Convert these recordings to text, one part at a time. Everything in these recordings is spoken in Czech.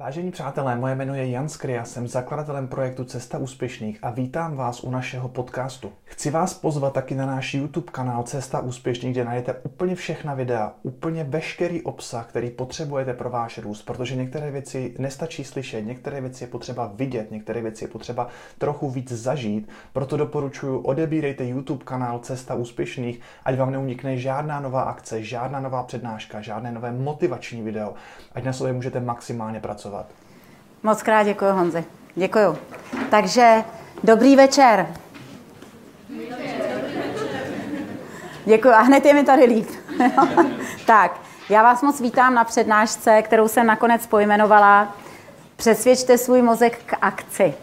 Vážení přátelé, moje jméno je Jan Skria, jsem zakladatelem projektu Cesta úspěšných a vítám vás u našeho podcastu. Chci vás pozvat taky na náš YouTube kanál Cesta úspěšných, kde najdete úplně všechna videa, úplně veškerý obsah, který potřebujete pro váš růst, protože některé věci nestačí slyšet, některé věci je potřeba vidět, některé věci je potřeba trochu víc zažít, proto doporučuji odebírejte YouTube kanál Cesta úspěšných, ať vám neunikne žádná nová akce, žádná nová přednáška, žádné nové motivační video, ať na sobě můžete maximálně pracovat pracovat. Moc krát děkuji, Honzi. Děkuji. Takže dobrý večer. Děkuji. A hned je mi tady líp. tak, já vás moc vítám na přednášce, kterou jsem nakonec pojmenovala Přesvědčte svůj mozek k akci.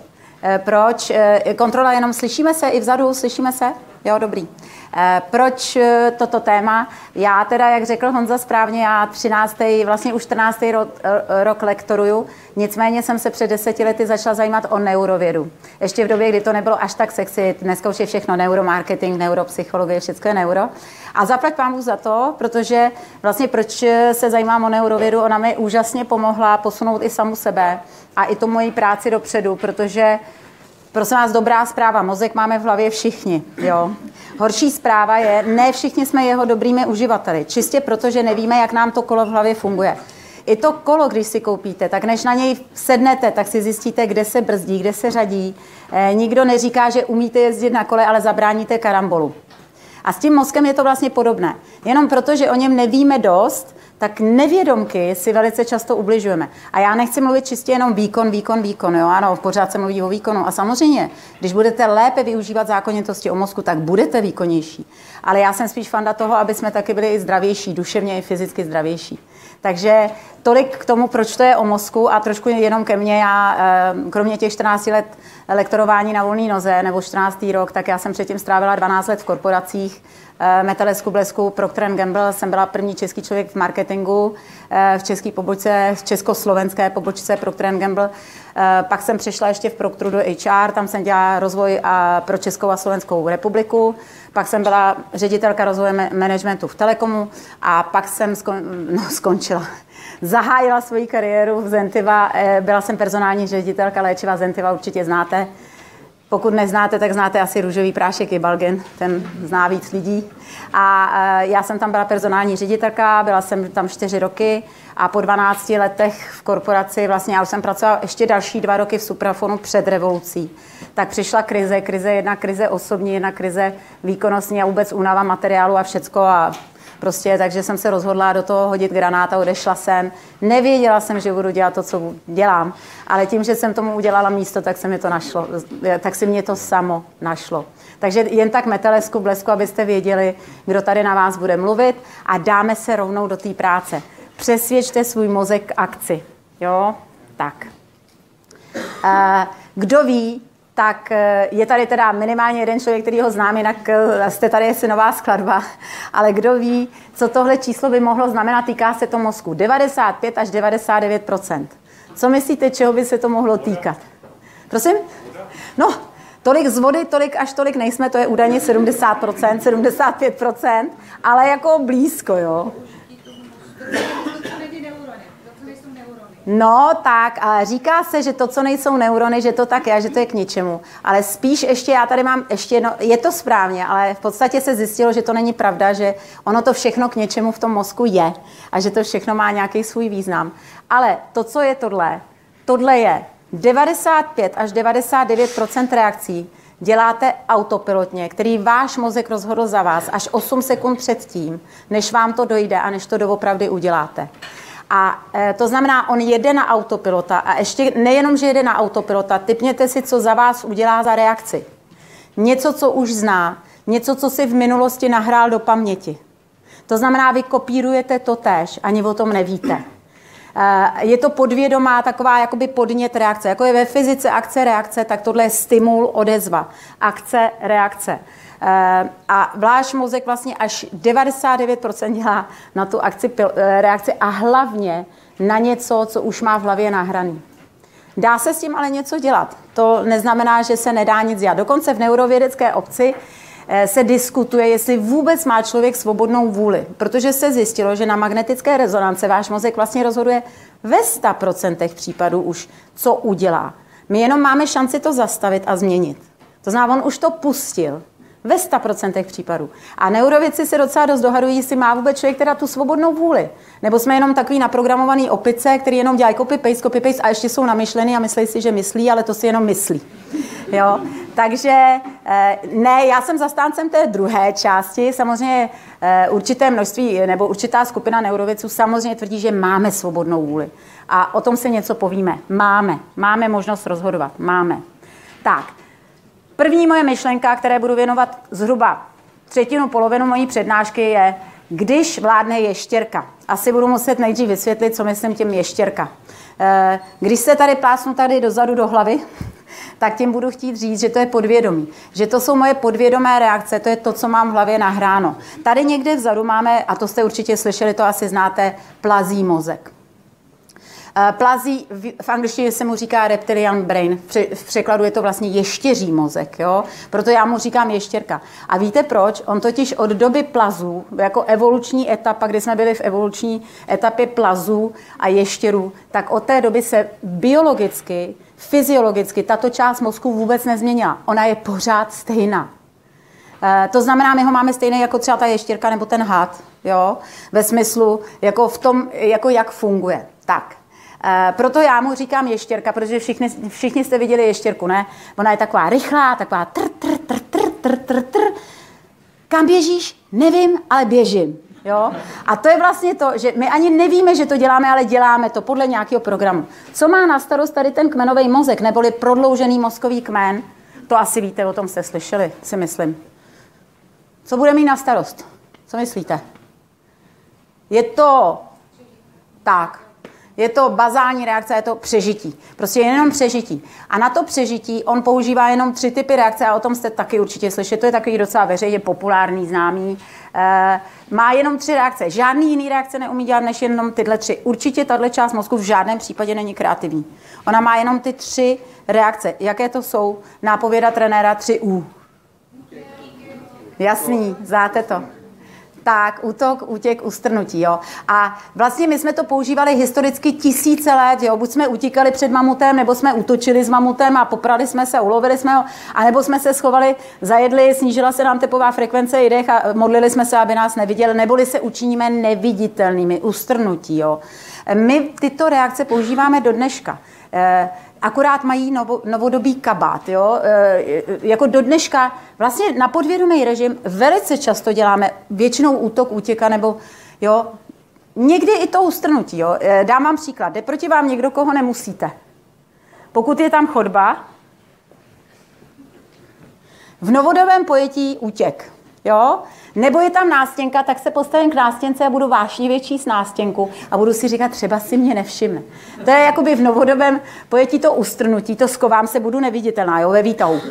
Eh, proč? Eh, kontrola jenom slyšíme se i vzadu, slyšíme se? Jo, dobrý. Eh, proč eh, toto téma? Já teda, jak řekl Honza správně, já 13. vlastně už 14. Rok, eh, rok lektoruju, nicméně jsem se před deseti lety začala zajímat o neurovědu. Ještě v době, kdy to nebylo až tak sexy, dneska už je všechno neuromarketing, neuropsychologie, všechno je neuro. A zaplať pámu za to, protože vlastně proč se zajímám o neurovědu, ona mi úžasně pomohla posunout i samu sebe a i tu moji práci dopředu, protože Prosím vás, dobrá zpráva. Mozek máme v hlavě všichni. Jo? Horší zpráva je, ne všichni jsme jeho dobrými uživateli. Čistě proto, že nevíme, jak nám to kolo v hlavě funguje. I to kolo, když si koupíte, tak než na něj sednete, tak si zjistíte, kde se brzdí, kde se řadí. E, nikdo neříká, že umíte jezdit na kole, ale zabráníte karambolu. A s tím mozkem je to vlastně podobné. Jenom proto, že o něm nevíme dost, tak nevědomky si velice často ubližujeme. A já nechci mluvit čistě jenom výkon, výkon, výkon. Jo? Ano, pořád se mluví o výkonu. A samozřejmě, když budete lépe využívat zákonitosti o mozku, tak budete výkonnější. Ale já jsem spíš fanda toho, aby jsme taky byli i zdravější, duševně i fyzicky zdravější. Takže tolik k tomu, proč to je o mozku a trošku jenom ke mně. Já, eh, kromě těch 14 let lektorování na volné noze nebo 14. rok, tak já jsem předtím strávila 12 let v korporacích, Eh, Metalesku Blesku Procter Gamble jsem byla první český člověk v marketingu eh, v české pobočce, v československé pobočce Procter Gamble. Pak jsem přešla ještě v Procteru do HR, tam jsem dělala rozvoj pro Českou a Slovenskou republiku. Pak jsem byla ředitelka rozvoje managementu v Telekomu a pak jsem skon, no, skončila. Zahájila svoji kariéru v Zentiva. Byla jsem personální ředitelka léčiva Zentiva, určitě znáte. Pokud neznáte, tak znáte asi růžový prášek i Balgen, ten zná víc lidí. A e, já jsem tam byla personální ředitelka, byla jsem tam čtyři roky a po 12 letech v korporaci, vlastně já už jsem pracovala ještě další dva roky v Suprafonu před revolucí, tak přišla krize, krize jedna krize osobní, jedna krize výkonnostní a vůbec únava materiálu a všecko a Prostě, takže jsem se rozhodla do toho hodit granát a odešla jsem. Nevěděla jsem, že budu dělat to, co dělám, ale tím, že jsem tomu udělala místo, tak se mi to našlo, tak si mě to samo našlo. Takže jen tak metelesku blesku, abyste věděli, kdo tady na vás bude mluvit a dáme se rovnou do té práce. Přesvědčte svůj mozek k akci. Jo? Tak. Eh, kdo ví, tak eh, je tady teda minimálně jeden člověk, který ho znám, jinak eh, jste tady je nová skladba, ale kdo ví, co tohle číslo by mohlo znamenat, týká se to mozku. 95 až 99% Co myslíte, čeho by se to mohlo týkat? Prosím? No, tolik z vody, tolik až tolik nejsme, to je údajně 70% 75% ale jako blízko, jo. No tak, a říká se, že to, co nejsou neurony, že to tak je, že to je k ničemu. Ale spíš ještě, já tady mám ještě jedno, je to správně, ale v podstatě se zjistilo, že to není pravda, že ono to všechno k něčemu v tom mozku je a že to všechno má nějaký svůj význam. Ale to, co je tohle, tohle je 95 až 99 reakcí děláte autopilotně, který váš mozek rozhodl za vás až 8 sekund předtím, než vám to dojde a než to doopravdy uděláte. A e, to znamená, on jede na autopilota a ještě nejenom, že jede na autopilota, typněte si, co za vás udělá za reakci. Něco, co už zná, něco, co si v minulosti nahrál do paměti. To znamená, vy kopírujete to tež, ani o tom nevíte. E, je to podvědomá taková jakoby podnět reakce. Jako je ve fyzice akce, reakce, tak tohle je stimul, odezva. Akce, reakce. Eh, a váš mozek vlastně až 99% dělá na tu akci, eh, reakci a hlavně na něco, co už má v hlavě nahraný. Dá se s tím ale něco dělat. To neznamená, že se nedá nic dělat. Dokonce v neurovědecké obci eh, se diskutuje, jestli vůbec má člověk svobodnou vůli, protože se zjistilo, že na magnetické rezonance váš mozek vlastně rozhoduje ve 100% případů už, co udělá. My jenom máme šanci to zastavit a změnit. To znamená, on už to pustil ve 100% případů. A neurovědci se docela dost dohadují, jestli má vůbec člověk teda tu svobodnou vůli. Nebo jsme jenom takový naprogramovaný opice, který jenom dělají copy paste, copy paste a ještě jsou namyšlený a myslí si, že myslí, ale to si jenom myslí. Jo? Takže eh, ne, já jsem zastáncem té druhé části. Samozřejmě eh, určité množství nebo určitá skupina neurovědců samozřejmě tvrdí, že máme svobodnou vůli. A o tom si něco povíme. Máme. Máme možnost rozhodovat. Máme. Tak, První moje myšlenka, které budu věnovat zhruba třetinu, polovinu mojí přednášky, je, když vládne ještěrka. Asi budu muset nejdřív vysvětlit, co myslím tím ještěrka. Eh, když se tady plásnu tady dozadu do hlavy, tak tím budu chtít říct, že to je podvědomí. Že to jsou moje podvědomé reakce, to je to, co mám v hlavě nahráno. Tady někde vzadu máme, a to jste určitě slyšeli, to asi znáte, plazí mozek. Eh, plazí, v angličtině se mu říká reptilian brain, v překladu je to vlastně ještěří mozek, jo? proto já mu říkám ještěrka. A víte proč? On totiž od doby plazů, jako evoluční etapa, kdy jsme byli v evoluční etapě plazů a ještěrů, tak od té doby se biologicky, fyziologicky tato část mozku vůbec nezměnila. Ona je pořád stejná. E, to znamená, my ho máme stejné jako třeba ta ještěrka nebo ten had, jo? ve smyslu, jako v tom, jako jak funguje. Tak, Eh, proto já mu říkám ještěrka, protože všichni, všichni jste viděli ještěrku, ne? Ona je taková rychlá, taková tr, tr, tr, tr, tr, tr, tr. Kam běžíš? Nevím, ale běžím. Jo? A to je vlastně to, že my ani nevíme, že to děláme, ale děláme to podle nějakého programu. Co má na starost tady ten kmenový mozek, neboli prodloužený mozkový kmen? To asi víte, o tom jste slyšeli, si myslím. Co bude mít na starost? Co myslíte? Je to tak, je to bazální reakce, je to přežití. Prostě jenom přežití. A na to přežití on používá jenom tři typy reakce a o tom jste taky určitě slyšeli. To je takový docela veřejně populární, známý. E, má jenom tři reakce. Žádný jiný reakce neumí dělat než jenom tyhle tři. Určitě tahle část mozku v žádném případě není kreativní. Ona má jenom ty tři reakce. Jaké to jsou? Nápověda trenéra 3U. Jasný, znáte to tak, útok, útěk, ustrnutí. Jo. A vlastně my jsme to používali historicky tisíce let. Jo. Buď jsme utíkali před mamutem, nebo jsme útočili s mamutem a poprali jsme se, ulovili jsme ho, anebo jsme se schovali, zajedli, snížila se nám tepová frekvence jdech a modlili jsme se, aby nás neviděli, neboli se učiníme neviditelnými, ustrnutí. Jo. My tyto reakce používáme do dneška. Eh, akorát mají novo, novodobý kabát. Jo? E, jako do dneška vlastně na podvědomý režim velice často děláme většinou útok, útěka nebo jo, někdy i to ustrnutí. Jo? E, dám vám příklad. Jde proti vám někdo, koho nemusíte. Pokud je tam chodba, v novodobém pojetí útěk. Jo? Nebo je tam nástěnka, tak se postavím k nástěnce a budu vášnivě číst nástěnku a budu si říkat, třeba si mě nevšimne. To je jakoby v novodobém pojetí to ustrnutí, to skovám se, budu neviditelná, jo, ve výtahu.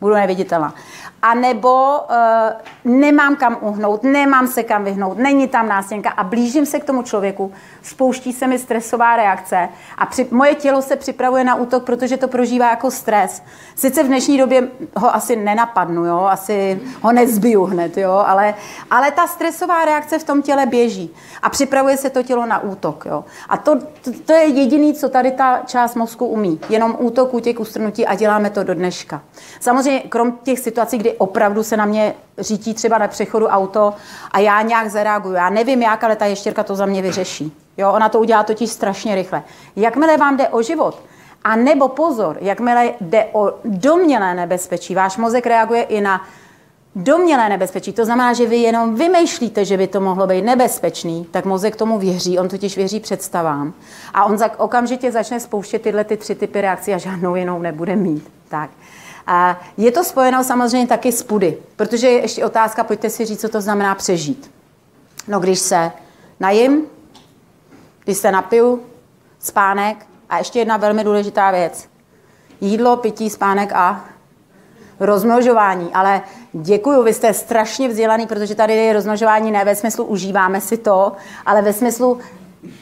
Budu neviditelná a nebo uh, nemám kam uhnout, nemám se kam vyhnout, není tam nástěnka a blížím se k tomu člověku, spouští se mi stresová reakce a při, moje tělo se připravuje na útok, protože to prožívá jako stres. Sice v dnešní době ho asi nenapadnu, jo, asi ho nezbiju hned, jo, ale, ale ta stresová reakce v tom těle běží a připravuje se to tělo na útok. Jo. A to, to, to je jediný, co tady ta část mozku umí. Jenom útok, útěk, ustrnutí a děláme to do dneška. Samozřejmě, krom těch situací, kdy opravdu se na mě řítí třeba na přechodu auto a já nějak zareaguju. Já nevím jak, ale ta ještěrka to za mě vyřeší. Jo, ona to udělá totiž strašně rychle. Jakmile vám jde o život, a nebo pozor, jakmile jde o domělé nebezpečí, váš mozek reaguje i na domělé nebezpečí. To znamená, že vy jenom vymýšlíte, že by to mohlo být nebezpečný, tak mozek tomu věří, on totiž věří představám. A on okamžitě začne spouštět tyhle ty tři typy reakcí a žádnou jinou nebude mít. Tak. A je to spojeno samozřejmě taky s pudy, protože je ještě otázka, pojďte si říct, co to znamená přežít. No když se najím, když se napiju, spánek a ještě jedna velmi důležitá věc. Jídlo, pití, spánek a rozmnožování. Ale děkuju, vy jste strašně vzdělaný, protože tady je rozmnožování ne ve smyslu užíváme si to, ale ve smyslu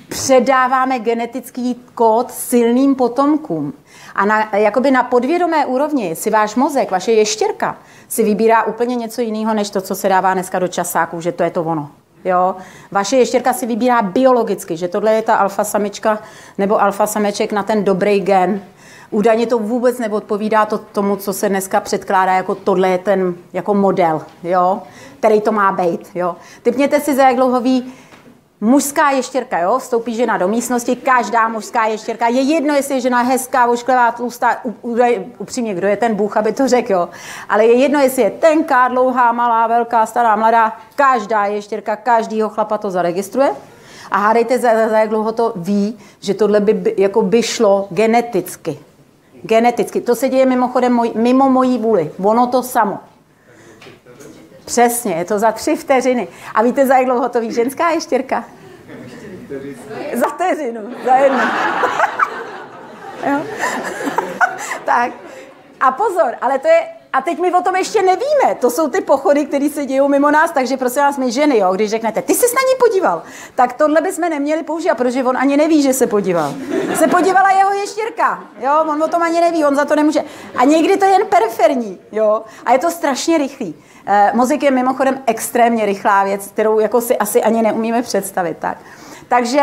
předáváme genetický kód silným potomkům. A na, jakoby na podvědomé úrovni si váš mozek, vaše ještěrka, si vybírá úplně něco jiného, než to, co se dává dneska do časáků, že to je to ono. Jo? Vaše ještěrka si vybírá biologicky, že tohle je ta alfa samička nebo alfa sameček na ten dobrý gen. Údajně to vůbec neodpovídá to tomu, co se dneska předkládá jako tohle je ten jako model, jo? který to má být. Jo? Typněte si, za jak dlouho ví mužská ještěrka, jo? vstoupí žena do místnosti, každá mužská ještěrka, je jedno, jestli je žena hezká, ošklivá, tlustá, upřímně, kdo je ten Bůh, aby to řekl, jo? ale je jedno, jestli je tenká, dlouhá, malá, velká, stará, mladá, každá ještěrka, každýho chlapa to zaregistruje. A hádejte, za, za, za jak dlouho to ví, že tohle by, jako by šlo geneticky. Geneticky. To se děje mimochodem moj, mimo mojí vůli. Ono to samo. Přesně, je to za tři vteřiny. A víte, za jak dlouho to ví ženská ještěrka? Za vteřinu, za jednu. tak. A pozor, ale to je, a teď my o tom ještě nevíme. To jsou ty pochody, které se dějí mimo nás, takže prosím vás, my ženy, jo, když řeknete, ty jsi na ní podíval, tak tohle bychom neměli používat, protože on ani neví, že se podíval. Se podívala jeho ještěrka, jo, on o tom ani neví, on za to nemůže. A někdy to je jen periferní, jo, a je to strašně rychlý. Eh, mozek je mimochodem extrémně rychlá věc, kterou jako si asi ani neumíme představit. Tak. Takže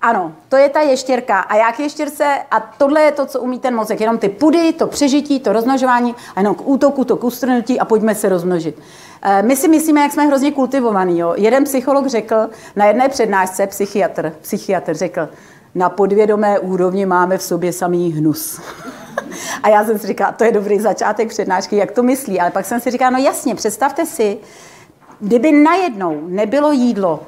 ano, to je ta ještěrka. A jak ještěrce, a tohle je to, co umí ten mozek, jenom ty pudy, to přežití, to rozmnožování, a jenom k útoku, to k ustrnutí a pojďme se rozmnožit. Eh, my si myslíme, jak jsme hrozně kultivovaní. Jeden psycholog řekl na jedné přednášce, psychiatr, psychiatr řekl, na podvědomé úrovni máme v sobě samý hnus. A já jsem si říkala, to je dobrý začátek přednášky, jak to myslí. Ale pak jsem si říkala, no jasně, představte si, kdyby najednou nebylo jídlo,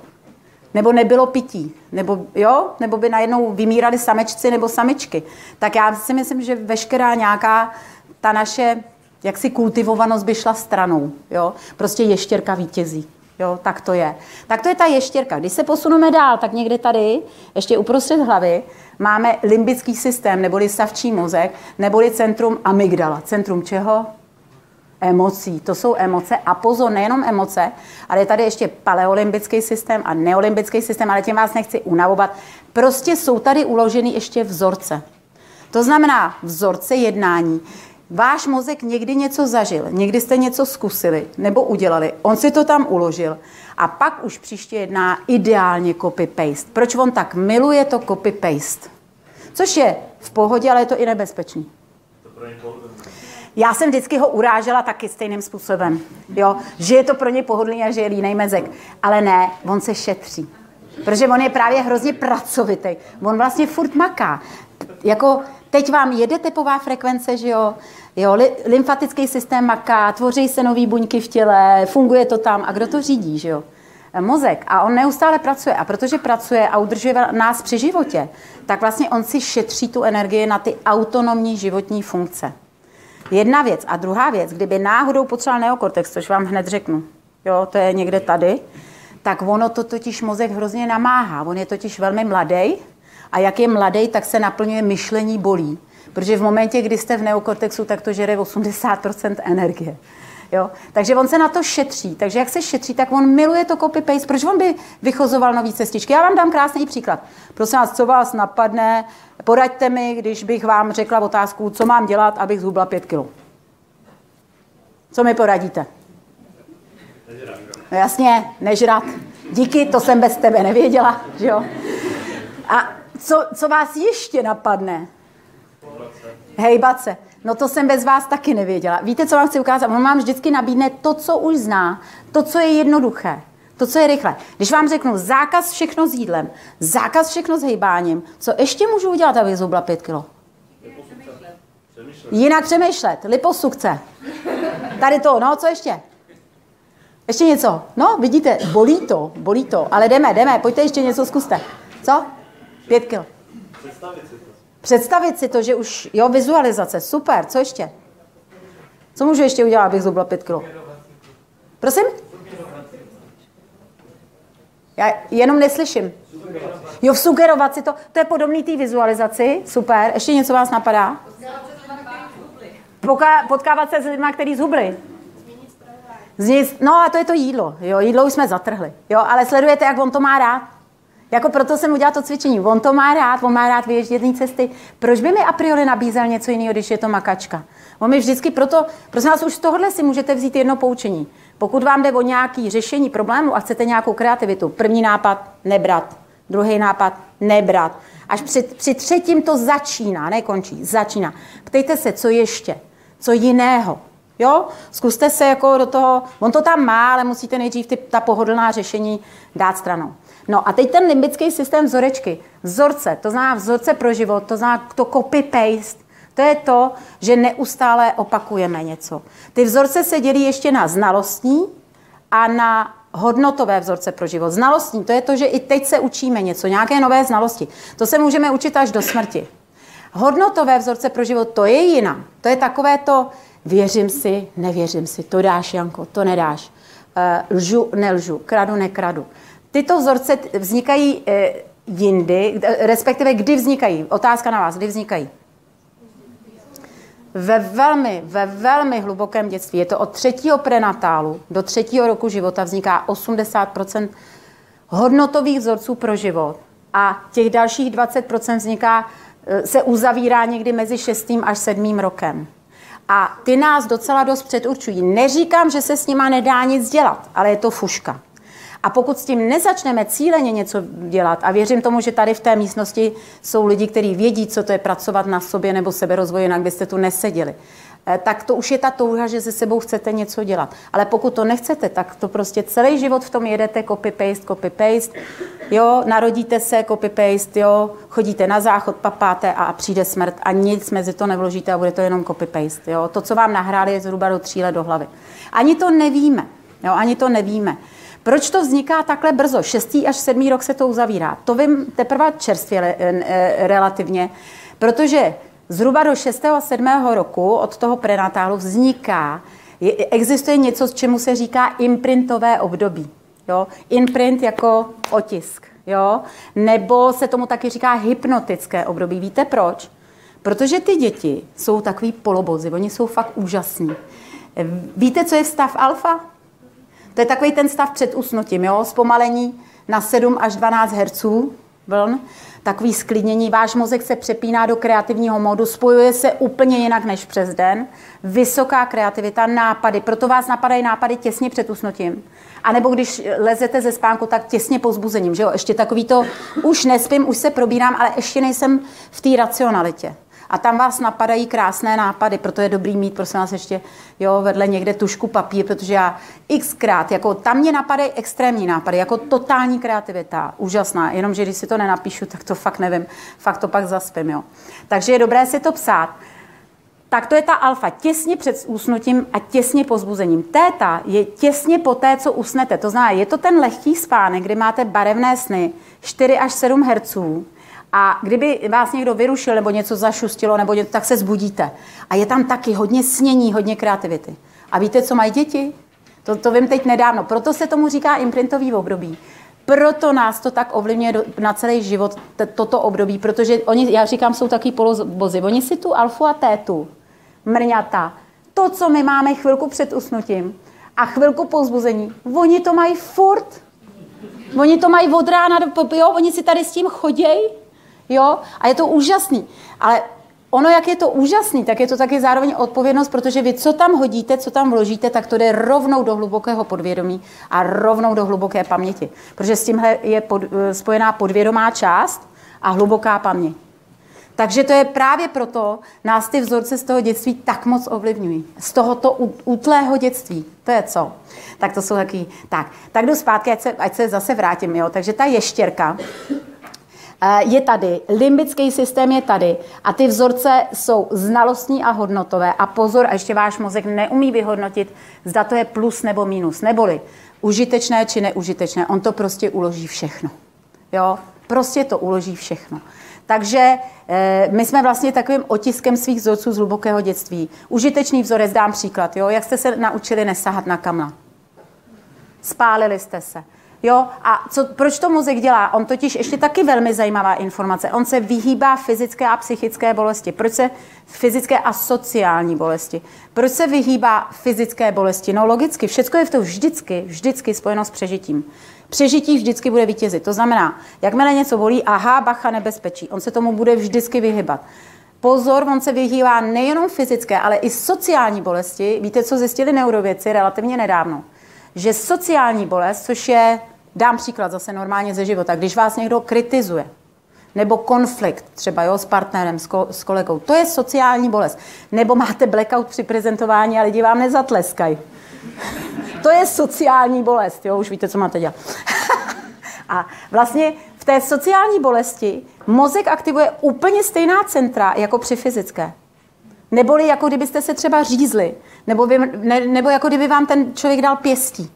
nebo nebylo pití, nebo, jo, nebo by najednou vymírali samečci nebo samičky, tak já si myslím, že veškerá nějaká ta naše jaksi kultivovanost by šla stranou. Jo? Prostě ještěrka vítězí. Jo, tak to je. Tak to je ta ještěrka. Když se posuneme dál, tak někde tady, ještě uprostřed hlavy, máme limbický systém, neboli savčí mozek, neboli centrum amygdala. Centrum čeho? Emocí. To jsou emoce. A pozor, nejenom emoce, ale je tady ještě paleolimbický systém a neolimbický systém, ale tím vás nechci unavovat. Prostě jsou tady uloženy ještě vzorce. To znamená vzorce jednání. Váš mozek někdy něco zažil, někdy jste něco zkusili nebo udělali, on si to tam uložil a pak už příště jedná ideálně copy-paste. Proč on tak miluje to copy-paste? Což je v pohodě, ale je to i nebezpečný. Já jsem vždycky ho urážela taky stejným způsobem, jo? že je to pro ně pohodlný a že je línej mezek. Ale ne, on se šetří. Protože on je právě hrozně pracovitý. On vlastně furt maká. Jako teď vám jede tepová frekvence, že jo? Jo, lymfatický systém maká, tvoří se nové buňky v těle, funguje to tam. A kdo to řídí, že jo? Mozek. A on neustále pracuje. A protože pracuje a udržuje nás při životě, tak vlastně on si šetří tu energii na ty autonomní životní funkce. Jedna věc. A druhá věc, kdyby náhodou potřeboval neokortex, což vám hned řeknu, jo, to je někde tady, tak ono to totiž mozek hrozně namáhá. On je totiž velmi mladý a jak je mladý, tak se naplňuje myšlení bolí. Protože v momentě, kdy jste v neokortexu, tak to žere 80% energie. Jo? Takže on se na to šetří. Takže jak se šetří, tak on miluje to copy-paste. Proč on by vychozoval nový cestičky? Já vám dám krásný příklad. Prosím vás, co vás napadne, poraďte mi, když bych vám řekla otázku, co mám dělat, abych zhubla pět kilo. Co mi poradíte? No jasně, nežrat. Díky, to jsem bez tebe nevěděla. Že jo? A co, co vás ještě napadne? Hejbat se. No to jsem bez vás taky nevěděla. Víte, co vám chci ukázat? On vám vždycky nabídne to, co už zná, to, co je jednoduché, to, co je rychle. Když vám řeknu zákaz všechno s jídlem, zákaz všechno s hejbáním, co ještě můžu udělat, aby zhubla pět kilo? Jinak přemýšlet. Liposukce. Tady to, no, co ještě? Ještě něco? No, vidíte, bolí to, bolí to, ale jdeme, jdeme, pojďte ještě něco, zkuste. Co? Pět kilo. Představit si to. Představit si to, že už, jo, vizualizace, super, co ještě? Co můžu ještě udělat, abych zubla pět kilo? Prosím? Já jenom neslyším. Jo, sugerovat si to, to je podobný té vizualizaci, super. Ještě něco vás napadá? Poká, potkávat se s lidmi, kteří zhubli. Znic, no a to je to jídlo. Jo, jídlo už jsme zatrhli. Jo, ale sledujete, jak on to má rád. Jako proto jsem udělal to cvičení. On to má rád, on má rád vyježdění cesty. Proč by mi a priori nabízel něco jiného, když je to makačka? On mi vždycky proto, prosím vás, už z tohohle si můžete vzít jedno poučení. Pokud vám jde o nějaké řešení problému a chcete nějakou kreativitu, první nápad nebrat, druhý nápad nebrat. Až při, při třetím to začíná, nekončí, začíná. Ptejte se, co ještě, co jiného. Jo? Zkuste se jako do toho, on to tam má, ale musíte nejdřív ty, ta pohodlná řešení dát stranou. No a teď ten limbický systém vzorečky. Vzorce, to znamená vzorce pro život, to znamená to copy-paste, to je to, že neustále opakujeme něco. Ty vzorce se dělí ještě na znalostní a na hodnotové vzorce pro život. Znalostní, to je to, že i teď se učíme něco, nějaké nové znalosti. To se můžeme učit až do smrti. Hodnotové vzorce pro život, to je jiná. To je takové to, věřím si, nevěřím si, to dáš, Janko, to nedáš. Uh, lžu, nelžu, kradu, nekradu. Tyto vzorce vznikají uh, jindy, respektive kdy vznikají. Otázka na vás, kdy vznikají? ve velmi, ve velmi hlubokém dětství, je to od třetího prenatálu do třetího roku života, vzniká 80% hodnotových vzorců pro život a těch dalších 20% vzniká, e, se uzavírá někdy mezi 6. až 7. rokem. A ty nás docela dost předurčují. Neříkám, že se s nima nedá nic dělat, ale je to fuška. A pokud s tím nezačneme cíleně něco dělat, a věřím tomu, že tady v té místnosti jsou lidi, kteří vědí, co to je pracovat na sobě nebo seberozvoji, jinak byste tu neseděli, eh, tak to už je ta touha, že se sebou chcete něco dělat. Ale pokud to nechcete, tak to prostě celý život v tom jedete copy-paste, copy-paste, jo, narodíte se, copy-paste, jo, chodíte na záchod, papáte a přijde smrt a nic mezi to nevložíte a bude to jenom copy-paste, jo. To, co vám nahráli, je zhruba do tří let do hlavy. Ani to nevíme, jo, ani to nevíme. Proč to vzniká takhle brzo? Šestý až sedmý rok se to uzavírá. To vím teprve čerstvě eh, relativně, protože zhruba do 6. a 7. roku od toho prenatálu vzniká, existuje něco, čemu se říká imprintové období. Jo? Imprint jako otisk. Jo? Nebo se tomu taky říká hypnotické období. Víte proč? Protože ty děti jsou takový polobozy, oni jsou fakt úžasní. Víte, co je stav alfa? To je takový ten stav před usnutím, jo? zpomalení na 7 až 12 Hz vln, takový sklidnění. Váš mozek se přepíná do kreativního modu, spojuje se úplně jinak než přes den. Vysoká kreativita, nápady, proto vás napadají nápady těsně před usnutím. A nebo když lezete ze spánku, tak těsně po zbuzením, že jo? Ještě takový to, už nespím, už se probírám, ale ještě nejsem v té racionalitě a tam vás napadají krásné nápady, proto je dobrý mít, prosím vás, ještě jo, vedle někde tušku papír, protože já xkrát, jako tam mě napadají extrémní nápady, jako totální kreativita, úžasná, jenomže když si to nenapíšu, tak to fakt nevím, fakt to pak zaspím, jo. Takže je dobré si to psát. Tak to je ta alfa, těsně před usnutím a těsně po zbuzením. Téta je těsně po té, co usnete. To znamená, je to ten lehký spánek, kdy máte barevné sny, 4 až 7 herců, a kdyby vás někdo vyrušil nebo něco zašustilo, nebo něco, tak se zbudíte. A je tam taky hodně snění, hodně kreativity. A víte, co mají děti? To, to vím teď nedávno. Proto se tomu říká imprintový období. Proto nás to tak ovlivňuje na celý život, toto období, protože oni, já říkám, jsou taky polobozy. Oni si tu alfu a tétu, mrňata, to, co my máme chvilku před usnutím a chvilku po zbuzení, oni to mají furt. Oni to mají od rána do, jo, oni si tady s tím chodějí Jo? A je to úžasný. Ale ono, jak je to úžasný, tak je to taky zároveň odpovědnost, protože vy, co tam hodíte, co tam vložíte, tak to jde rovnou do hlubokého podvědomí a rovnou do hluboké paměti. Protože s tímhle je pod, eh, spojená podvědomá část a hluboká paměť. Takže to je právě proto, nás ty vzorce z toho dětství tak moc ovlivňují. Z tohoto útlého dětství. To je co? Tak to jsou taky... Tak, tak jdu zpátky, ať se, ať se zase vrátím. Jo? Takže ta ještěrka, je tady, limbický systém je tady a ty vzorce jsou znalostní a hodnotové. A pozor, a ještě váš mozek neumí vyhodnotit, zda to je plus nebo minus, neboli užitečné či neužitečné. On to prostě uloží všechno. Jo? Prostě to uloží všechno. Takže e, my jsme vlastně takovým otiskem svých vzorců z hlubokého dětství. Užitečný vzorec, dám příklad. Jo? Jak jste se naučili nesahat na kamna? Spálili jste se. Jo, a co, proč to mozek dělá? On totiž ještě taky velmi zajímavá informace. On se vyhýbá fyzické a psychické bolesti. Proč se fyzické a sociální bolesti? Proč se vyhýbá fyzické bolesti? No logicky, všechno je v tom vždycky, vždycky spojeno s přežitím. Přežití vždycky bude vítězit. To znamená, jakmile něco bolí, aha, bacha, nebezpečí. On se tomu bude vždycky vyhybat. Pozor, on se vyhývá nejenom fyzické, ale i sociální bolesti. Víte, co zjistili neurověci relativně nedávno? Že sociální bolest, což je, dám příklad zase normálně ze života, když vás někdo kritizuje, nebo konflikt třeba jo, s partnerem, s, ko, s kolegou. To je sociální bolest. Nebo máte blackout při prezentování a lidi vám nezatleskají. to je sociální bolest, jo, už víte, co máte dělat. a vlastně v té sociální bolesti mozek aktivuje úplně stejná centra jako při fyzické. Neboli jako kdybyste se třeba řízli, nebo, vy, ne, nebo jako kdyby vám ten člověk dal pěstí.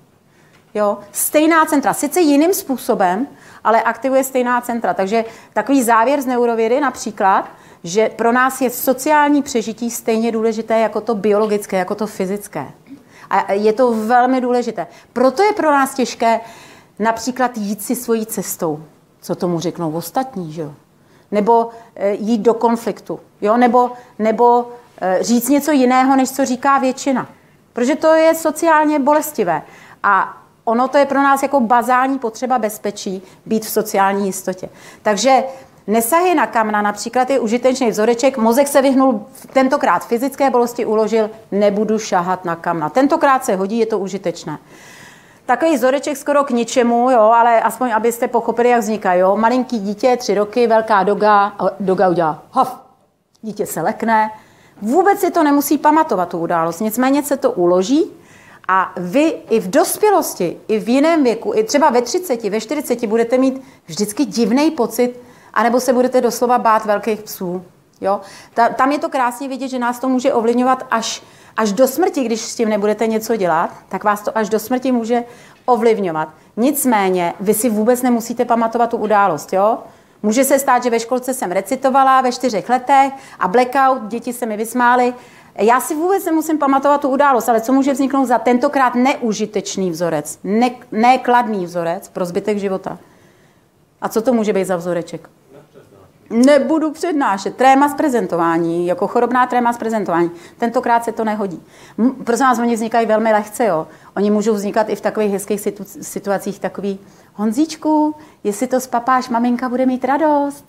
Jo? Stejná centra, sice jiným způsobem, ale aktivuje stejná centra. Takže takový závěr z neurovědy například, že pro nás je sociální přežití stejně důležité jako to biologické, jako to fyzické. A je to velmi důležité. Proto je pro nás těžké například jít si svojí cestou. Co tomu řeknou ostatní, že jo? Nebo e, jít do konfliktu, jo? Nebo, nebo říct něco jiného, než co říká většina. Protože to je sociálně bolestivé. A ono to je pro nás jako bazální potřeba bezpečí být v sociální jistotě. Takže nesahy na kamna například je užitečný vzoreček, mozek se vyhnul tentokrát fyzické bolesti, uložil, nebudu šahat na kamna. Tentokrát se hodí, je to užitečné. Takový vzoreček skoro k ničemu, jo, ale aspoň abyste pochopili, jak vzniká. Jo. Malinký dítě, tři roky, velká doga, doga udělá hof. Dítě se lekne. Vůbec si to nemusí pamatovat, tu událost. Nicméně se to uloží a vy i v dospělosti, i v jiném věku, i třeba ve 30, ve 40 budete mít vždycky divný pocit, anebo se budete doslova bát velkých psů. Jo? Ta, tam je to krásně vidět, že nás to může ovlivňovat až, až do smrti, když s tím nebudete něco dělat, tak vás to až do smrti může ovlivňovat. Nicméně, vy si vůbec nemusíte pamatovat tu událost. Jo? Může se stát, že ve školce jsem recitovala ve čtyřech letech a blackout, děti se mi vysmály já si vůbec nemusím pamatovat tu událost, ale co může vzniknout za tentokrát neužitečný vzorec, ne, nekladný vzorec pro zbytek života? A co to může být za vzoreček? Nebudu přednášet. Tréma z prezentování, jako chorobná tréma z prezentování. Tentokrát se to nehodí. Prosím vás, oni vznikají velmi lehce. Jo. Oni můžou vznikat i v takových hezkých situ- situacích. Takový, Honzíčku, jestli to spapáš, maminka bude mít radost.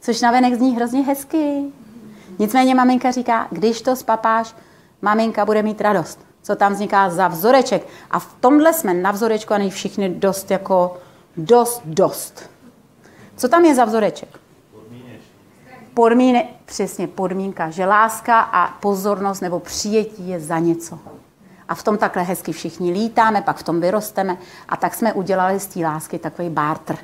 Což navenek zní hrozně hezky. Nicméně maminka říká, když to spapáš, maminka bude mít radost. Co tam vzniká za vzoreček. A v tomhle jsme na vzorečku a všichni dost jako dost, dost. Co tam je za vzoreček? Podmíne, přesně podmínka, že láska a pozornost nebo přijetí je za něco. A v tom takhle hezky všichni lítáme, pak v tom vyrosteme a tak jsme udělali z té lásky takový barter.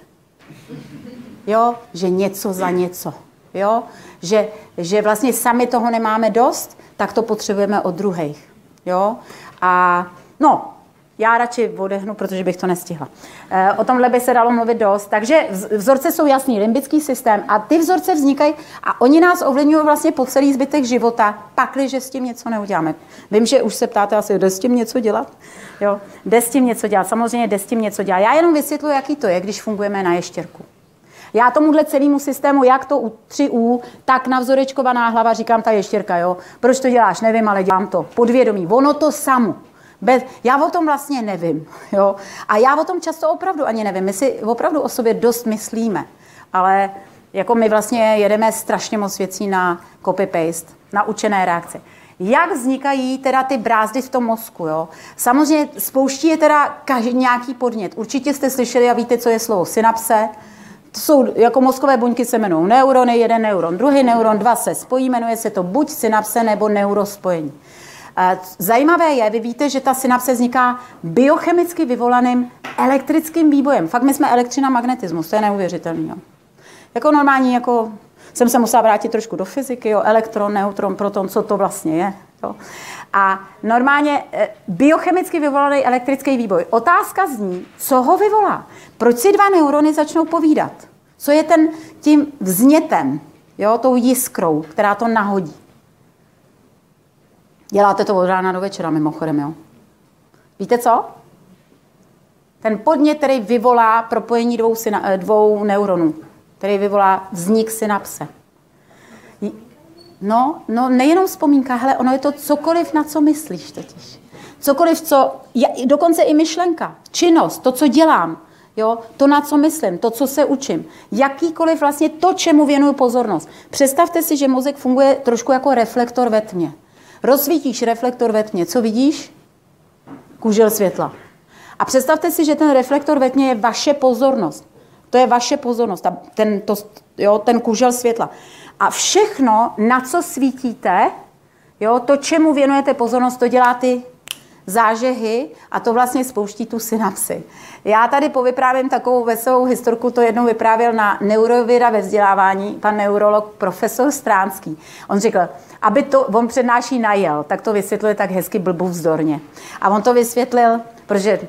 Jo, že něco za něco. Jo? Že, že vlastně sami toho nemáme dost, tak to potřebujeme od druhých. Jo? A no, já radši odehnu, protože bych to nestihla. E, o tomhle by se dalo mluvit dost. Takže vzorce jsou jasný, limbický systém a ty vzorce vznikají a oni nás ovlivňují vlastně po celý zbytek života, pakliže s tím něco neuděláme. Vím, že už se ptáte asi, jde s tím něco dělat? Jo, jde s tím něco dělat, samozřejmě jde s tím něco dělat. Já jenom vysvětluji, jaký to je, když fungujeme na ještěrku. Já tomuhle celému systému, jak to u 3U, tak navzorečkovaná hlava, říkám ta ještěrka, jo. Proč to děláš? Nevím, ale dělám to. Podvědomí. Ono to samo. Bez, já o tom vlastně nevím. Jo? A já o tom často opravdu ani nevím. My si opravdu o sobě dost myslíme. Ale jako my vlastně jedeme strašně moc věcí na copy-paste, na učené reakce. Jak vznikají teda ty brázdy v tom mozku? Jo? Samozřejmě spouští je teda každý nějaký podnět. Určitě jste slyšeli a víte, co je slovo synapse, to jsou, jako mozkové buňky se jmenují neurony, jeden neuron, druhý neuron, dva se spojí, jmenuje se to buď synapse nebo neurospojení. Zajímavé je, vy víte, že ta synapse vzniká biochemicky vyvolaným elektrickým výbojem. Fakt my jsme elektřina magnetismus, to je neuvěřitelný. Jo. Jako normální, jako jsem se musela vrátit trošku do fyziky, jo, elektron, neutron, proton, co to vlastně je. Jo. A normálně eh, biochemicky vyvolaný elektrický výboj. Otázka zní, co ho vyvolá? Proč si dva neurony začnou povídat? Co je ten tím vznětem, jo, tou jiskrou, která to nahodí? Děláte to od rána do večera mimochodem, jo? Víte co? Ten podnět, který vyvolá propojení dvou, syna, eh, dvou neuronů, který vyvolá vznik synapse. No, no nejenom vzpomínka, hele, ono je to cokoliv, na co myslíš totiž. Cokoliv, co, dokonce i myšlenka, činnost, to, co dělám, jo, to, na co myslím, to, co se učím, jakýkoliv vlastně to, čemu věnuju pozornost. Představte si, že mozek funguje trošku jako reflektor ve tmě. Rozsvítíš reflektor ve tmě, co vidíš? Kůžel světla. A představte si, že ten reflektor ve tmě je vaše pozornost. To je vaše pozornost, ten, to, jo, ten kůžel světla. A všechno, na co svítíte, jo, to, čemu věnujete pozornost, to dělá ty zážehy a to vlastně spouští tu synapsy. Já tady povyprávím takovou veselou historku, to jednou vyprávěl na neurověda ve vzdělávání pan neurolog profesor Stránský. On řekl, aby to, on přednáší najel, tak to vysvětluje tak hezky blbu vzdorně. A on to vysvětlil, protože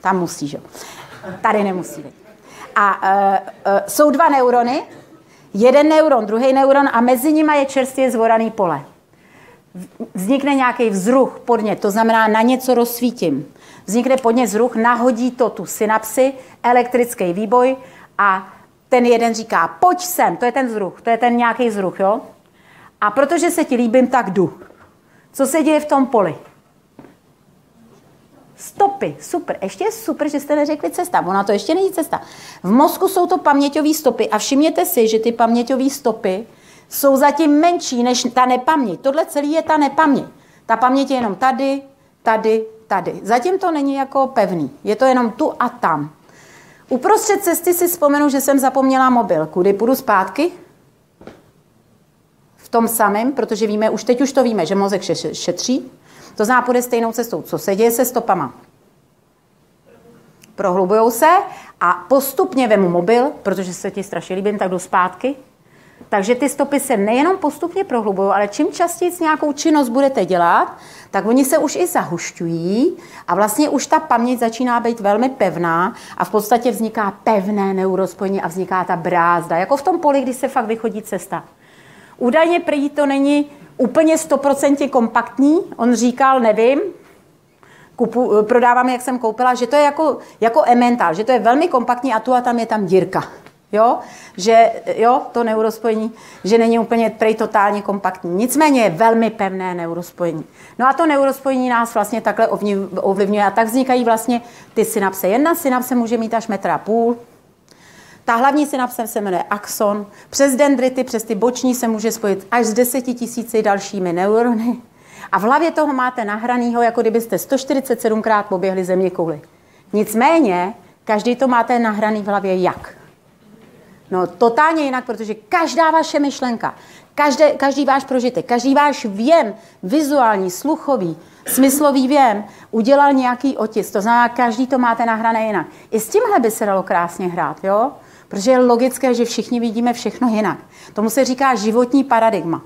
tam musí, že? Tady nemusí. A uh, uh, jsou dva neurony, jeden neuron, druhý neuron a mezi nimi je čerstvě zvoraný pole. Vznikne nějaký vzruch, podnět, to znamená na něco rozsvítím. Vznikne podnět, vzruch, nahodí to tu synapsy, elektrický výboj a ten jeden říká, pojď sem, to je ten vzruch, to je ten nějaký vzruch, jo? A protože se ti líbím, tak jdu. Co se děje v tom poli? Stopy, super. Ještě je super, že jste neřekli cesta. Ona to ještě není cesta. V mozku jsou to paměťové stopy a všimněte si, že ty paměťové stopy jsou zatím menší než ta nepaměť. Tohle celý je ta nepaměť. Ta paměť je jenom tady, tady, tady. Zatím to není jako pevný. Je to jenom tu a tam. Uprostřed cesty si vzpomenu, že jsem zapomněla mobil. Kudy půjdu zpátky? V tom samém, protože víme, už teď už to víme, že mozek šetří. To znamená, půjde stejnou cestou. Co se děje se stopama? Prohlubujou se a postupně vemu mobil, protože se ti strašně líbím, tak jdu zpátky. Takže ty stopy se nejenom postupně prohlubují, ale čím častěji nějakou činnost budete dělat, tak oni se už i zahušťují a vlastně už ta paměť začíná být velmi pevná a v podstatě vzniká pevné neurospojení a vzniká ta brázda, jako v tom poli, kdy se fakt vychodí cesta. Údajně prý to není úplně stoprocentně kompaktní. On říkal, nevím, kupu, prodávám, jak jsem koupila, že to je jako, jako emental, že to je velmi kompaktní a tu a tam je tam dírka. Jo? Že jo, to neurospojení, že není úplně prej totálně kompaktní. Nicméně je velmi pevné neurospojení. No a to neurospojení nás vlastně takhle ovlivňuje a tak vznikají vlastně ty synapse. Jedna synapse může mít až metra půl, ta hlavní synapse se jmenuje axon. Přes dendrity, přes ty boční se může spojit až s deseti tisíci dalšími neurony. A v hlavě toho máte nahranýho, jako kdybyste 147krát poběhli země kouli. Nicméně, každý to máte nahraný v hlavě jak? No totálně jinak, protože každá vaše myšlenka, každé, každý váš prožitek, každý váš věm, vizuální, sluchový, smyslový věm, udělal nějaký otisk. To znamená, každý to máte nahrané jinak. I s tímhle by se dalo krásně hrát, jo? Protože je logické, že všichni vidíme všechno jinak. Tomu se říká životní paradigma.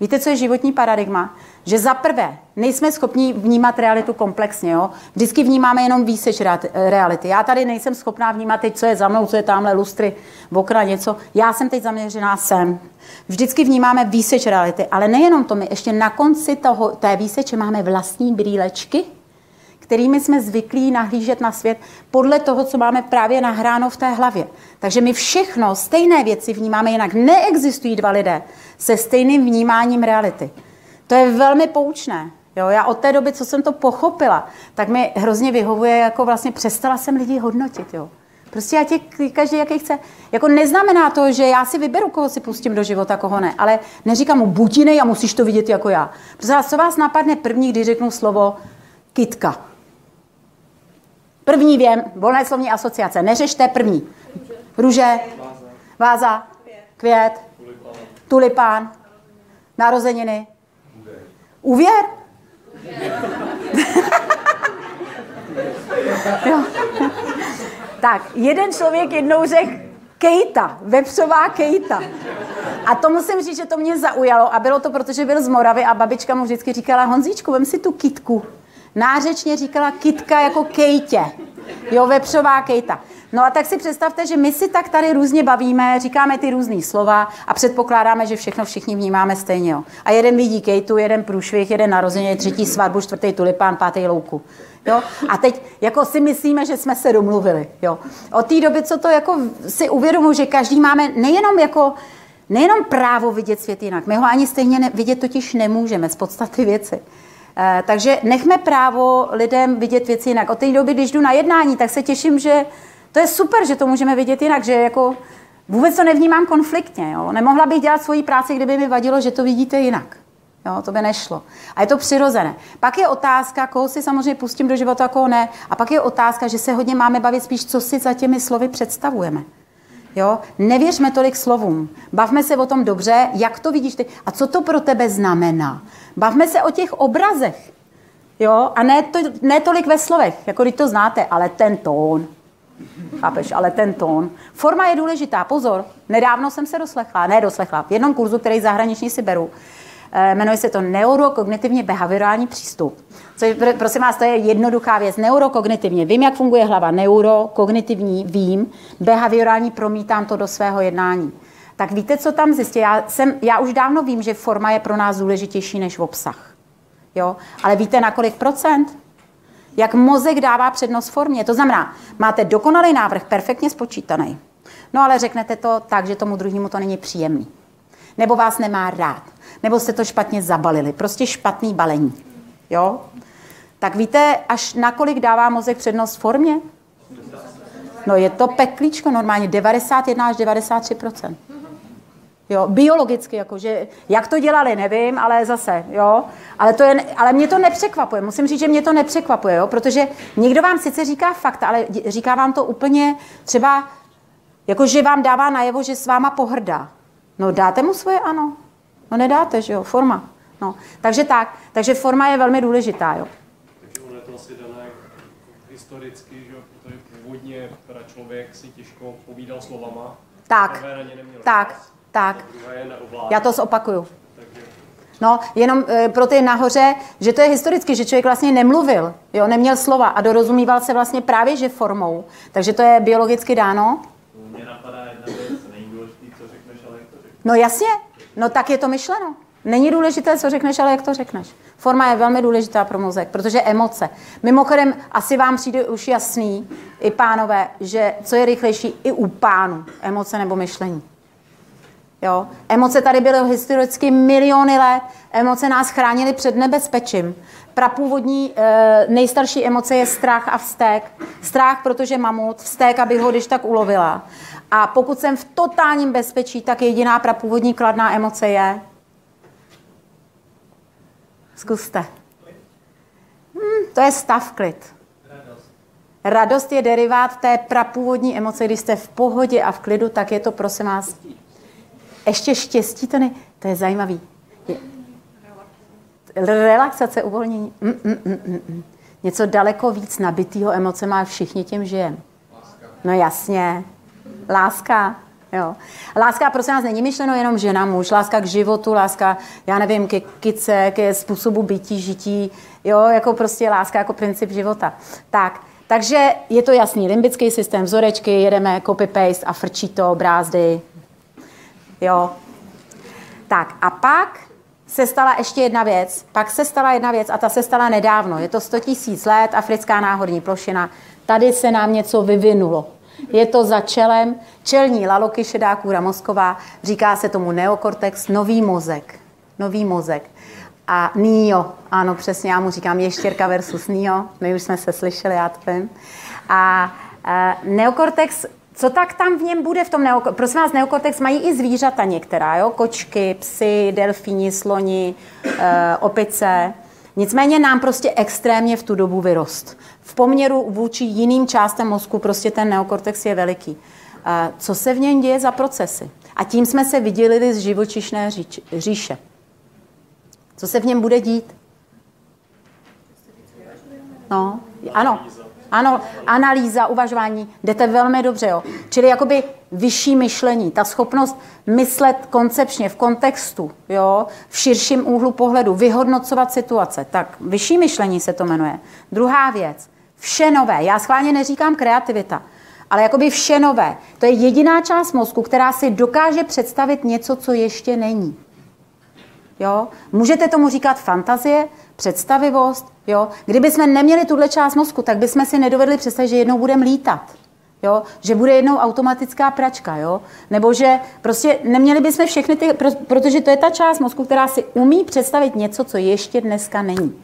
Víte, co je životní paradigma? Že za prvé nejsme schopni vnímat realitu komplexně. Jo? Vždycky vnímáme jenom výseč reality. Já tady nejsem schopná vnímat teď, co je za mnou, co je tamhle lustry, v okna něco. Já jsem teď zaměřená sem. Vždycky vnímáme výseč reality, ale nejenom to, my ještě na konci toho, té výseče máme vlastní brýlečky, kterými jsme zvyklí nahlížet na svět podle toho, co máme právě nahráno v té hlavě. Takže my všechno, stejné věci vnímáme jinak. Neexistují dva lidé se stejným vnímáním reality. To je velmi poučné. Jo, já od té doby, co jsem to pochopila, tak mi hrozně vyhovuje, jako vlastně přestala jsem lidi hodnotit. Jo. Prostě já tě každý, jaký chce. Jako neznamená to, že já si vyberu, koho si pustím do života, koho ne. Ale neříkám mu buď jiný a musíš to vidět jako já. Protože co vás napadne první, když řeknu slovo kitka? První věm, volné slovní asociace. Neřešte první. Růže, váza, květ, tulipán, narozeniny. Úvěr? jo. tak, jeden člověk jednou řekl kejta, vepřová kejta. A to musím říct, že to mě zaujalo a bylo to, protože byl z Moravy a babička mu vždycky říkala, Honzíčku, vem si tu kitku. Nářečně říkala kitka jako kejtě. Jo, vepřová kejta. No a tak si představte, že my si tak tady různě bavíme, říkáme ty různé slova a předpokládáme, že všechno všichni vnímáme stejně. Jo. A jeden vidí kejtu, jeden průšvih, jeden narozeně, třetí svatbu, čtvrtý tulipán, pátý louku. Jo? A teď jako si myslíme, že jsme se domluvili. Jo? Od té doby, co to jako si uvědomuji, že každý máme nejenom jako nejenom právo vidět svět jinak, my ho ani stejně ne, vidět totiž nemůžeme z podstaty věci. Eh, takže nechme právo lidem vidět věci jinak. Od té doby, když jdu na jednání, tak se těším, že to je super, že to můžeme vidět jinak, že jako vůbec to nevnímám konfliktně. Jo? Nemohla bych dělat svoji práci, kdyby mi vadilo, že to vidíte jinak. Jo, to by nešlo. A je to přirozené. Pak je otázka, koho si samozřejmě pustím do života, koho ne. A pak je otázka, že se hodně máme bavit spíš, co si za těmi slovy představujeme. Jo? Nevěřme tolik slovům. Bavme se o tom dobře, jak to vidíš ty a co to pro tebe znamená. Bavme se o těch obrazech. Jo? A ne, to, ne tolik ve slovech, jako když to znáte, ale ten tón. Chápeš, ale ten tón. Forma je důležitá, pozor. Nedávno jsem se doslechla, ne doslechla, v jednom kurzu, který zahraniční si beru, jmenuje se to neurokognitivně behaviorální přístup. Co je, prosím vás, to je jednoduchá věc. Neurokognitivně. Vím, jak funguje hlava. Neurokognitivní vím. Behaviorální promítám to do svého jednání. Tak víte, co tam zjistil? Já, jsem, já už dávno vím, že forma je pro nás důležitější než obsah. Jo? Ale víte, na kolik procent? Jak mozek dává přednost formě. To znamená, máte dokonalý návrh, perfektně spočítaný. No ale řeknete to tak, že tomu druhému to není příjemný. Nebo vás nemá rád nebo jste to špatně zabalili. Prostě špatný balení. Jo? Tak víte, až nakolik dává mozek přednost formě? No je to peklíčko normálně, 91 až 93% Jo, biologicky, jakože, jak to dělali, nevím, ale zase, jo. Ale, to je, ale mě to nepřekvapuje, musím říct, že mě to nepřekvapuje, jo, protože někdo vám sice říká fakt, ale říká vám to úplně třeba, jakože vám dává najevo, že s váma pohrdá. No dáte mu svoje ano. No nedáte, že jo, forma. No, takže tak, takže forma je velmi důležitá, jo. Takže ono je to asi dané historicky, že jo, protože původně teda člověk si těžko povídal slovama. Tak, tak, čas, tak. Já to zopakuju. No, jenom e, pro ty nahoře, že to je historicky, že člověk vlastně nemluvil, jo, neměl slova a dorozumíval se vlastně právě že formou. Takže to je biologicky dáno. Mně napadá jedna věc, není důležitý, co řekneš, ale jak to řekneš. No jasně, No tak je to myšleno. Není důležité, co řekneš, ale jak to řekneš. Forma je velmi důležitá pro mozek, protože emoce. Mimochodem, asi vám přijde už jasný, i pánové, že co je rychlejší i u pánu, emoce nebo myšlení. Jo? Emoce tady byly historicky miliony let. Emoce nás chránily před nebezpečím. Prapůvodní e, nejstarší emoce je strach a vztek. Strach, protože mamut, vztek, abych ho když tak ulovila. A pokud jsem v totálním bezpečí, tak jediná prapůvodní kladná emoce je... Zkuste. Hmm, to je stav klid. Radost. Radost je derivát té prapůvodní emoce. Když jste v pohodě a v klidu, tak je to, prosím vás, ještě štěstí, to, ne, to je zajímavý. Je, relaxace, uvolnění. Mm, mm, mm, mm, mm. Něco daleko víc nabitýho emoce má všichni tím žijem. No jasně. Láska. Jo. Láska, prosím nás, není myšleno jenom žena, muž. Láska k životu, láska, já nevím, ke kice, ke způsobu bytí, žití. Jo, jako prostě láska jako princip života. Tak, takže je to jasný. Limbický systém, vzorečky, jedeme copy-paste a frčí to, brázdy. Jo. Tak a pak se stala ještě jedna věc. Pak se stala jedna věc a ta se stala nedávno. Je to 100 tisíc let, africká náhorní plošina. Tady se nám něco vyvinulo. Je to za čelem, čelní laloky, šedá kůra mozková, říká se tomu neokortex, nový mozek. Nový mozek. A Nio, ano, přesně, já mu říkám ještěrka versus Nio, my už jsme se slyšeli, já to vím. A uh, neokortex co tak tam v něm bude v tom neokortex? Prosím vás, neokortex mají i zvířata některá, jo? kočky, psy, delfíni, sloni, e, opice. Nicméně nám prostě extrémně v tu dobu vyrost. V poměru vůči jiným částem mozku prostě ten neokortex je veliký. Co se v něm děje za procesy? A tím jsme se vydělili z živočišné říše. Co se v něm bude dít? No, ano, ano, analýza, uvažování, jdete velmi dobře, jo. Čili jakoby vyšší myšlení, ta schopnost myslet koncepčně, v kontextu, jo, v širším úhlu pohledu, vyhodnocovat situace. Tak vyšší myšlení se to jmenuje. Druhá věc, vše nové. Já schválně neříkám kreativita, ale jakoby vše nové. To je jediná část mozku, která si dokáže představit něco, co ještě není. Jo? Můžete tomu říkat fantazie, představivost. Jo? Kdyby jsme neměli tuhle část mozku, tak bychom si nedovedli představit, že jednou budeme lítat. Jo? Že bude jednou automatická pračka, jo? nebo že prostě neměli bychom všechny ty, protože to je ta část mozku, která si umí představit něco, co ještě dneska není.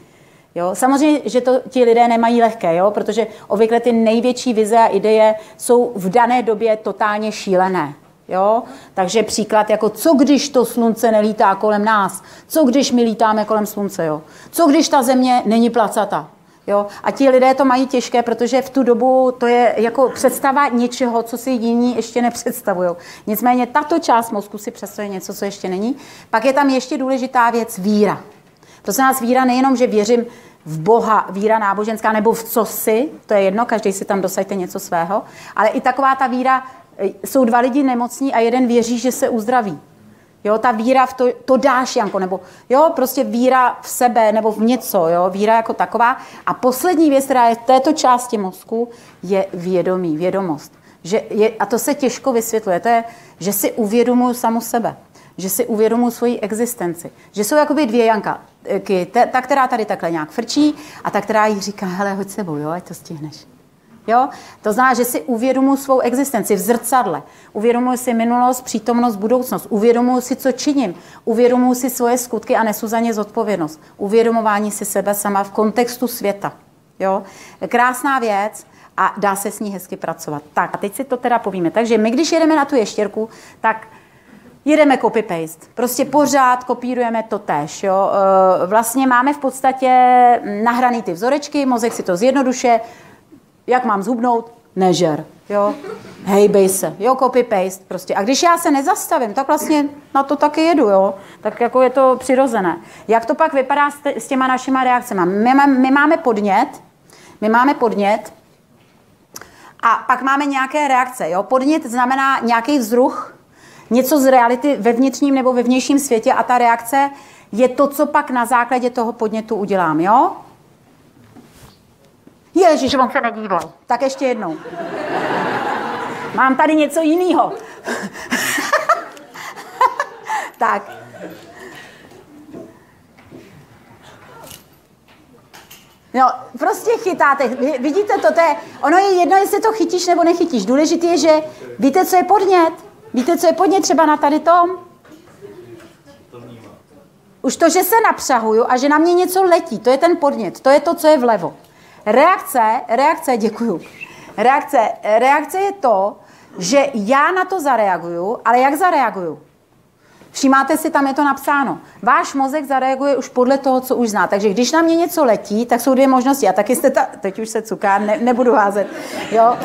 Jo? Samozřejmě, že to ti lidé nemají lehké, jo? protože obvykle ty největší vize a ideje jsou v dané době totálně šílené. Jo? Takže příklad jako, co když to slunce nelítá kolem nás? Co když my lítáme kolem slunce? Jo? Co když ta země není placata? Jo? A ti lidé to mají těžké, protože v tu dobu to je jako představa něčeho, co si jiní ještě nepředstavují. Nicméně tato část mozku si představuje něco, co ještě není. Pak je tam ještě důležitá věc víra. Prosím nás, víra nejenom, že věřím v Boha, víra náboženská, nebo v cosi, to je jedno, každý si tam dosaďte něco svého, ale i taková ta víra, e, jsou dva lidi nemocní a jeden věří, že se uzdraví. Jo, ta víra v to, to dáš, Janko, nebo jo, prostě víra v sebe nebo v něco, jo, víra jako taková. A poslední věc, která je v této části mozku, je vědomí, vědomost. Že je, a to se těžko vysvětluje, to je, že si uvědomuji samu sebe že si uvědomuji svoji existenci. Že jsou jakoby dvě Janka. Ta, která tady takhle nějak frčí a ta, která jí říká, hele, hoď sebou, jo, ať to stihneš. Jo? To znamená, že si uvědomuji svou existenci v zrcadle. Uvědomuji si minulost, přítomnost, budoucnost. Uvědomuji si, co činím. Uvědomuji si svoje skutky a nesu za ně zodpovědnost. Uvědomování si sebe sama v kontextu světa. Jo? Krásná věc a dá se s ní hezky pracovat. Tak a teď si to teda povíme. Takže my, když jedeme na tu ještěrku, tak jedeme copy-paste. Prostě pořád kopírujeme to tež. Jo? E, vlastně máme v podstatě nahraný ty vzorečky, mozek si to zjednoduše, jak mám zhubnout? Nežer. Jo? Hejbej se. Jo, copy-paste prostě. A když já se nezastavím, tak vlastně na to taky jedu, jo. Tak jako je to přirozené. Jak to pak vypadá s těma našima reakcemi? My, my máme podnět, my máme podnět a pak máme nějaké reakce, jo. Podnět znamená nějaký vzruch, něco z reality ve vnitřním nebo ve vnějším světě a ta reakce je to, co pak na základě toho podnětu udělám, jo? Ježíš, on se nedíval. Tak ještě jednou. Mám tady něco jiného. tak. No, prostě chytáte. Vidíte to, to je, ono je jedno, jestli to chytíš nebo nechytíš. Důležité je, že víte, co je podnět? Víte, co je podnět třeba na tady tom? Už to, že se napřahuju a že na mě něco letí, to je ten podnět, to je to, co je vlevo. Reakce, reakce, děkuju. Reakce, reakce je to, že já na to zareaguju, ale jak zareaguju? Všimáte si, tam je to napsáno. Váš mozek zareaguje už podle toho, co už zná. Takže když na mě něco letí, tak jsou dvě možnosti. A taky jste ta... Teď už se cuká, ne, nebudu házet. Jo?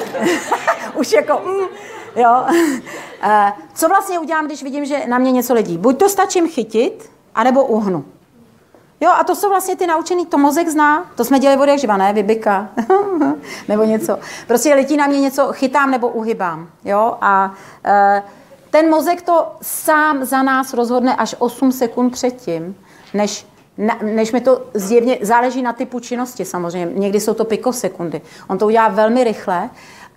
už jako... Mm, jo? Eh, co vlastně udělám, když vidím, že na mě něco letí? Buď to stačím chytit, anebo uhnu. Jo, a to jsou vlastně ty naučený, to mozek zná, to jsme dělali vody jak živa, ne, vybika, nebo něco. Prostě letí na mě něco, chytám nebo uhybám, jo, a e, ten mozek to sám za nás rozhodne až 8 sekund předtím, než na, než mi to zjevně, záleží na typu činnosti samozřejmě, někdy jsou to pikosekundy. On to udělá velmi rychle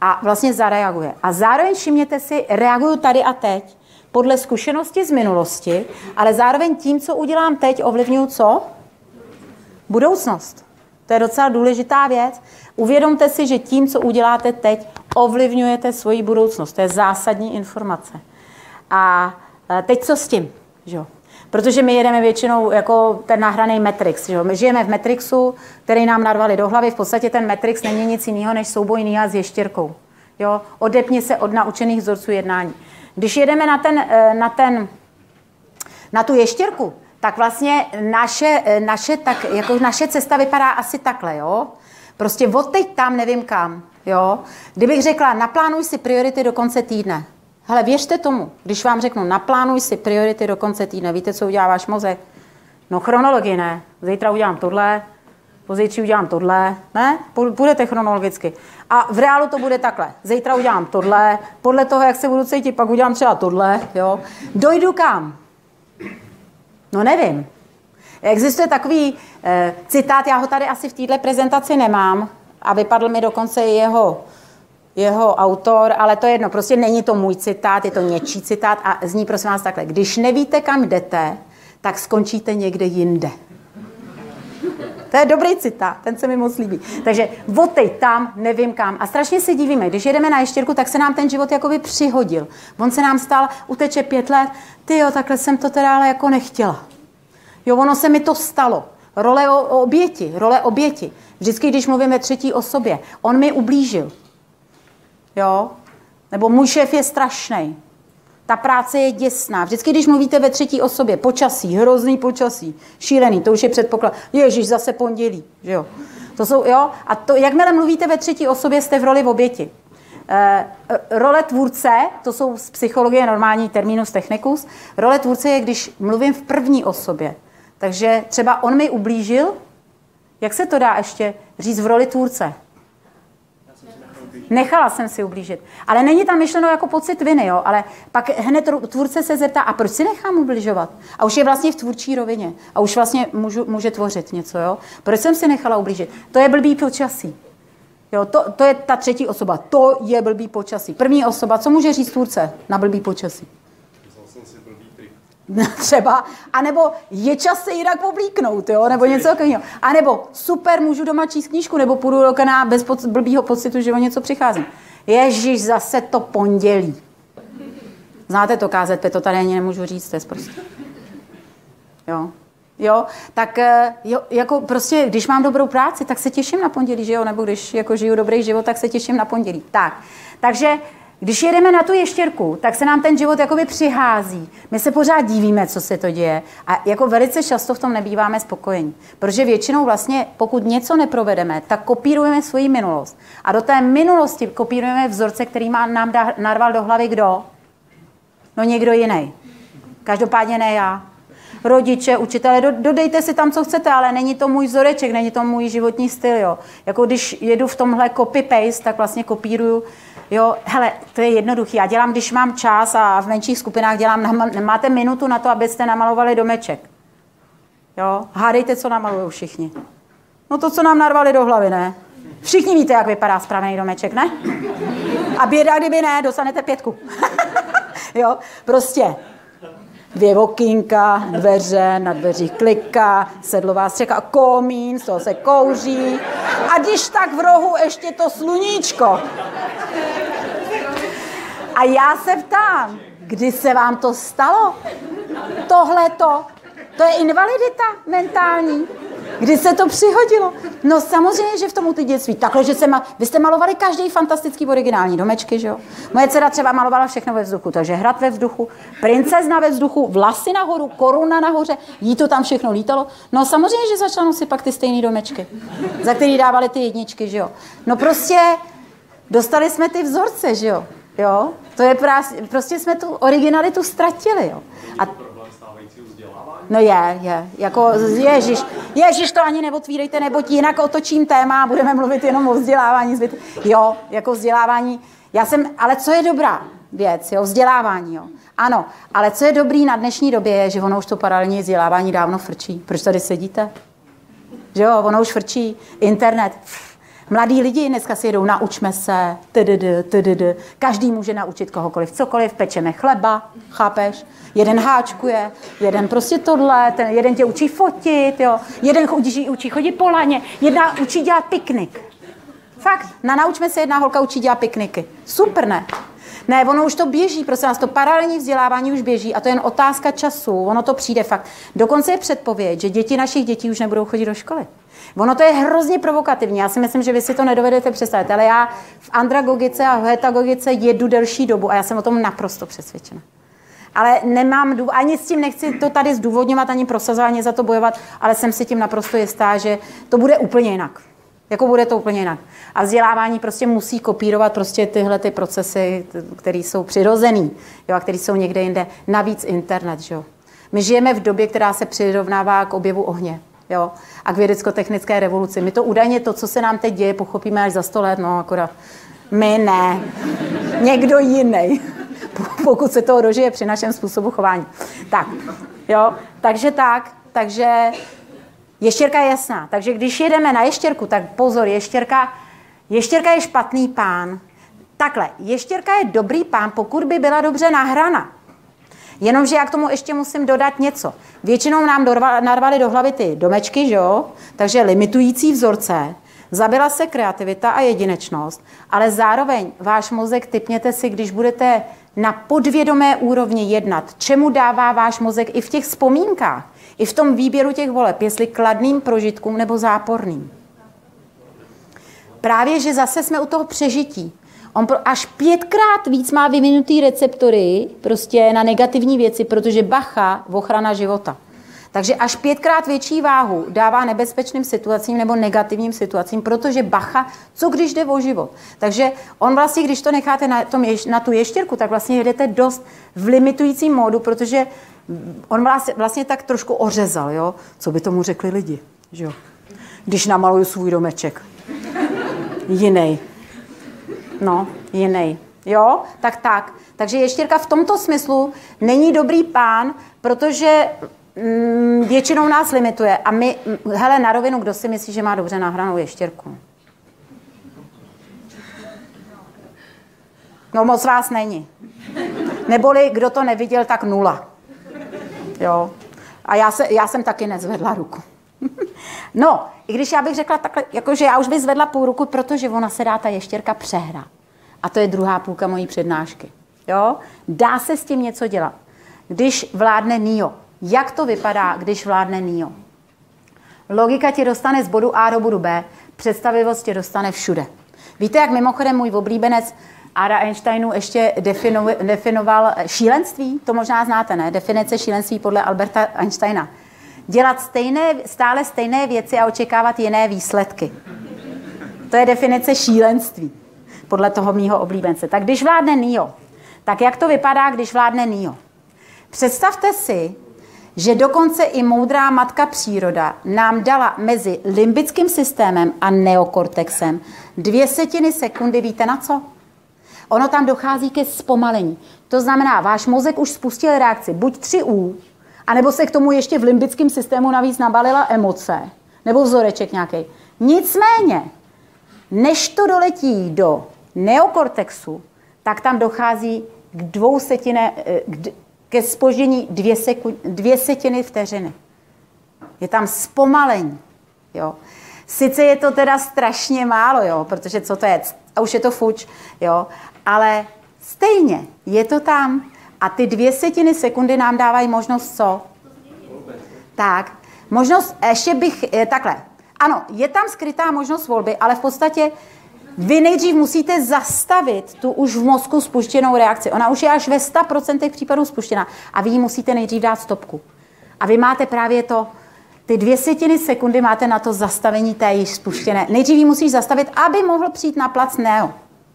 a vlastně zareaguje. A zároveň všimněte si, reaguju tady a teď, podle zkušenosti z minulosti, ale zároveň tím, co udělám teď, ovlivňuji co? Budoucnost. To je docela důležitá věc. Uvědomte si, že tím, co uděláte teď, ovlivňujete svoji budoucnost. To je zásadní informace. A e, teď co s tím? Že? Protože my jedeme většinou jako ten nahraný Matrix. Že? My žijeme v Matrixu, který nám narvali do hlavy. V podstatě ten Matrix není nic jiného než souboj Nia s ještěrkou. Jo? Odepni se od naučených vzorců jednání. Když jedeme na, ten, e, na, ten, na tu ještěrku, tak vlastně naše, naše, tak, jako naše cesta vypadá asi takhle, jo? Prostě od teď tam nevím kam, jo? Kdybych řekla, naplánuj si priority do konce týdne. Hele, věřte tomu, když vám řeknu, naplánuj si priority do konce týdne, víte, co udělá váš mozek? No chronologii ne. Zítra udělám tohle, pozítří udělám tohle, ne? Budete chronologicky. A v reálu to bude takhle. Zítra udělám tohle, podle toho, jak se budu cítit, pak udělám třeba tohle, jo? Dojdu kam? No nevím. Existuje takový e, citát, já ho tady asi v této prezentaci nemám a vypadl mi dokonce jeho, jeho autor, ale to je jedno, prostě není to můj citát, je to něčí citát a zní prosím vás takhle. Když nevíte, kam jdete, tak skončíte někde jinde. To je dobrý citát, ten se mi moc líbí. Takže votej tam, nevím kam. A strašně se divíme, když jedeme na ještěrku, tak se nám ten život jakoby přihodil. On se nám stal, uteče pět let, ty jo, takhle jsem to teda ale jako nechtěla. Jo, ono se mi to stalo. Role o, o oběti, role oběti. Vždycky, když mluvím ve třetí osobě, on mi ublížil. Jo? Nebo můj šéf je strašný. Ta práce je děsná. Vždycky, když mluvíte ve třetí osobě, počasí, hrozný počasí, šílený, to už je předpoklad. Ježíš, zase pondělí, že jo. To jsou, jo, a to, jakmile mluvíte ve třetí osobě, jste v roli v oběti. E, role tvůrce, to jsou z psychologie normální terminus technicus, role tvůrce je, když mluvím v první osobě. Takže třeba on mi ublížil, jak se to dá ještě říct v roli tvůrce? Nechala jsem si ublížit. Ale není tam myšleno jako pocit viny, jo? ale pak hned tvůrce se zeptá, a proč si nechám ubližovat? A už je vlastně v tvůrčí rovině. A už vlastně můžu, může tvořit něco. Jo? Proč jsem si nechala ublížit? To je blbý počasí. Jo, to, to je ta třetí osoba. To je blbý počasí. První osoba, co může říct tvůrce na blbý počasí? třeba, anebo je čas se jinak oblíknout, jo, nebo něco takového. A nebo super, můžu doma číst knížku, nebo půjdu do kaná bez poc- blbýho pocitu, že o něco přicházím. Ježíš, zase to pondělí. Znáte to KZP, to tady ani nemůžu říct, to je prostě. Jo. Jo, tak eh, jo, jako prostě, když mám dobrou práci, tak se těším na pondělí, že jo, nebo když jako žiju dobrý život, tak se těším na pondělí. Tak, takže když jedeme na tu ještěrku, tak se nám ten život jakoby přihází. My se pořád divíme, co se to děje a jako velice často v tom nebýváme spokojení. Protože většinou vlastně, pokud něco neprovedeme, tak kopírujeme svoji minulost. A do té minulosti kopírujeme vzorce, který má, nám dá, narval do hlavy kdo? No někdo jiný. Každopádně ne já. Rodiče, učitele, do, dodejte si tam, co chcete, ale není to můj vzoreček, není to můj životní styl. Jo. Jako když jedu v tomhle copy-paste, tak vlastně kopíruju Jo, hele, to je jednoduché. Já dělám, když mám čas a v menších skupinách dělám, máte minutu na to, abyste namalovali domeček. Jo, hádejte, co namalují všichni. No to, co nám narvali do hlavy, ne? Všichni víte, jak vypadá správný domeček, ne? A běda, kdyby ne, dostanete pětku. jo, prostě dvě okýnka, dveře, na dveřích klika, sedlová střeka, komín, co se kouří. A když tak v rohu ještě to sluníčko. A já se ptám, kdy se vám to stalo? Tohle to, to je invalidita mentální. Kdy se to přihodilo? No samozřejmě, že v tom ty dětství. Takhle, že se ma... Vy jste malovali každý fantastický originální domečky, že jo? Moje dcera třeba malovala všechno ve vzduchu, takže hrad ve vzduchu, princezna ve vzduchu, vlasy nahoru, koruna nahoře, jí to tam všechno lítalo. No samozřejmě, že začala nosit pak ty stejné domečky, za který dávali ty jedničky, že jo? No prostě dostali jsme ty vzorce, že jo? Jo? To je prostě jsme tu originalitu ztratili, jo? A No je, je. Jako Ježíš, Ježíš to ani neotvírejte, neboť jinak otočím téma a budeme mluvit jenom o vzdělávání. Jo, jako vzdělávání. Já jsem, ale co je dobrá věc, jo, vzdělávání, jo. Ano, ale co je dobrý na dnešní době je, že ono už to paralelní vzdělávání dávno frčí. Proč tady sedíte? Že jo, ono už frčí. Internet. Mladí lidi dneska si jedou, naučme se, tdd, tdd. Každý může naučit kohokoliv cokoliv, pečeme chleba, chápeš? Jeden háčkuje, jeden prostě tohle, ten jeden tě učí fotit, jo. jeden učí, učí chodit po laně, jedna učí dělat piknik. Fakt, na naučme se, jedna holka učí dělat pikniky. Super, ne? Ne, ono už to běží, prosím nás, to paralelní vzdělávání už běží a to je jen otázka času, ono to přijde fakt. Dokonce je předpověď, že děti našich dětí už nebudou chodit do školy. Ono to je hrozně provokativní. Já si myslím, že vy si to nedovedete představit, ale já v andragogice a hetagogice jedu delší dobu a já jsem o tom naprosto přesvědčena. Ale nemám, ani s tím nechci to tady zdůvodňovat, ani prosazovat, za to bojovat, ale jsem si tím naprosto jistá, že to bude úplně jinak. Jako bude to úplně jinak. A vzdělávání prostě musí kopírovat prostě tyhle ty procesy, které jsou přirozený, jo, a které jsou někde jinde. Navíc internet, jo. My žijeme v době, která se přirovnává k objevu ohně jo, a k vědecko-technické revoluci. My to údajně, to, co se nám teď děje, pochopíme až za sto let, no akorát my ne. Někdo jiný, pokud se toho dožije při našem způsobu chování. Tak, jo, takže tak, takže ještěrka je jasná. Takže když jedeme na ještěrku, tak pozor, ještěrka, ještěrka je špatný pán. Takhle, ještěrka je dobrý pán, pokud by byla dobře nahrana. Jenomže já k tomu ještě musím dodat něco. Většinou nám narvali do hlavy ty domečky, že jo? takže limitující vzorce, zabila se kreativita a jedinečnost, ale zároveň váš mozek typněte si, když budete na podvědomé úrovni jednat, čemu dává váš mozek i v těch vzpomínkách. I v tom výběru těch voleb, jestli kladným prožitkům nebo záporným. Právě, že zase jsme u toho přežití. On až pětkrát víc má vyvinutý receptory prostě na negativní věci, protože bacha ochrana života. Takže až pětkrát větší váhu dává nebezpečným situacím nebo negativním situacím, protože bacha, co když jde o život. Takže on vlastně, když to necháte na, tom, na tu ještěrku, tak vlastně jedete dost v limitujícím módu, protože on vlastně, vlastně tak trošku ořezal, jo? co by tomu řekli lidi, že jo? když namaluju svůj domeček. Jiný. No, jiný. Jo, tak tak. Takže ještěrka v tomto smyslu není dobrý pán, protože mm, většinou nás limituje. A my, hele, na rovinu, kdo si myslí, že má dobře nahranou ještěrku? No moc vás není. Neboli, kdo to neviděl, tak nula. Jo. A já, se, já jsem taky nezvedla ruku. no, i když já bych řekla takhle, jakože já už bych zvedla půl ruku, protože ona se dá ta ještěrka přehrát. A to je druhá půlka mojí přednášky. Jo? Dá se s tím něco dělat. Když vládne NIO. Jak to vypadá, když vládne NIO? Logika ti dostane z bodu A do bodu B, představivost tě dostane všude. Víte, jak mimochodem můj oblíbenec Ada Einsteinu ještě definoval šílenství? To možná znáte, ne? Definice šílenství podle Alberta Einsteina. Dělat stejné, stále stejné věci a očekávat jiné výsledky. To je definice šílenství podle toho mýho oblíbence. Tak když vládne NIO, tak jak to vypadá, když vládne NIO? Představte si, že dokonce i moudrá matka příroda nám dala mezi limbickým systémem a neokortexem dvě setiny sekundy, víte na co? Ono tam dochází ke zpomalení. To znamená, váš mozek už spustil reakci, buď 3U, anebo se k tomu ještě v limbickém systému navíc nabalila emoce, nebo vzoreček nějaký. Nicméně, než to doletí do neokortexu, tak tam dochází k dvou setine, eh, ke spoždění dvě, dvě setiny vteřiny. Je tam zpomalení. Jo. Sice je to teda strašně málo, jo, protože co to je? A už je to fuč, jo, ale stejně je to tam a ty dvě setiny sekundy nám dávají možnost co? Tak, možnost, ještě bych, eh, takhle, ano, je tam skrytá možnost volby, ale v podstatě vy nejdřív musíte zastavit tu už v mozku spuštěnou reakci. Ona už je až ve 100% případů spuštěna a vy ji musíte nejdřív dát stopku. A vy máte právě to, ty dvě setiny sekundy máte na to zastavení té již spuštěné. Nejdřív ji musíš zastavit, aby mohl přijít na plac Neo.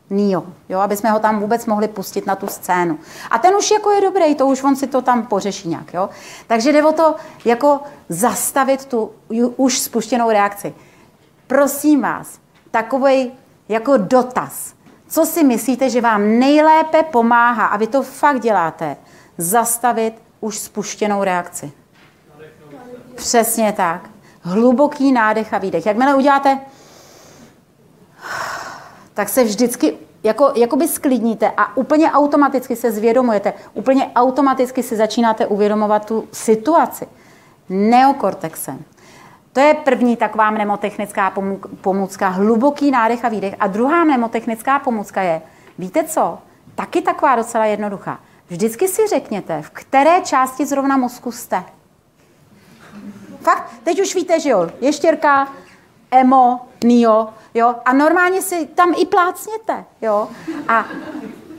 Neo, jo, aby jsme ho tam vůbec mohli pustit na tu scénu. A ten už jako je dobrý, to už on si to tam pořeší nějak, jo. Takže jde o to, jako zastavit tu už spuštěnou reakci. Prosím vás, takovej jako dotaz. Co si myslíte, že vám nejlépe pomáhá, a vy to fakt děláte, zastavit už spuštěnou reakci? Přesně tak. Hluboký nádech a výdech. Jakmile uděláte, tak se vždycky jako, jakoby sklidníte a úplně automaticky se zvědomujete, úplně automaticky si začínáte uvědomovat tu situaci. Neokortexem. To je první taková mnemotechnická pomůcka, hluboký nádech a výdech. A druhá mnemotechnická pomůcka je, víte co, taky taková docela jednoduchá. Vždycky si řekněte, v které části zrovna mozku jste. Fakt, teď už víte, že jo, ještěrka, emo, nio, jo, a normálně si tam i plácněte, jo. A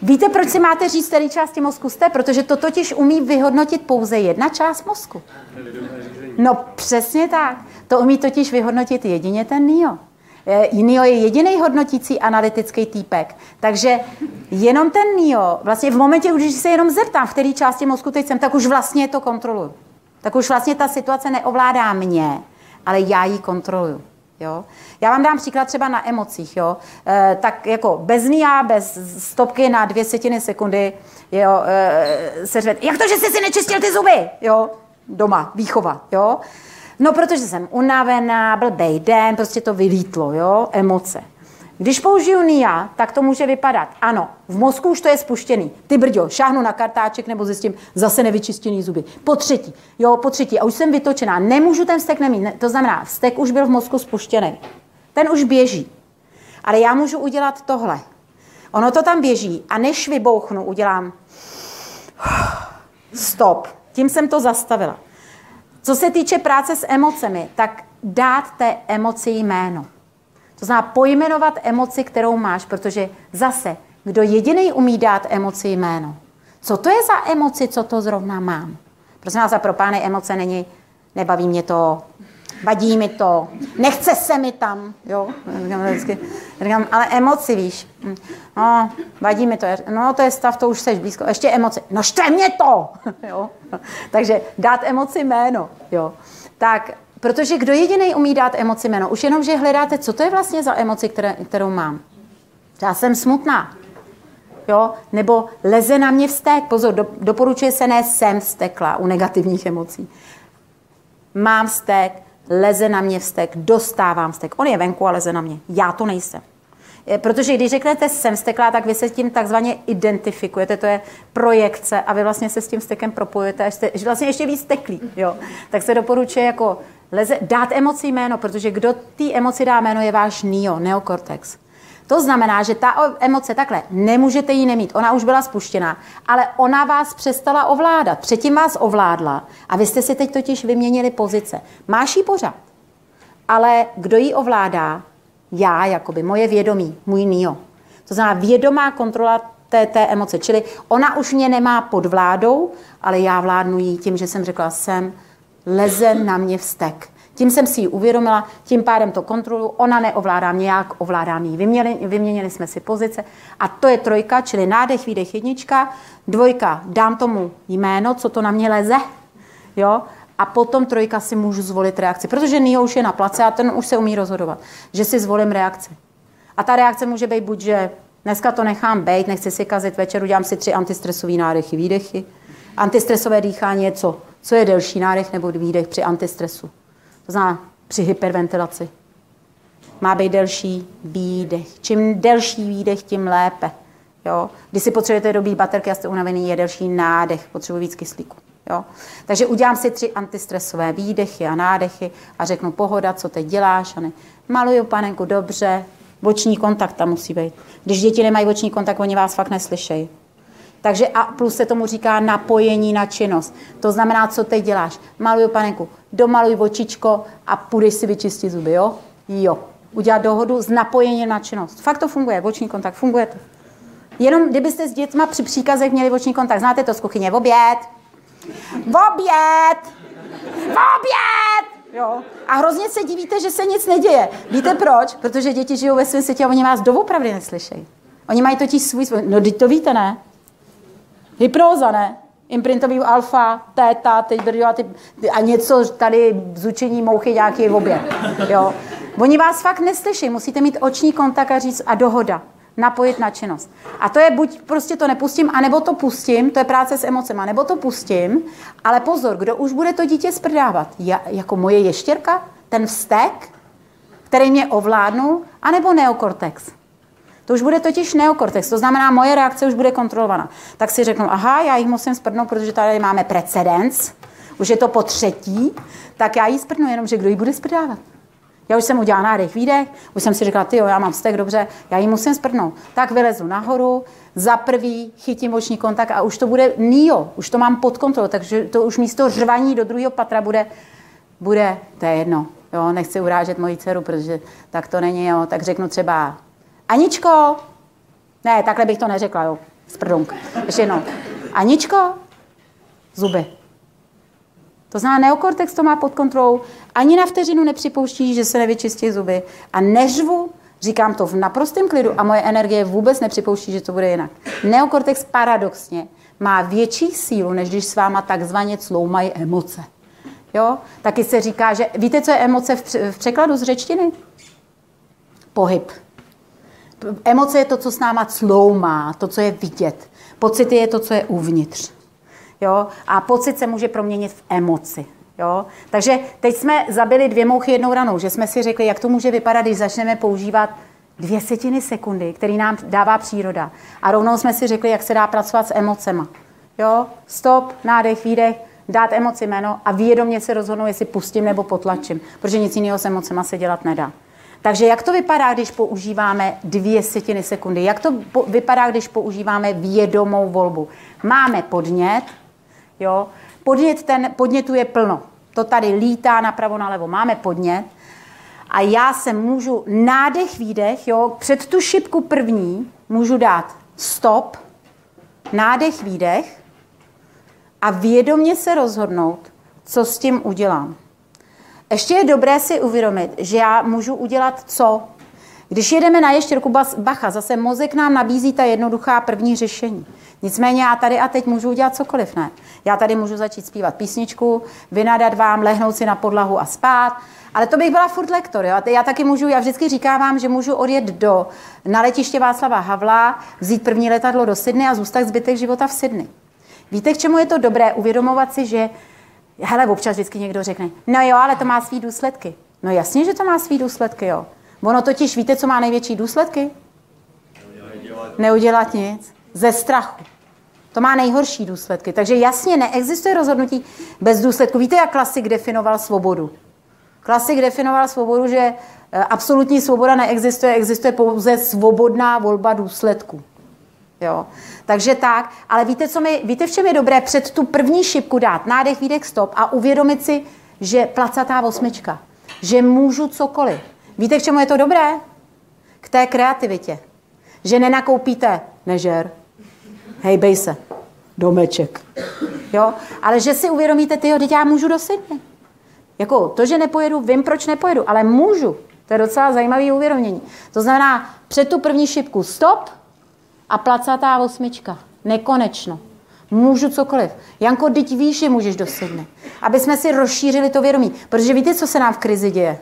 víte, proč si máte říct, které části mozku jste? Protože to totiž umí vyhodnotit pouze jedna část mozku. No přesně tak. To umí totiž vyhodnotit jedině ten NIO. NIO je jediný hodnotící analytický týpek. Takže jenom ten NIO, vlastně v momentě, když se jenom zeptám, v které části mozku teď jsem, tak už vlastně to kontroluju. Tak už vlastně ta situace neovládá mě, ale já ji kontroluju. Jo? Já vám dám příklad třeba na emocích. Jo? E, tak jako bez NIA, bez stopky na dvě setiny sekundy jo, e, se řve, jak to, že jsi si nečistil ty zuby? Jo? Doma, výchova. Jo? No, protože jsem unavená, blbej den, prostě to vylítlo, jo, emoce. Když použiju NIA, tak to může vypadat. Ano, v mozku už to je spuštěný. Ty brďo, šáhnu na kartáček nebo zjistím zase nevyčištěný zuby. Po třetí, jo, po třetí. A už jsem vytočená. Nemůžu ten vztek nemít. Ne, to znamená, vztek už byl v mozku spuštěný. Ten už běží. Ale já můžu udělat tohle. Ono to tam běží a než vybouchnu, udělám stop. Tím jsem to zastavila. Co se týče práce s emocemi, tak dát té emoci jméno. To znamená pojmenovat emoci, kterou máš, protože zase, kdo jediný umí dát emoci jméno. Co to je za emoci, co to zrovna mám? Prosím vás, za pro pány emoce není, nebaví mě to, vadí mi to, nechce se mi tam, jo, říkám, vždycky, říkám, ale emoci, víš, hm. no, vadí mi to, no, to je stav, to už seš blízko, ještě emoci, no štve mě to, jo, takže dát emoci jméno, jo, tak, protože kdo jediný umí dát emoci jméno, už jenom, že hledáte, co to je vlastně za emoci, které, kterou mám. Já jsem smutná, jo, nebo leze na mě vztek, pozor, do, doporučuje se ne jsem vztekla u negativních emocí. Mám vztek, leze na mě vztek, dostávám vztek. On je venku a leze na mě. Já to nejsem. Protože když řeknete jsem vzteklá, tak vy se tím takzvaně identifikujete, to je projekce a vy vlastně se s tím vztekem propojujete, až jste vlastně ještě víc steklí. Jo. Tak se doporučuje jako leze, dát emoci jméno, protože kdo té emoci dá jméno, je váš NIO, neokortex. To znamená, že ta emoce takhle, nemůžete ji nemít, ona už byla spuštěná, ale ona vás přestala ovládat, předtím vás ovládla a vy jste si teď totiž vyměnili pozice. Máš ji pořád, ale kdo ji ovládá? Já, jakoby, moje vědomí, můj nio. To znamená vědomá kontrola té, té emoce, čili ona už mě nemá pod vládou, ale já vládnu jí tím, že jsem řekla, jsem, leze na mě vztek. Tím jsem si ji uvědomila, tím pádem to kontrolu, ona neovládá mě, jak ovládám jí. Vyměnili, vyměnili jsme si pozice a to je trojka, čili nádech, výdech, jednička, dvojka, dám tomu jméno, co to na mě leze, jo, a potom trojka si můžu zvolit reakci, protože Nio už je na place a ten už se umí rozhodovat, že si zvolím reakci. A ta reakce může být buď, že dneska to nechám být, nechci si kazit večer, udělám si tři antistresové nádechy, výdechy. Antistresové dýchání je co? Co je delší nádech nebo výdech při antistresu? To znamená při hyperventilaci. Má být delší výdech. Čím delší výdech, tím lépe. Jo? Když si potřebujete dobít baterky a jste unavený, je delší nádech, potřebuji víc kyslíku. Jo? Takže udělám si tři antistresové výdechy a nádechy a řeknu pohoda, co teď děláš. Ne. Maluju panenku dobře, boční kontakt tam musí být. Když děti nemají boční kontakt, oni vás fakt neslyšejí. Takže a plus se tomu říká napojení na činnost. To znamená, co teď děláš. Maluju panenku, domaluj očičko a půjdeš si vyčistit zuby, jo? Jo. Udělat dohodu s napojením na činnost. Fakt to funguje, oční kontakt, funguje to. Jenom kdybyste s dětma při příkazech měli oční kontakt, znáte to z kuchyně, v oběd, v oběd, v oběd, Jo. A hrozně se divíte, že se nic neděje. Víte proč? Protože děti žijou ve svém světě a oni vás doopravdy neslyšejí. Oni mají totiž svůj, svůj... No, teď to víte, ne? Hypnóza, ne? Imprintový alfa, téta, teď a, ty, a něco tady zučení mouchy nějaký v obě. Jo. Oni vás fakt neslyší, musíte mít oční kontakt a říct a dohoda napojit na činnost. A to je buď prostě to nepustím, anebo to pustím, to je práce s emocema, nebo to pustím, ale pozor, kdo už bude to dítě sprdávat? Ja, jako moje ještěrka? Ten vztek, který mě ovládnu, anebo neokortex? To už bude totiž neokortex, to znamená, moje reakce už bude kontrolovaná. Tak si řeknu, aha, já jich musím sprdnout, protože tady máme precedens, už je to po třetí, tak já jí sprdnu, jenom že kdo jí bude sprdávat. Já už jsem udělala nádech, výdech, už jsem si řekla, ty jo, já mám vztek, dobře, já jí musím sprdnout. Tak vylezu nahoru, za prvý chytím oční kontakt a už to bude nio, už to mám pod kontrolou, takže to už místo řvaní do druhého patra bude, bude, to je jedno, jo, nechci urážet moji dceru, protože tak to není, jo, tak řeknu třeba Aničko, ne, takhle bych to neřekla, jo, sprdunk. Ještě jednou. Aničko, zuby. To znamená, neokortex to má pod kontrolou, ani na vteřinu nepřipouští, že se nevyčistí zuby a neřvu, říkám to v naprostém klidu a moje energie vůbec nepřipouští, že to bude jinak. Neokortex paradoxně má větší sílu, než když s váma takzvaně cloumají emoce. Jo? Taky se říká, že víte, co je emoce v, překladu z řečtiny? Pohyb. Emoce je to, co s náma cloumá, to, co je vidět. Pocity je to, co je uvnitř. Jo? A pocit se může proměnit v emoci. Jo? Takže teď jsme zabili dvě mouchy jednou ranou, že jsme si řekli, jak to může vypadat, když začneme používat dvě setiny sekundy, který nám dává příroda. A rovnou jsme si řekli, jak se dá pracovat s emocema. Jo? Stop, nádech, výdech, dát emoci jméno a vědomě se rozhodnout, jestli pustím nebo potlačím, protože nic jiného s emocema se dělat nedá. Takže jak to vypadá, když používáme dvě setiny sekundy? Jak to vypadá, když používáme vědomou volbu? Máme podnět, jo? Podnět ten, podnětu je plno. To tady lítá napravo, nalevo. Máme podnět. A já se můžu nádech, výdech, jo, před tu šipku první můžu dát stop, nádech, výdech a vědomě se rozhodnout, co s tím udělám. Ještě je dobré si uvědomit, že já můžu udělat co? Když jedeme na ještěrku bacha, zase mozek nám nabízí ta jednoduchá první řešení. Nicméně já tady a teď můžu udělat cokoliv, ne? Já tady můžu začít zpívat písničku, vynadat vám, lehnout si na podlahu a spát, ale to bych byla furt lektor. Jo? Já taky můžu, já vždycky říkávám, že můžu odjet do, na letiště Václava Havla, vzít první letadlo do Sydney a zůstat zbytek života v Sydney. Víte, k čemu je to dobré? Uvědomovat si, že hele, občas vždycky někdo řekne, no jo, ale to má svý důsledky. No jasně, že to má svý důsledky, jo. Ono totiž, víte, co má největší důsledky? Neudělat, nic. Ze strachu. To má nejhorší důsledky. Takže jasně neexistuje rozhodnutí bez důsledku. Víte, jak klasik definoval svobodu? Klasik definoval svobodu, že eh, absolutní svoboda neexistuje, existuje pouze svobodná volba důsledků. Jo. Takže tak, ale víte, co mi, víte, v čem je dobré před tu první šipku dát nádech, výdech, stop a uvědomit si, že placatá osmička, že můžu cokoliv. Víte, k čemu je to dobré? K té kreativitě. Že nenakoupíte nežer, hejbej se, domeček. Jo? Ale že si uvědomíte, tyjo, teď já můžu do. Jako to, že nepojedu, vím, proč nepojedu, ale můžu. To je docela zajímavé uvědomění. To znamená, před tu první šipku stop a placatá osmička. Nekonečno. Můžu cokoliv. Janko, teď víš, že můžeš do. Aby jsme si rozšířili to vědomí. Protože víte, co se nám v krizi děje?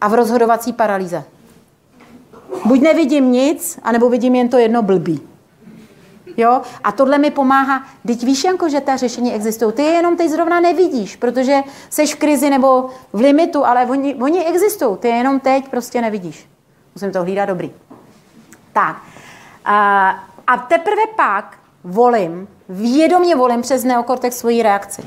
A v rozhodovací paralýze. Buď nevidím nic, anebo vidím jen to jedno blbý. Jo? A tohle mi pomáhá. Teď víš, Janko, že ta řešení existují. Ty je jenom teď zrovna nevidíš, protože jsi v krizi nebo v limitu, ale oni, oni existují. Ty je jenom teď prostě nevidíš. Musím to hlídat dobrý. Tak. A, teprve pak volím, vědomě volím přes neokortex svoji reakci.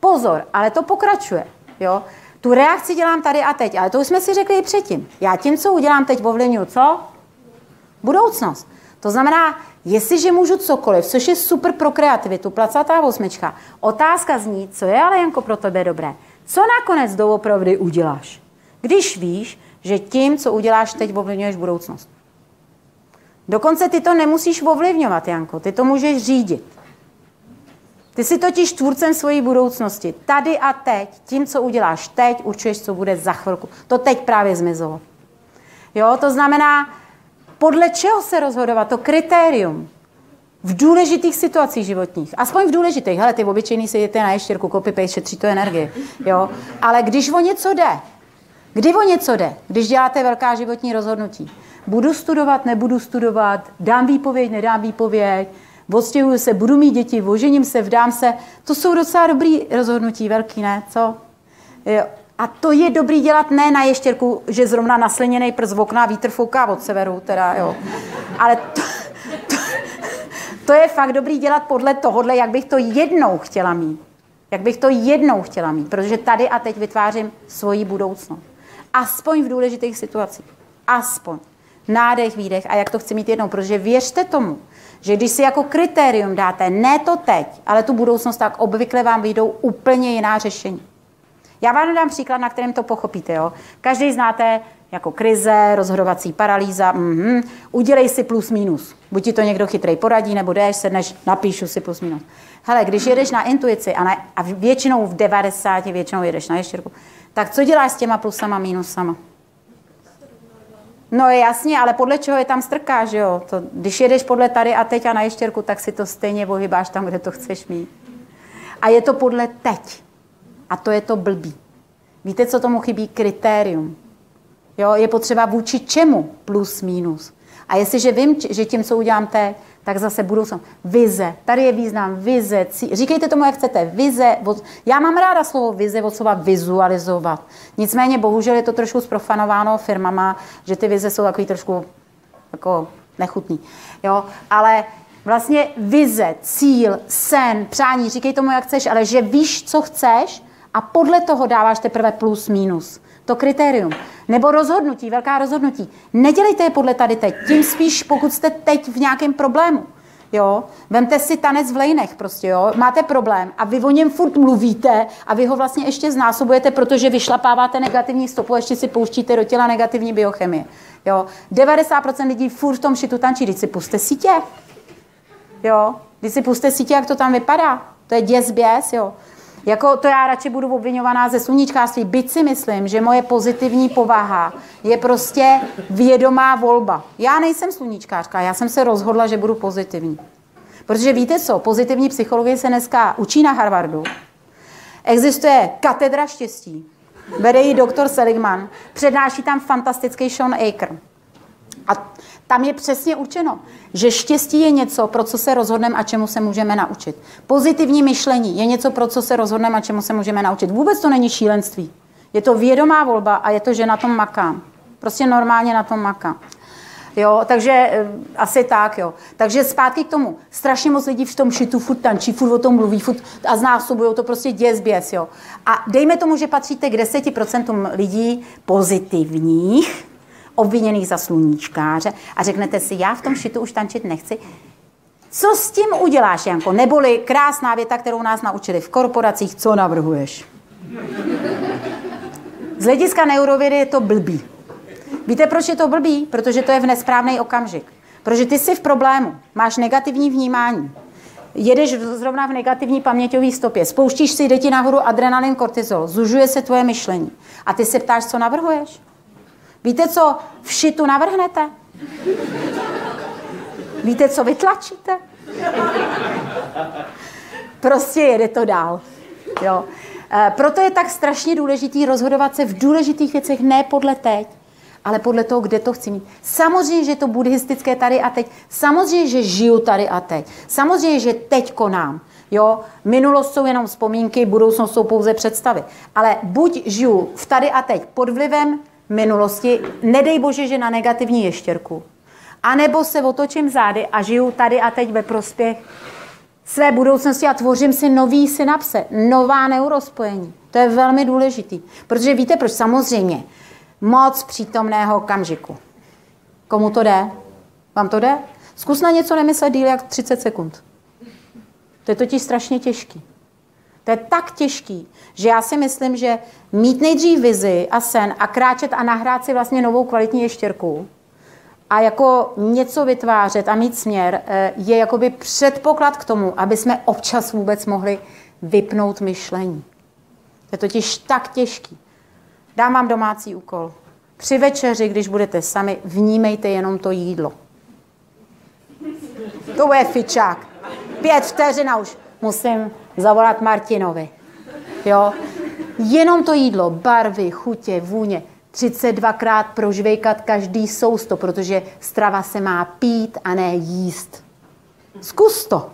Pozor, ale to pokračuje. Jo? Tu reakci dělám tady a teď, ale to už jsme si řekli i předtím. Já tím, co udělám teď, ovlivňuji co? Budoucnost. To znamená, jestliže můžu cokoliv, což je super pro kreativitu, placatá osmička, otázka zní, co je ale Janko pro tebe dobré. Co nakonec doopravdy uděláš? Když víš, že tím, co uděláš teď, ovlivňuješ budoucnost. Dokonce ty to nemusíš ovlivňovat, Janko, ty to můžeš řídit. Ty jsi totiž tvůrcem svojí budoucnosti. Tady a teď, tím, co uděláš teď, určuješ, co bude za chvilku. To teď právě zmizelo. Jo, to znamená, podle čeho se rozhodovat, to kritérium v důležitých situacích životních, aspoň v důležitých, hele, ty obyčejný si jdete na ještěrku, copy paste, šetří to energie, jo, ale když o něco jde, kdy o něco jde, když děláte velká životní rozhodnutí, budu studovat, nebudu studovat, dám výpověď, nedám výpověď, odstěhuju se, budu mít děti, ožením se, vdám se, to jsou docela dobrý rozhodnutí, velký, ne, co? Jo. A to je dobrý dělat ne na ještěrku, že zrovna nasleněný prst okna vítr fouká od severu, teda jo. Ale to, to, to je fakt dobrý dělat podle tohohle, jak bych to jednou chtěla mít. Jak bych to jednou chtěla mít, protože tady a teď vytvářím svoji budoucnost. Aspoň v důležitých situacích. Aspoň. Nádech, výdech a jak to chci mít jednou, protože věřte tomu, že když si jako kritérium dáte ne to teď, ale tu budoucnost, tak obvykle vám vyjdou úplně jiná řešení. Já vám dám příklad, na kterém to pochopíte. Jo? Každý znáte jako krize, rozhodovací paralýza. Mm-hmm. Udělej si plus minus. Buď ti to někdo chytrej poradí, nebo jdeš, sedneš, napíšu si plus minus. Hele, když jedeš na intuici a, na, a většinou v 90, většinou jedeš na ještěrku, tak co děláš s těma plusama, minusama? No jasně, ale podle čeho je tam strká, že jo? To, když jedeš podle tady a teď a na ještěrku, tak si to stejně pohybáš tam, kde to chceš mít. A je to podle teď. A to je to blbý. Víte, co tomu chybí? Kritérium. Jo, je potřeba vůči čemu plus minus. A jestliže vím, že tím, co udělám teď, tak zase budoucnost. Vize. Tady je význam vize. Cí... Říkejte tomu, jak chcete. Vize. Já mám ráda slovo vize od slova vizualizovat. Nicméně, bohužel je to trošku zprofanováno firmama, že ty vize jsou takový trošku jako nechutný. Jo? Ale vlastně vize, cíl, sen, přání, říkej tomu, jak chceš, ale že víš, co chceš a podle toho dáváš teprve plus, minus. To kritérium. Nebo rozhodnutí, velká rozhodnutí. Nedělejte je podle tady teď. Tím spíš, pokud jste teď v nějakém problému. Jo? Vemte si tanec v lejnech prostě, jo? Máte problém a vy o něm furt mluvíte a vy ho vlastně ještě znásobujete, protože vyšlapáváte negativní stopu a ještě si pouštíte do těla negativní biochemie. Jo? 90% lidí furt v tom šitu tančí, když si puste sítě. Jo? Když si puste sítě, jak to tam vypadá. To je děs běs, jo. Jako to já radši budu obvinovaná ze sluníčkářství, byť si myslím, že moje pozitivní povaha je prostě vědomá volba. Já nejsem sluníčkářka, já jsem se rozhodla, že budu pozitivní. Protože víte co, pozitivní psychologie se dneska učí na Harvardu. Existuje katedra štěstí. Vede ji doktor Seligman. Přednáší tam fantastický Sean Aker. A tam je přesně určeno, že štěstí je něco, pro co se rozhodneme a čemu se můžeme naučit. Pozitivní myšlení je něco, pro co se rozhodneme a čemu se můžeme naučit. Vůbec to není šílenství. Je to vědomá volba a je to, že na tom makám. Prostě normálně na tom makám. Jo, takže e, asi tak, jo. Takže zpátky k tomu. Strašně moc lidí v tom šitu furt tančí, furt o tom mluví, furt a znásobují to prostě děs běs, jo. A dejme tomu, že patříte k 10% lidí pozitivních, obviněných za sluníčkáře a řeknete si, já v tom šitu už tančit nechci, co s tím uděláš, Janko? Neboli krásná věta, kterou nás naučili v korporacích, co navrhuješ? Z hlediska neurovědy je to blbý. Víte, proč je to blbý? Protože to je v nesprávný okamžik. Protože ty jsi v problému, máš negativní vnímání, jedeš zrovna v negativní paměťové stopě, spouštíš si, jde ti nahoru adrenalin, kortizol, zužuje se tvoje myšlení a ty se ptáš, co navrhuješ? Víte, co v šitu navrhnete? Víte, co vytlačíte? Prostě jede to dál. Jo. E, proto je tak strašně důležitý rozhodovat se v důležitých věcech ne podle teď, ale podle toho, kde to chci mít. Samozřejmě, že to buddhistické tady a teď. Samozřejmě, že žiju tady a teď. Samozřejmě, že teď konám. Jo, minulost jsou jenom vzpomínky, budoucnost jsou pouze představy. Ale buď žiju v tady a teď pod vlivem minulosti, nedej bože, že na negativní ještěrku. A nebo se otočím zády a žiju tady a teď ve prospěch své budoucnosti a tvořím si nový synapse, nová neurospojení. To je velmi důležitý. Protože víte proč? Samozřejmě, moc přítomného okamžiku. Komu to jde? Vám to jde? Zkus na něco nemyslet díl jak 30 sekund. To je totiž strašně těžký. To je tak těžký, že já si myslím, že mít nejdřív vizi a sen a kráčet a nahrát si vlastně novou kvalitní ještěrku a jako něco vytvářet a mít směr eh, je jakoby předpoklad k tomu, aby jsme občas vůbec mohli vypnout myšlení. To je totiž tak těžký. Dám vám domácí úkol. Při večeři, když budete sami, vnímejte jenom to jídlo. To je fičák. Pět vteřin a už musím zavolat Martinovi. Jo? Jenom to jídlo, barvy, chutě, vůně, 32krát prožvejkat každý sousto, protože strava se má pít a ne jíst. Zkus to.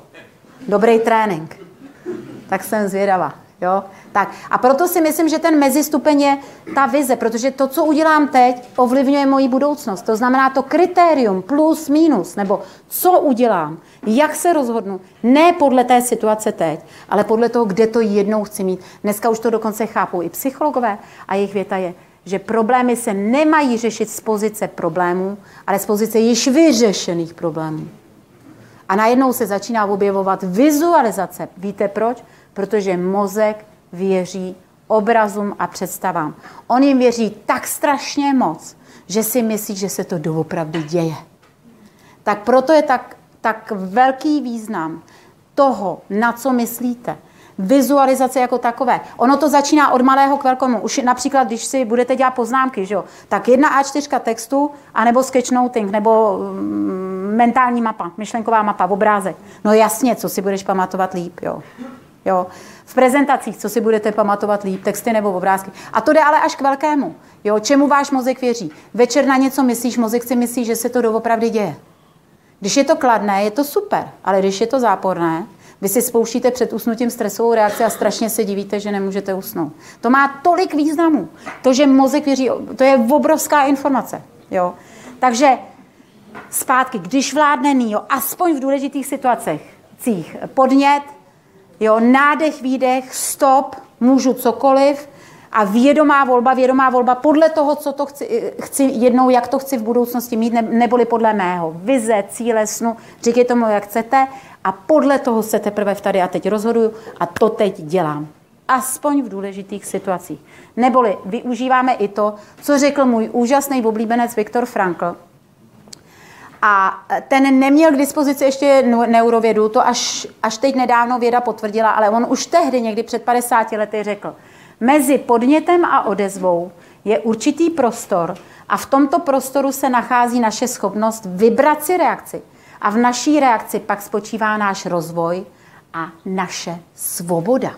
Dobrý trénink. Tak jsem zvědavá. Jo? Tak. A proto si myslím, že ten mezistupeň je ta vize, protože to, co udělám teď, ovlivňuje moji budoucnost. To znamená to kritérium plus, minus, nebo co udělám, jak se rozhodnu, ne podle té situace teď, ale podle toho, kde to jednou chci mít. Dneska už to dokonce chápou i psychologové a jejich věta je, že problémy se nemají řešit z pozice problémů, ale z pozice již vyřešených problémů. A najednou se začíná objevovat vizualizace. Víte proč? Protože mozek věří obrazům a představám. On jim věří tak strašně moc, že si myslí, že se to doopravdy děje. Tak proto je tak, tak velký význam toho, na co myslíte. Vizualizace jako takové. Ono to začíná od malého k velkému. Už například, když si budete dělat poznámky, že jo, tak jedna A4 textu, anebo sketchnoting, nebo mm, mentální mapa, myšlenková mapa, obrázek. No jasně, co si budeš pamatovat líp, jo. Jo v prezentacích, co si budete pamatovat líp, texty nebo obrázky. A to jde ale až k velkému. Jo, čemu váš mozek věří? Večer na něco myslíš, mozek si myslí, že se to doopravdy děje. Když je to kladné, je to super, ale když je to záporné, vy si spouštíte před usnutím stresovou reakci a strašně se divíte, že nemůžete usnout. To má tolik významů. To, že mozek věří, to je obrovská informace. Jo? Takže zpátky, když vládne NIO, aspoň v důležitých situacích, podnět, Jo, nádech, výdech, stop, můžu cokoliv A vědomá volba, vědomá volba podle toho, co to chci, chci jednou, jak to chci v budoucnosti mít, ne, neboli podle mého. Vize, cíle, snu, říkejte tomu, jak chcete a podle toho se teprve v tady a teď rozhoduju a to teď dělám. Aspoň v důležitých situacích. Neboli využíváme i to, co řekl můj úžasný oblíbenec Viktor Frankl, a ten neměl k dispozici ještě neurovědu, to až, až teď nedávno věda potvrdila, ale on už tehdy, někdy před 50 lety, řekl, mezi podnětem a odezvou je určitý prostor a v tomto prostoru se nachází naše schopnost vybrat si reakci. A v naší reakci pak spočívá náš rozvoj a naše svoboda.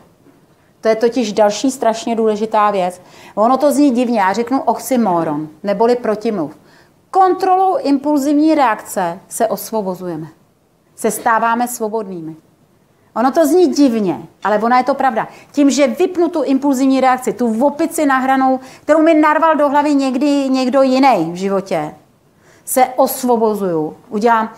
To je totiž další strašně důležitá věc. Ono to zní divně, já řeknu oxymoron, neboli protimluv. Kontrolou impulzivní reakce se osvobozujeme. Se stáváme svobodnými. Ono to zní divně, ale ona je to pravda. Tím, že vypnu tu impulzivní reakci, tu opici nahranou, kterou mi narval do hlavy někdy někdo jiný v životě, se osvobozuju. Udělám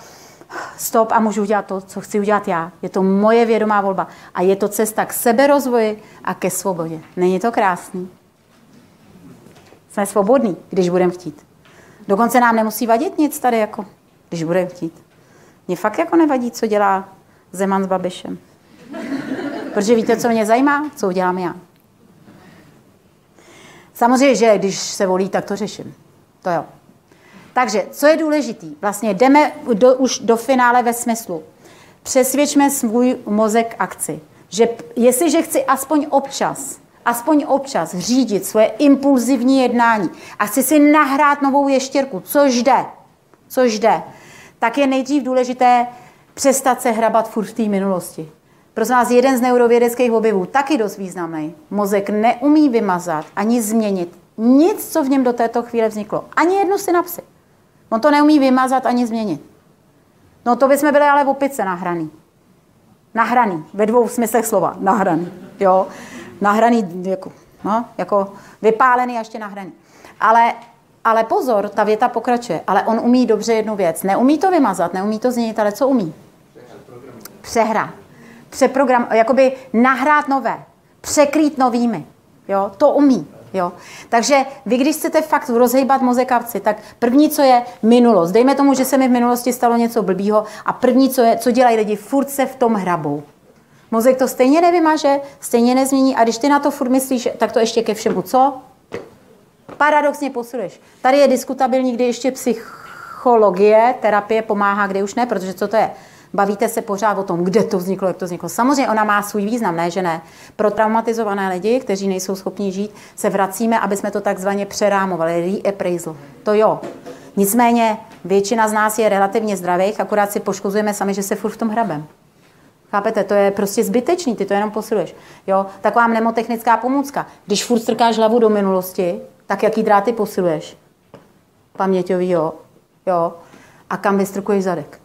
stop a můžu udělat to, co chci udělat já. Je to moje vědomá volba. A je to cesta k seberozvoji a ke svobodě. Není to krásný? Jsme svobodní, když budeme chtít. Dokonce nám nemusí vadit nic tady, jako, když bude chtít. Mně fakt jako nevadí, co dělá Zeman s Babišem. Protože víte, co mě zajímá? Co udělám já. Samozřejmě, že když se volí, tak to řeším. To jo. Takže, co je důležitý? Vlastně jdeme do, už do finále ve smyslu. Přesvědčme svůj mozek akci. Že jestliže chci aspoň občas aspoň občas řídit svoje impulzivní jednání a chci si nahrát novou ještěrku, což jde, což jde, tak je nejdřív důležité přestat se hrabat furt v té minulosti. Prosím vás, jeden z neurovědeckých objevů, taky dost významný. Mozek neumí vymazat ani změnit nic, co v něm do této chvíle vzniklo. Ani jednu synapsi. On to neumí vymazat ani změnit. No to bychom byli ale v opice nahraný. Nahraný, ve dvou smyslech slova, nahraný. Jo? Nahraný, jako, no, jako vypálený a ještě nahraný. Ale, ale pozor, ta věta pokračuje. Ale on umí dobře jednu věc. Neumí to vymazat, neumí to změnit, ale co umí? Přehrát. Přeprogram, jakoby nahrát nové. Překrýt novými. Jo, to umí. Jo. Takže vy, když chcete fakt rozhejbat mozekavci, tak první, co je minulost. Dejme tomu, že se mi v minulosti stalo něco blbýho a první, co je, co dělají lidi, furt se v tom hrabou. Mozek to stejně nevymaže, stejně nezmění a když ty na to furt myslíš, tak to ještě ke všemu co? Paradoxně posiluješ. Tady je diskutabilní, kdy ještě psychologie, terapie pomáhá, kde už ne, protože co to je? Bavíte se pořád o tom, kde to vzniklo, jak to vzniklo. Samozřejmě ona má svůj význam, ne, že ne. Pro traumatizované lidi, kteří nejsou schopni žít, se vracíme, aby jsme to takzvaně přerámovali, reappraisal. To jo. Nicméně většina z nás je relativně zdravých, akorát si poškozujeme sami, že se furt v tom hrabem. Chápete, to je prostě zbytečný, ty to jenom posiluješ. Jo? Taková mnemotechnická pomůcka. Když furt strkáš hlavu do minulosti, tak jaký dráty posiluješ? Paměťový, jo. jo. A kam vystrkuješ zadek?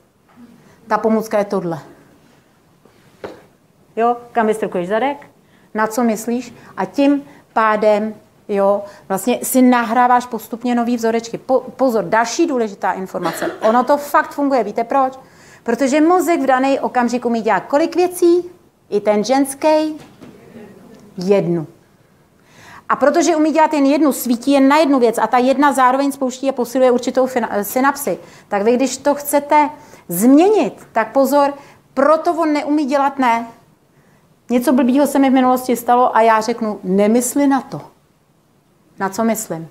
Ta pomůcka je tohle. Jo, kam vystrkuješ zadek? Na co myslíš? A tím pádem Jo, vlastně si nahráváš postupně nový vzorečky. Po, pozor, další důležitá informace. Ono to fakt funguje. Víte proč? Protože mozek v daný okamžik umí dělat kolik věcí? I ten ženský? Jednu. A protože umí dělat jen jednu, svítí jen na jednu věc a ta jedna zároveň spouští a posiluje určitou synapsi, tak vy, když to chcete změnit, tak pozor, proto on neumí dělat ne. Něco blbýho se mi v minulosti stalo a já řeknu, nemysli na to. Na co myslím?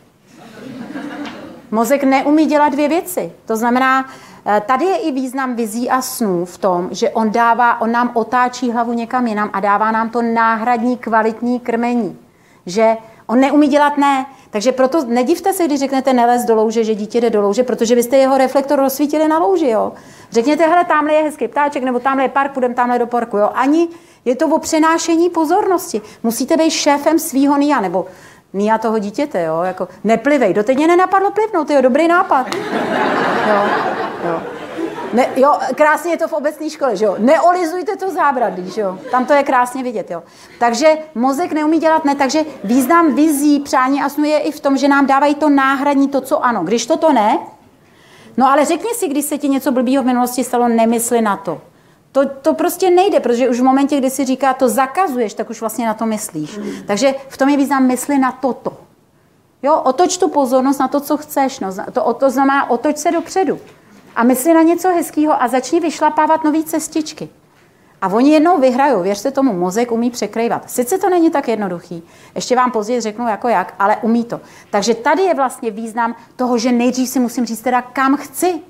Mozek neumí dělat dvě věci. To znamená, Eh, tady je i význam vizí a snů v tom, že on dává, on nám otáčí hlavu někam jinam a dává nám to náhradní kvalitní krmení. Že on neumí dělat ne. Takže proto nedivte se, když řeknete nelez do louže, že dítě jde do louže, protože vy jste jeho reflektor rozsvítili na louži. Jo? Řekněte, hele, tamhle je hezký ptáček, nebo tamhle je park, půjdeme tamhle do parku. Jo? Ani je to o přenášení pozornosti. Musíte být šéfem svého nia, nebo Nia toho dítěte, jo, jako neplivej. Doteď mě nenapadlo plivnout, jo, dobrý nápad. Jo, jo. Ne, jo, krásně je to v obecné škole, že jo. Neolizujte to zábradlí, že jo. Tam to je krásně vidět, jo. Takže mozek neumí dělat ne, takže význam vizí, přání a snu je i v tom, že nám dávají to náhradní, to, co ano. Když toto ne, no ale řekni si, když se ti něco blbýho v minulosti stalo, nemysli na to. To, to prostě nejde, protože už v momentě, kdy si říká, to zakazuješ, tak už vlastně na to myslíš. Mm. Takže v tom je význam mysli na toto. Jo, otoč tu pozornost na to, co chceš. No, to, to znamená, otoč se dopředu. A mysli na něco hezkého a začni vyšlapávat nové cestičky. A oni jednou vyhrajou, věřte tomu, mozek umí překrývat. Sice to není tak jednoduchý, ještě vám později řeknu jako jak, ale umí to. Takže tady je vlastně význam toho, že nejdřív si musím říct teda, kam chci.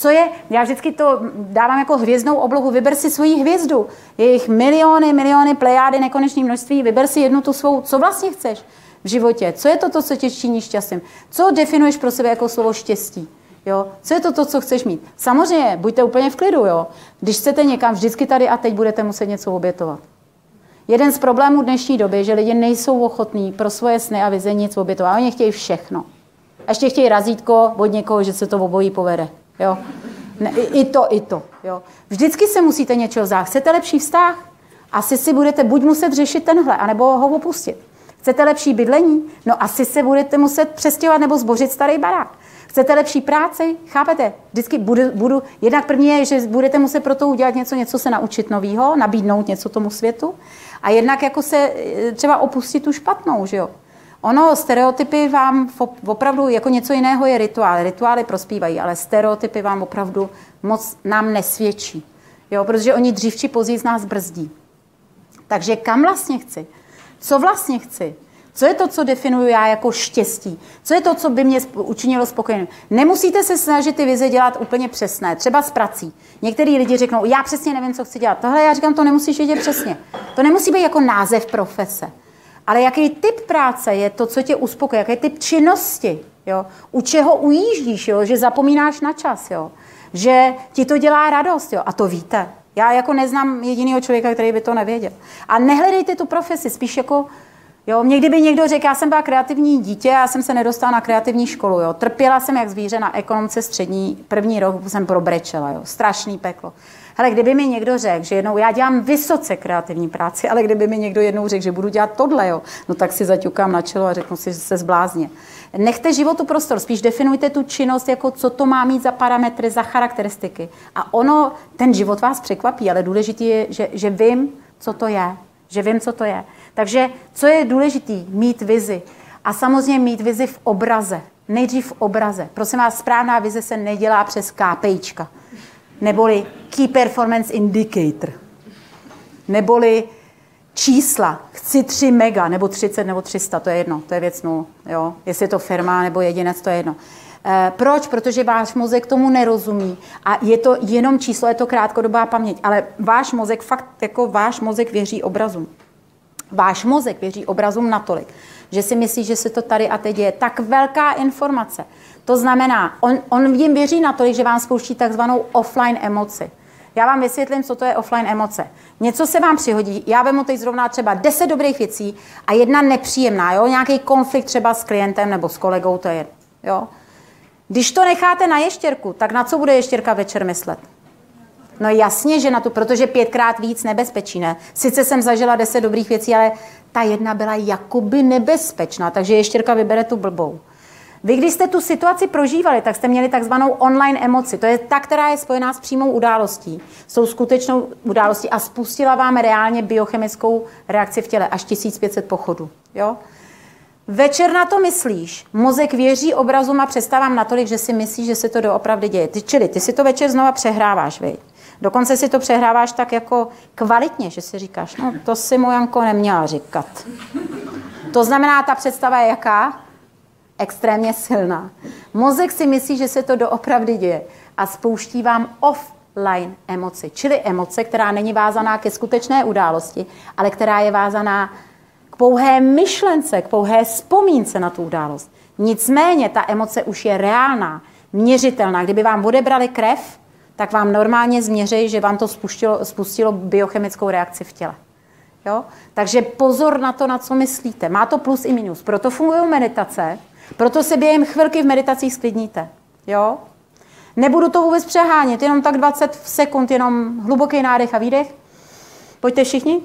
Co je, já vždycky to dávám jako hvězdnou oblohu, vyber si svoji hvězdu. Je jich miliony, miliony, plejády, nekonečné množství, vyber si jednu tu svou, co vlastně chceš v životě. Co je to, to co tě činí šťastným? Co definuješ pro sebe jako slovo štěstí? Jo? Co je to, to, co chceš mít? Samozřejmě, buďte úplně v klidu. Jo? Když chcete někam, vždycky tady a teď budete muset něco obětovat. Jeden z problémů dnešní doby je, že lidi nejsou ochotní pro svoje sny a vize nic obětovat. Oni chtějí všechno. A ještě chtějí razítko od někoho, že se to obojí povede. Jo? Ne, i, I to, i to. Jo? Vždycky se musíte něčeho zát. Chcete lepší vztah? Asi si budete buď muset řešit tenhle, anebo ho opustit. Chcete lepší bydlení? No asi se budete muset přestěhovat nebo zbořit starý barák. Chcete lepší práci? Chápete? Vždycky budu, budu, jednak první je, že budete muset pro to udělat něco, něco se naučit novýho, nabídnout něco tomu světu. A jednak jako se e, třeba opustit tu špatnou, že jo? Ono, stereotypy vám opravdu, jako něco jiného je rituál. Rituály prospívají, ale stereotypy vám opravdu moc nám nesvědčí. Jo, protože oni dřív či později z nás brzdí. Takže kam vlastně chci? Co vlastně chci? Co je to, co definuju já jako štěstí? Co je to, co by mě učinilo spokojeným? Nemusíte se snažit ty vize dělat úplně přesné, třeba s prací. Některý lidi řeknou, já přesně nevím, co chci dělat. Tohle já říkám, to nemusíš vědět přesně. To nemusí být jako název profese. Ale jaký typ práce je to, co tě uspokojí, jaký typ činnosti, jo? u čeho ujíždíš, jo? že zapomínáš na čas, jo? že ti to dělá radost. Jo? A to víte. Já jako neznám jediného člověka, který by to nevěděl. A nehledejte tu profesi, spíš jako Jo, mě kdyby někdo řekl, já jsem byla kreativní dítě, já jsem se nedostala na kreativní školu. Jo. Trpěla jsem jak zvíře na ekonomce střední, první rok jsem probrečela, jo. strašný peklo. Ale kdyby mi někdo řekl, že jednou já dělám vysoce kreativní práci, ale kdyby mi někdo jednou řekl, že budu dělat tohle, jo, no tak si zaťukám na čelo a řeknu si, že se zblázně. Nechte životu prostor, spíš definujte tu činnost, jako co to má mít za parametry, za charakteristiky. A ono, ten život vás překvapí, ale důležité je, že, že vím, co to je. Že vím, co to je. Takže co je důležité? Mít vizi. A samozřejmě mít vizi v obraze. Nejdřív v obraze. Prosím vás, správná vize se nedělá přes KPIčka. Neboli Key Performance Indicator. Neboli čísla. Chci 3 mega, nebo 30, nebo 300, to je jedno, to je věc nul. Jo? Jestli je to firma nebo jedinec, to je jedno. E, proč? Protože váš mozek tomu nerozumí a je to jenom číslo, je to krátkodobá paměť, ale váš mozek, fakt jako váš mozek věří obrazům. Váš mozek věří obrazům natolik, že si myslí, že se to tady a teď je tak velká informace. To znamená, on, on jim věří natolik, že vám spouští takzvanou offline emoci. Já vám vysvětlím, co to je offline emoce. Něco se vám přihodí, já vemu teď zrovna třeba 10 dobrých věcí a jedna nepříjemná, jo? nějaký konflikt třeba s klientem nebo s kolegou, to je. Jo? Když to necháte na ještěrku, tak na co bude ještěrka večer myslet? No jasně, že na to, protože pětkrát víc nebezpečí, ne? Sice jsem zažila deset dobrých věcí, ale ta jedna byla jakoby nebezpečná, takže ještěrka vybere tu blbou. Vy, když jste tu situaci prožívali, tak jste měli takzvanou online emoci. To je ta, která je spojená s přímou událostí, s tou skutečnou událostí a spustila vám reálně biochemickou reakci v těle, až 1500 pochodů. Jo? Večer na to myslíš, mozek věří obrazům a představám natolik, že si myslíš, že se to doopravdy děje. Ty, čili ty si to večer znova přehráváš, viď? Dokonce si to přehráváš tak jako kvalitně, že si říkáš, no to si mu Janko neměla říkat. To znamená, ta představa je jaká? Extrémně silná. Mozek si myslí, že se to doopravdy děje a spouští vám offline emoci, čili emoce, která není vázaná ke skutečné události, ale která je vázaná k pouhé myšlence, k pouhé vzpomínce na tu událost. Nicméně ta emoce už je reálná, měřitelná. Kdyby vám odebrali krev, tak vám normálně změří, že vám to spustilo, spustilo biochemickou reakci v těle. Jo? Takže pozor na to, na co myslíte. Má to plus i minus. Proto fungují meditace, proto se během chvilky v meditacích sklidníte. Jo? Nebudu to vůbec přehánět, jenom tak 20 sekund, jenom hluboký nádech a výdech. Pojďte všichni.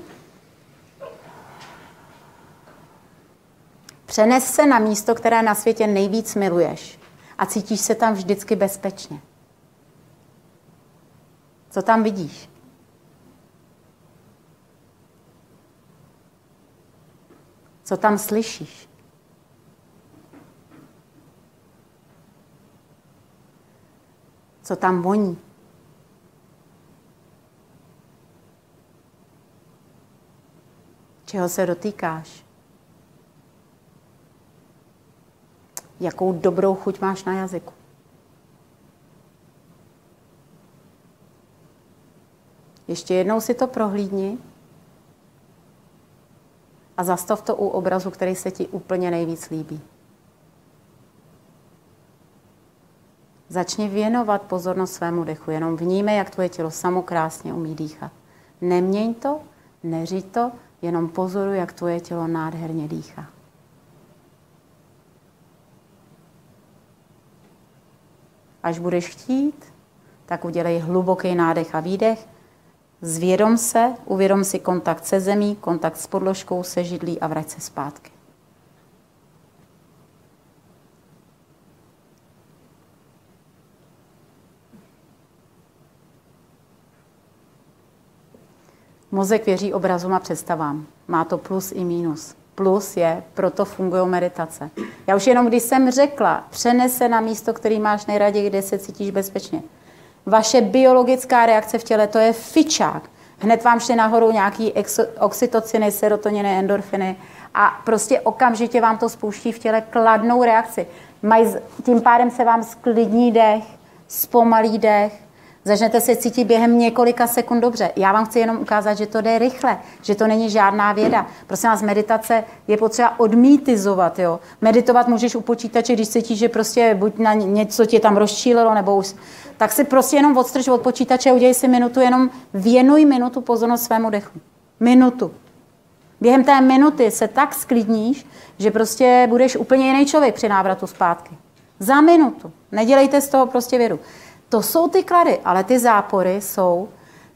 Přenes se na místo, které na světě nejvíc miluješ a cítíš se tam vždycky bezpečně. Co tam vidíš? Co tam slyšíš? Co tam voní? Čeho se dotýkáš? Jakou dobrou chuť máš na jazyku? Ještě jednou si to prohlídni a zastav to u obrazu, který se ti úplně nejvíc líbí. Začni věnovat pozornost svému dechu, jenom vníme, jak tvoje tělo samo krásně umí dýchat. Neměň to, neřiď to, jenom pozoruj, jak tvoje tělo nádherně dýchá. Až budeš chtít, tak udělej hluboký nádech a výdech. Zvědom se, uvědom si kontakt se zemí, kontakt s podložkou, se židlí a vrať se zpátky. Mozek věří obrazům a představám. Má to plus i mínus. Plus je, proto fungují meditace. Já už jenom, když jsem řekla, přenese na místo, který máš nejraději, kde se cítíš bezpečně. Vaše biologická reakce v těle, to je fičák. Hned vám šly nahoru nějaký oxytociny, serotoniny, endorfiny a prostě okamžitě vám to spouští v těle kladnou reakci. Tím pádem se vám sklidní dech, zpomalí dech, Začnete se cítit během několika sekund dobře. Já vám chci jenom ukázat, že to jde rychle, že to není žádná věda. Prosím vás, meditace je potřeba odmítizovat. Jo? Meditovat můžeš u počítače, když cítíš, že prostě buď na něco tě tam rozčílilo, nebo už, tak si prostě jenom odstrž od počítače udělej si minutu, jenom věnuj minutu pozornost svému dechu. Minutu. Během té minuty se tak sklidníš, že prostě budeš úplně jiný člověk při návratu zpátky. Za minutu. Nedělejte z toho prostě vědu. To jsou ty klady, ale ty zápory jsou,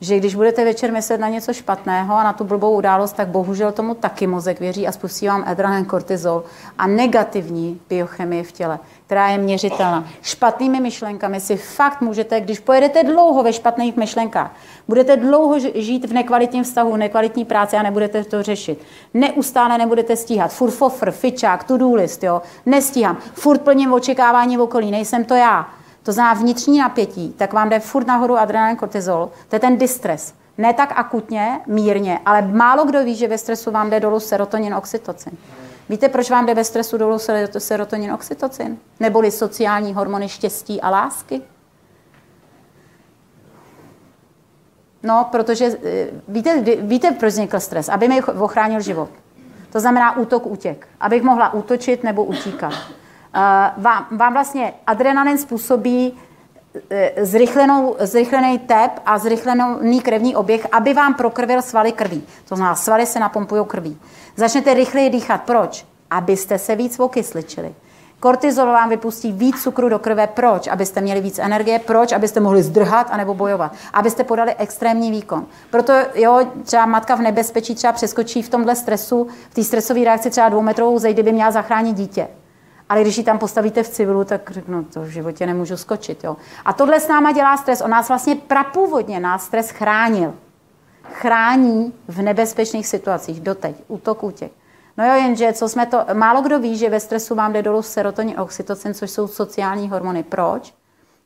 že když budete večer myslet na něco špatného a na tu blbou událost, tak bohužel tomu taky mozek věří a spustí vám adrenalin, kortizol a negativní biochemie v těle, která je měřitelná. Špatnými myšlenkami si fakt můžete, když pojedete dlouho ve špatných myšlenkách, budete dlouho žít v nekvalitním vztahu, nekvalitní práci a nebudete to řešit. Neustále nebudete stíhat. Furt fofr, fičák, to-do list, jo. Nestíhám. Furt plním očekávání v okolí, nejsem to já to znamená vnitřní napětí, tak vám jde furt nahoru adrenalin, kortizol, to je ten distres. Ne tak akutně, mírně, ale málo kdo ví, že ve stresu vám jde dolů serotonin, oxytocin. Víte, proč vám jde ve stresu dolů serotonin, oxytocin? Neboli sociální hormony štěstí a lásky? No, protože eh, víte, víte, proč vznikl stres? Aby mi ochránil život. To znamená útok, útěk. Abych mohla útočit nebo utíkat. Eh, vám, vám vlastně adrenalin způsobí eh, zrychlenou, zrychlený tep a zrychlený krevní oběh, aby vám prokrvil svaly krví. To znamená, svaly se napompují krví. Začnete rychleji dýchat. Proč? Abyste se víc okysličili. Kortizol vám vypustí víc cukru do krve. Proč? Abyste měli víc energie. Proč? Abyste mohli zdrhat anebo bojovat. Abyste podali extrémní výkon. Proto jo, třeba matka v nebezpečí třeba přeskočí v tomhle stresu, v té stresové reakci třeba dvoumetrovou zejdy by měla zachránit dítě. Ale když ji tam postavíte v civilu, tak řeknu, to v životě nemůžu skočit. Jo. A tohle s náma dělá stres. On nás vlastně prapůvodně nás stres chránil. Chrání v nebezpečných situacích doteď, útok, útěk. No jo, jenže co jsme to, málo kdo ví, že ve stresu vám jde dolů serotonin, oxytocin, což jsou sociální hormony. Proč?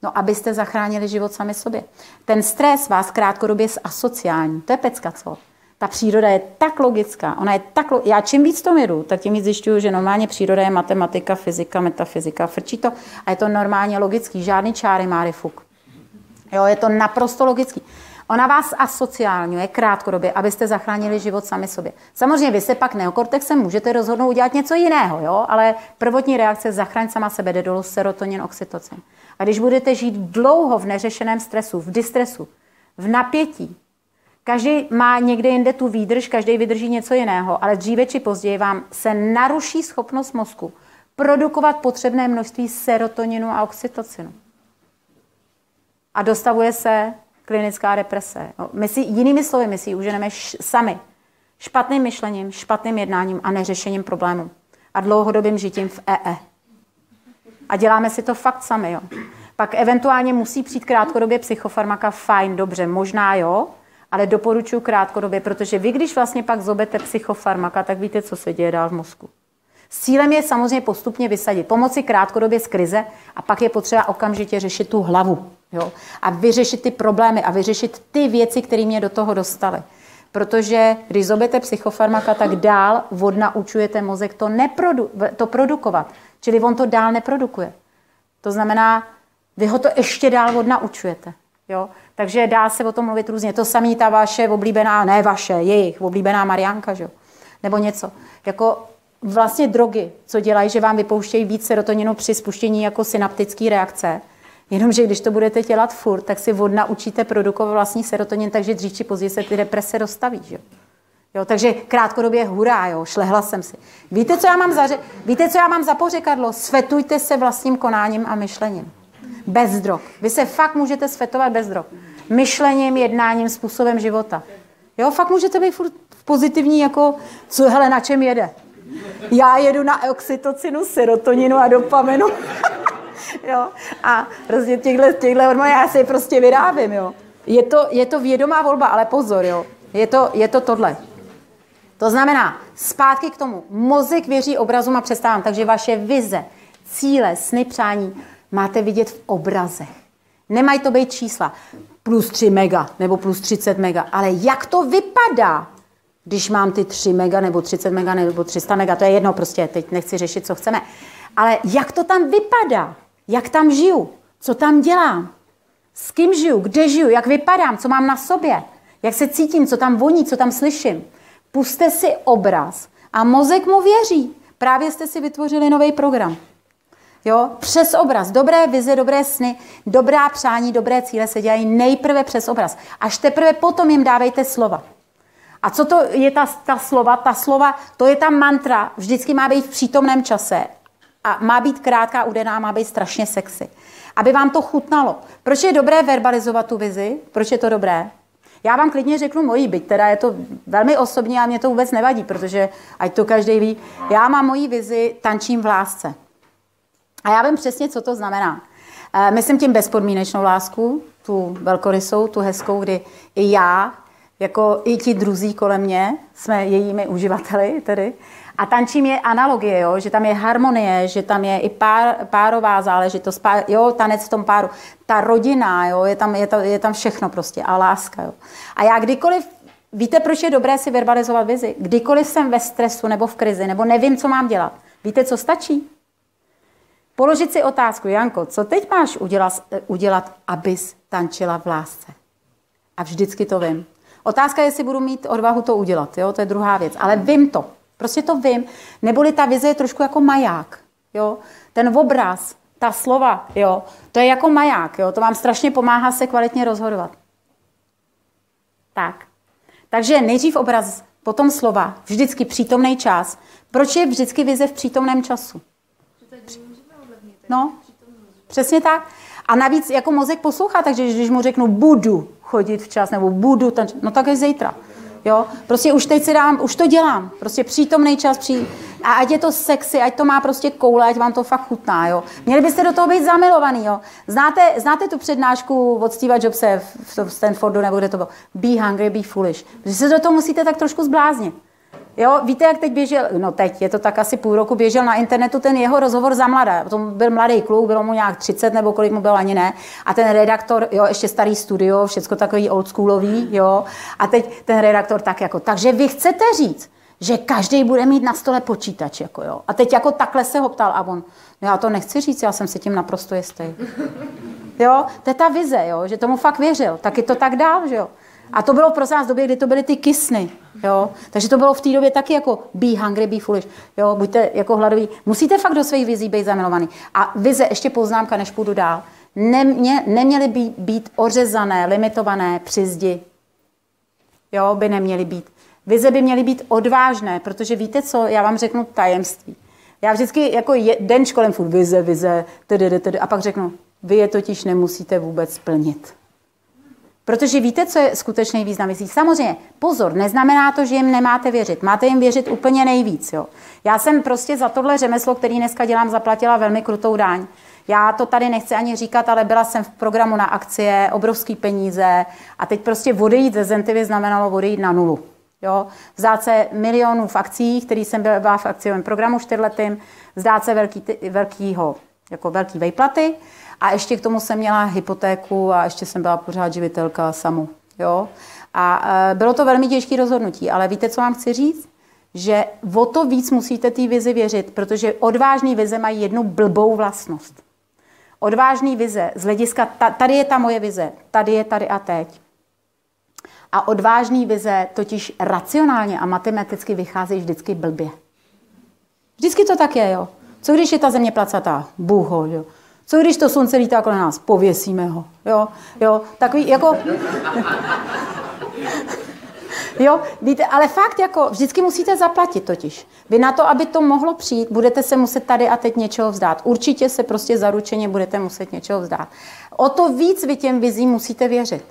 No, abyste zachránili život sami sobě. Ten stres vás krátkodobě asociální. To je pecka, co? Ta příroda je tak logická, ona je tak, já čím víc to jedu, tak tím víc zjišťuju, že normálně příroda je matematika, fyzika, metafyzika, frčí to a je to normálně logický, žádný čáry má fuk. Jo, je to naprosto logický. Ona vás asociálňuje krátkodobě, abyste zachránili život sami sobě. Samozřejmě vy se pak neokortexem můžete rozhodnout udělat něco jiného, jo? ale prvotní reakce zachraň sama sebe, jde dolů serotonin, oxytocin. A když budete žít dlouho v neřešeném stresu, v distresu, v napětí, Každý má někde jinde tu výdrž, každý vydrží něco jiného, ale dříve či později vám se naruší schopnost mozku produkovat potřebné množství serotoninu a oxytocinu. A dostavuje se klinická deprese. No, my si, jinými slovy, my si užijeme š, sami. Špatným myšlením, špatným jednáním a neřešením problému. A dlouhodobým žitím v EE. A děláme si to fakt sami, jo. Pak eventuálně musí přijít krátkodobě psychofarmaka, fajn, dobře, možná jo, ale doporučuji krátkodobě, protože vy, když vlastně pak zobete psychofarmaka, tak víte, co se děje dál v mozku. S cílem je samozřejmě postupně vysadit, pomoci krátkodobě z krize a pak je potřeba okamžitě řešit tu hlavu. Jo? A vyřešit ty problémy a vyřešit ty věci, které mě do toho dostaly. Protože když zobete psychofarmaka, tak dál vodnaučujete mozek to, neprodu, to produkovat. Čili on to dál neprodukuje. To znamená, vy ho to ještě dál odnaučujete. Jo? Takže dá se o tom mluvit různě. To samý ta vaše oblíbená, ne vaše, jejich oblíbená Marianka, že? nebo něco. Jako vlastně drogy, co dělají, že vám vypouštějí víc serotoninu při spuštění jako synaptické reakce. Jenomže když to budete dělat furt, tak si vodna učíte produkovat vlastní serotonin, takže dřív či později se ty deprese dostaví. Že? Jo, takže krátkodobě hurá, jo, šlehla jsem si. Víte, co já mám za, víte, co já mám za pořekadlo? Svetujte se vlastním konáním a myšlením. Bez drog. Vy se fakt můžete svetovat bez drog. Myšlením, jednáním, způsobem života. Jo, fakt můžete být furt pozitivní, jako, co, hele, na čem jede? Já jedu na oxytocinu, serotoninu a dopaminu. jo, a prostě těchto, těchto hormonů já si prostě vyrábím, jo. Je to, je to vědomá volba, ale pozor, jo. Je to, je to tohle. To znamená, zpátky k tomu, mozek věří obrazům a představám, takže vaše vize, cíle, sny, přání máte vidět v obrazech. Nemají to být čísla. Plus 3 mega nebo plus 30 mega, ale jak to vypadá, když mám ty 3 mega nebo 30 mega nebo 300 mega, to je jedno prostě, teď nechci řešit, co chceme. Ale jak to tam vypadá, jak tam žiju, co tam dělám, s kým žiju, kde žiju, jak vypadám, co mám na sobě, jak se cítím, co tam voní, co tam slyším. Puste si obraz a mozek mu věří. Právě jste si vytvořili nový program. Jo? Přes obraz. Dobré vize, dobré sny, dobrá přání, dobré cíle se dělají nejprve přes obraz. Až teprve potom jim dávejte slova. A co to je ta, ta slova? Ta slova, to je ta mantra, vždycky má být v přítomném čase. A má být krátká, udená, má být strašně sexy. Aby vám to chutnalo. Proč je dobré verbalizovat tu vizi? Proč je to dobré? Já vám klidně řeknu moji, byť teda je to velmi osobní a mě to vůbec nevadí, protože ať to každý ví, já mám moji vizi tančím v lásce. A já vím přesně, co to znamená. Eh, myslím tím bezpodmínečnou lásku, tu velkorysou, tu hezkou, kdy i já, jako i ti druzí kolem mě, jsme jejími uživateli tedy. A tančím je analogie, jo? že tam je harmonie, že tam je i pár, párová záležitost, pár, jo, tanec v tom páru. Ta rodina, jo? Je, tam, je, to, je tam všechno prostě a láska. Jo? A já kdykoliv Víte, proč je dobré si verbalizovat vizi? Kdykoliv jsem ve stresu nebo v krizi, nebo nevím, co mám dělat. Víte, co stačí? Položit si otázku, Janko, co teď máš udělat, udělat abys tančila v lásce? A vždycky to vím. Otázka je, jestli budu mít odvahu to udělat, jo? to je druhá věc. Ale vím to, prostě to vím. Neboli ta vize je trošku jako maják. Jo? Ten obraz, ta slova, jo? to je jako maják. Jo? To vám strašně pomáhá se kvalitně rozhodovat. Tak. Takže nejdřív obraz, potom slova, vždycky přítomný čas. Proč je vždycky vize v přítomném času? No, přesně tak. A navíc jako mozek poslouchá, takže když mu řeknu budu chodit včas nebo budu tančit, no tak je zítra. Jo? Prostě už teď si dám, už to dělám. Prostě přítomný čas, při... a ať je to sexy, ať to má prostě koule, ať vám to fakt chutná. Jo? Měli byste do toho být zamilovaný. Jo? Znáte, znáte tu přednášku od Steva Jobse v Stanfordu, nebo kde to bylo? Be hungry, be foolish. Že se do toho musíte tak trošku zbláznit. Jo, víte, jak teď běžel, no teď, je to tak asi půl roku, běžel na internetu ten jeho rozhovor za mladé. To byl mladý kluk, bylo mu nějak 30 nebo kolik mu bylo, ani ne. A ten redaktor, jo, ještě starý studio, všecko takový oldschoolový, jo. A teď ten redaktor tak jako, takže vy chcete říct, že každý bude mít na stole počítač, jako jo. A teď jako takhle se ho ptal a on, no já to nechci říct, já jsem si tím naprosto jistý. Jo, to je ta vize, jo, že tomu fakt věřil, tak je to tak dál, že jo. A to bylo pro nás době, kdy to byly ty kysny. Jo? Takže to bylo v té době taky jako be hungry, be foolish. Jo? Buďte jako hladoví. Musíte fakt do svých vizí být zamilovaný. A vize, ještě poznámka, než půjdu dál. Nemě, neměly by být ořezané, limitované při zdi. Jo, by neměly být. Vize by měly být odvážné, protože víte co, já vám řeknu tajemství. Já vždycky jako je, den školem furt vize, vize, tedy, tedy, a pak řeknu, vy je totiž nemusíte vůbec splnit. Protože víte, co je skutečný význam věcí? Samozřejmě, pozor, neznamená to, že jim nemáte věřit. Máte jim věřit úplně nejvíc. Jo? Já jsem prostě za tohle řemeslo, který dneska dělám, zaplatila velmi krutou daň. Já to tady nechci ani říkat, ale byla jsem v programu na akcie, obrovský peníze a teď prostě odejít ze Zentivy znamenalo odejít na nulu. Jo? Vzdát se milionů v akcích, který jsem byla v akciovém programu čtyřletým, vzdát se velký, velkýho, jako velký vejplaty a ještě k tomu jsem měla hypotéku a ještě jsem byla pořád živitelka samu. Jo? A e, bylo to velmi těžké rozhodnutí, ale víte, co vám chci říct? Že o to víc musíte té vizi věřit, protože odvážný vize mají jednu blbou vlastnost. Odvážný vize z hlediska, tady je ta moje vize, tady je tady a teď. A odvážný vize totiž racionálně a matematicky vychází vždycky blbě. Vždycky to tak je, jo. Co když je ta země placatá? Bůh ho, jo. Co když to slunce lítá kolem nás? Pověsíme ho, jo. Jo, takový jako... Jo, víte, ale fakt jako vždycky musíte zaplatit totiž. Vy na to, aby to mohlo přijít, budete se muset tady a teď něčeho vzdát. Určitě se prostě zaručeně budete muset něčeho vzdát. O to víc vy těm vizím musíte věřit.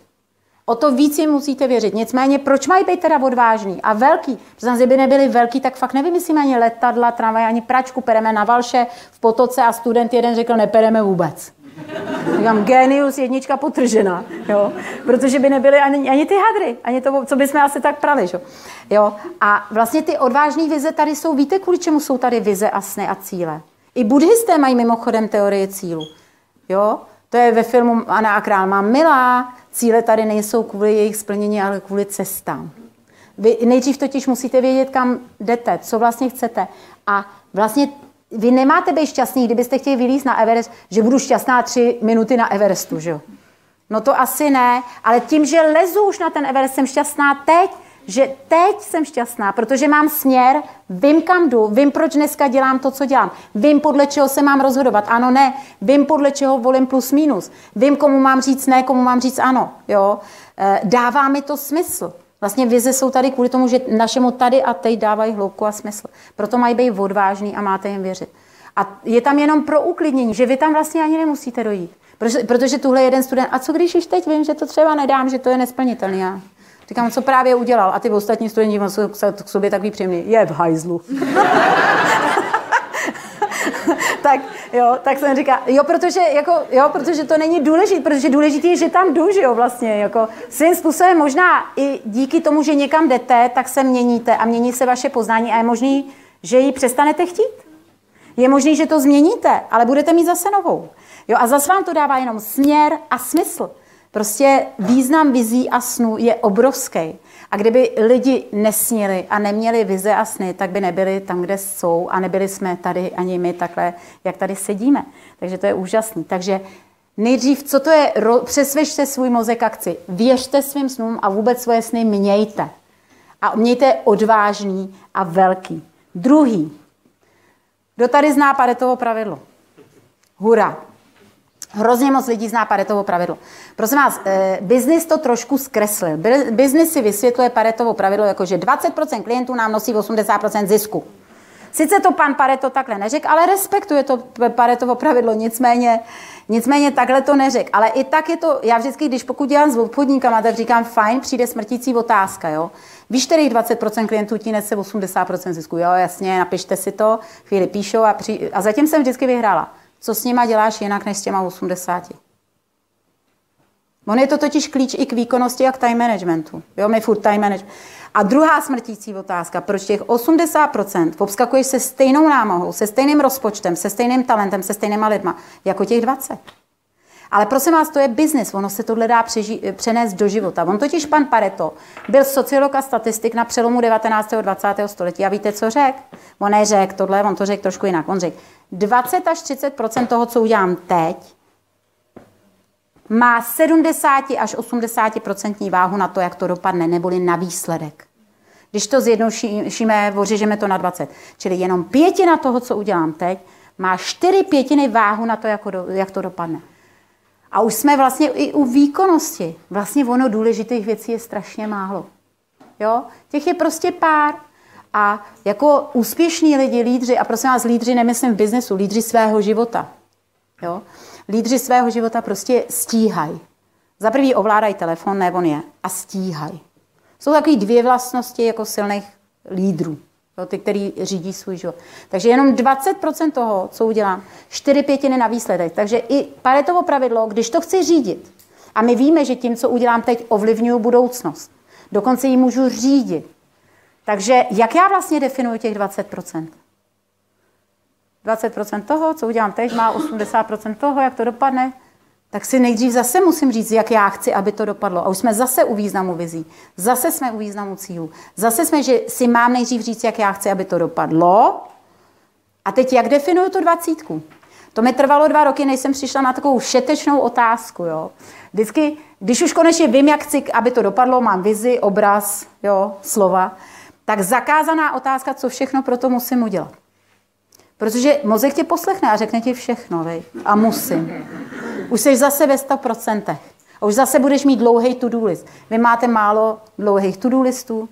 O to víc jim musíte věřit. Nicméně, proč mají být teda odvážný a velký? Protože kdyby nebyli velký, tak fakt nevymyslíme ani letadla, tramvaj, ani pračku, pereme na valše v potoce a student jeden řekl, nepereme vůbec. Říkám, genius, jednička potržena, jo? protože by nebyly ani, ani ty hadry, ani to, co bychom asi tak prali. Jo? Jo? A vlastně ty odvážné vize tady jsou, víte, kvůli čemu jsou tady vize a sny a cíle? I buddhisté mají mimochodem teorie cílu. Jo? To je ve filmu Ana a král má milá, cíle tady nejsou kvůli jejich splnění, ale kvůli cestám. Vy nejdřív totiž musíte vědět, kam jdete, co vlastně chcete. A vlastně vy nemáte být šťastný, kdybyste chtěli vylízt na Everest, že budu šťastná tři minuty na Everestu, že jo? No to asi ne, ale tím, že lezu už na ten Everest, jsem šťastná teď, že teď jsem šťastná, protože mám směr, vím, kam jdu, vím, proč dneska dělám to, co dělám, vím, podle čeho se mám rozhodovat, ano, ne, vím, podle čeho volím plus minus, vím, komu mám říct ne, komu mám říct ano, jo, e, dává mi to smysl. Vlastně vize jsou tady kvůli tomu, že našemu tady a teď dávají hloubku a smysl. Proto mají být odvážný a máte jim věřit. A je tam jenom pro uklidnění, že vy tam vlastně ani nemusíte dojít. Protože, protože tuhle jeden student, a co když již teď vím, že to třeba nedám, že to je nesplnitelné. Říkám, co právě udělal. A ty ostatní studenti jsou k sobě takový příjemný. Je v hajzlu. tak, jo, tak jsem říká, jo, protože, jako, jo, protože to není důležité, protože důležité je, že tam jdu, že jo, vlastně, jako svým způsobem možná i díky tomu, že někam jdete, tak se měníte a mění se vaše poznání a je možný, že ji přestanete chtít. Je možný, že to změníte, ale budete mít zase novou. Jo, a zase vám to dává jenom směr a smysl. Prostě význam vizí a snů je obrovský. A kdyby lidi nesnili a neměli vize a sny, tak by nebyli tam, kde jsou a nebyli jsme tady ani my takhle, jak tady sedíme. Takže to je úžasný. Takže nejdřív, co to je, přesvědčte svůj mozek akci, věřte svým snům a vůbec svoje sny mějte. A mějte odvážný a velký. Druhý. Kdo tady zná Paretovo pravidlo? Hurá. Hrozně moc lidí zná Paretovo pravidlo. Prosím vás, eh, biznis to trošku zkreslil. Biznis si vysvětluje Paretovo pravidlo jako, že 20% klientů nám nosí 80% zisku. Sice to pan Pareto takhle neřekl, ale respektuje to Paretovo pravidlo, nicméně, nicméně takhle to neřekl. Ale i tak je to, já vždycky, když pokud dělám s obchodníkama, tak říkám, fajn, přijde smrtící otázka, jo. Víš, kterých 20% klientů ti nese 80% zisku, jo, jasně, napište si to, chvíli píšou a, při... a zatím jsem vždycky vyhrála. Co s nima děláš jinak než s těma 80? On je to totiž klíč i k výkonnosti a k time managementu. Jo, my furt time management. A druhá smrtící otázka, proč těch 80% obskakuješ se stejnou námahou, se stejným rozpočtem, se stejným talentem, se stejnýma lidma, jako těch 20? Ale prosím vás, to je biznis, ono se tohle dá přeži- přenést do života. On totiž pan Pareto byl sociolog a statistik na přelomu 19. a 20. století. A víte, co řekl? On neřekl tohle, on to řekl trošku jinak. On řekl, 20 až 30% toho, co udělám teď, má 70 až 80% váhu na to, jak to dopadne, neboli na výsledek. Když to zjednodušíme, ořežeme to na 20. Čili jenom pětina toho, co udělám teď, má čtyři pětiny váhu na to, jak to dopadne. A už jsme vlastně i u výkonnosti. Vlastně ono důležitých věcí je strašně málo. Jo? Těch je prostě pár. A jako úspěšní lidi, lídři, a prosím vás, lídři nemyslím v biznesu, lídři svého života. Jo? Lídři svého života prostě stíhají. Za prvý ovládají telefon, nebo on je, a stíhají. Jsou takové dvě vlastnosti jako silných lídrů. Jo, ty, který řídí svůj život. Takže jenom 20% toho, co udělám, 4 pětiny na výsledek. Takže i Paretovo pravidlo, když to chci řídit, a my víme, že tím, co udělám teď, ovlivňuju budoucnost. Dokonce ji můžu řídit. Takže jak já vlastně definuji těch 20%? 20% toho, co udělám teď, má 80% toho, jak to dopadne, tak si nejdřív zase musím říct, jak já chci, aby to dopadlo. A už jsme zase u významu vizí. Zase jsme u významu cílů. Zase jsme, že si mám nejdřív říct, jak já chci, aby to dopadlo. A teď jak definuju tu dvacítku? To mi trvalo dva roky, než jsem přišla na takovou šetečnou otázku. Jo. Vždycky, když už konečně vím, jak chci, aby to dopadlo, mám vizi, obraz, jo, slova, tak zakázaná otázka, co všechno pro to musím udělat. Protože mozek tě poslechne a řekne ti všechno, vej? A musím. Už jsi zase ve 100%. A už zase budeš mít dlouhý to-do list. Vy máte málo dlouhých to-do listů?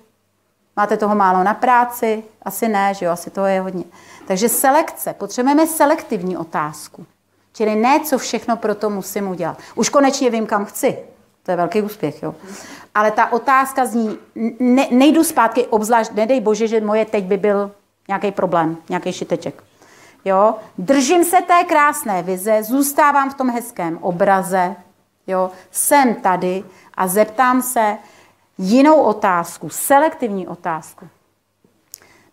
Máte toho málo na práci? Asi ne, že jo? Asi toho je hodně. Takže selekce. Potřebujeme selektivní otázku. Čili ne, co všechno pro to musím udělat. Už konečně vím, kam chci. To je velký úspěch, jo. Ale ta otázka zní, ne, nejdu zpátky, obzvlášť, nedej bože, že moje teď by byl nějaký problém, nějaký šiteček. Jo? Držím se té krásné vize, zůstávám v tom hezkém obraze, jo? jsem tady a zeptám se jinou otázku, selektivní otázku.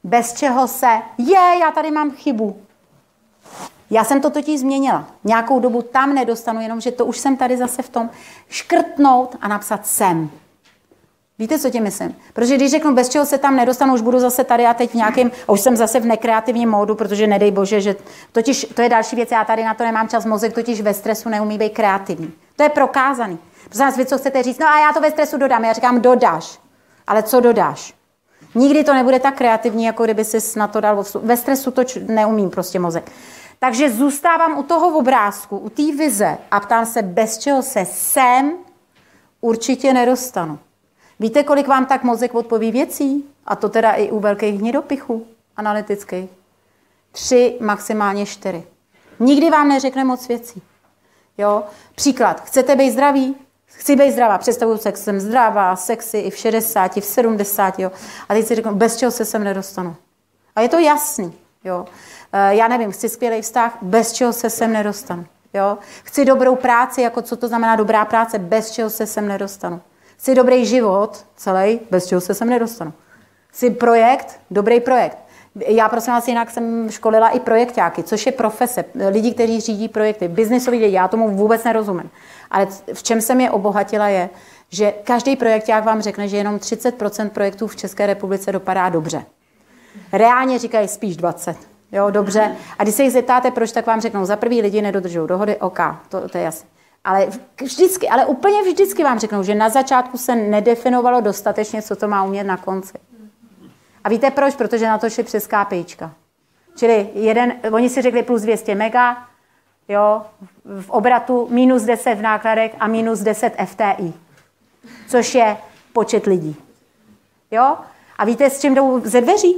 Bez čeho se, je, já tady mám chybu. Já jsem to totiž změnila. Nějakou dobu tam nedostanu, jenomže to už jsem tady zase v tom škrtnout a napsat sem. Víte, co tím myslím? Protože když řeknu, bez čeho se tam nedostanu, už budu zase tady a teď v nějakém, a už jsem zase v nekreativním módu, protože nedej bože, že totiž, to je další věc, já tady na to nemám čas, mozek totiž ve stresu neumí být kreativní. To je prokázaný. Protože nás vy, co chcete říct, no a já to ve stresu dodám. Já říkám, dodáš. Ale co dodáš? Nikdy to nebude tak kreativní, jako kdyby si na to dal Ve stresu to neumím prostě mozek. Takže zůstávám u toho obrázku, u té vize a ptám se, bez čeho se sem určitě nedostanu. Víte, kolik vám tak mozek odpoví věcí? A to teda i u velkých hnidopichů analytických. Tři, maximálně čtyři. Nikdy vám neřekne moc věcí. Jo? Příklad. Chcete být zdraví? Chci být zdravá. Představuju se, jsem zdravá, sexy i v 60, v 70. Jo? A teď si řeknu, bez čeho se sem nedostanu. A je to jasný. Jo? Eh, já nevím, chci skvělý vztah, bez čeho se sem nedostanu. Jo? Chci dobrou práci, jako co to znamená dobrá práce, bez čeho se sem nedostanu. Chci dobrý život, celý, bez čeho se sem nedostanu. Chci projekt, dobrý projekt. Já prosím vás, jinak jsem školila i projektáky, což je profese, lidi, kteří řídí projekty, biznisový lidi, já tomu vůbec nerozumím. Ale v čem jsem je obohatila je, že každý projekták vám řekne, že jenom 30% projektů v České republice dopadá dobře. Reálně říkají spíš 20. Jo, dobře. A když se jich zeptáte, proč, tak vám řeknou, za prvý lidi nedodržují dohody, OK, to, to je jasné. Ale vždycky, ale úplně vždycky vám řeknou, že na začátku se nedefinovalo dostatečně, co to má umět na konci. A víte proč? Protože na to šli přes KPIčka. Čili jeden, oni si řekli plus 200 mega, jo, v obratu minus 10 v nákladech a minus 10 FTI, což je počet lidí. Jo? A víte, s čím jdou ze dveří?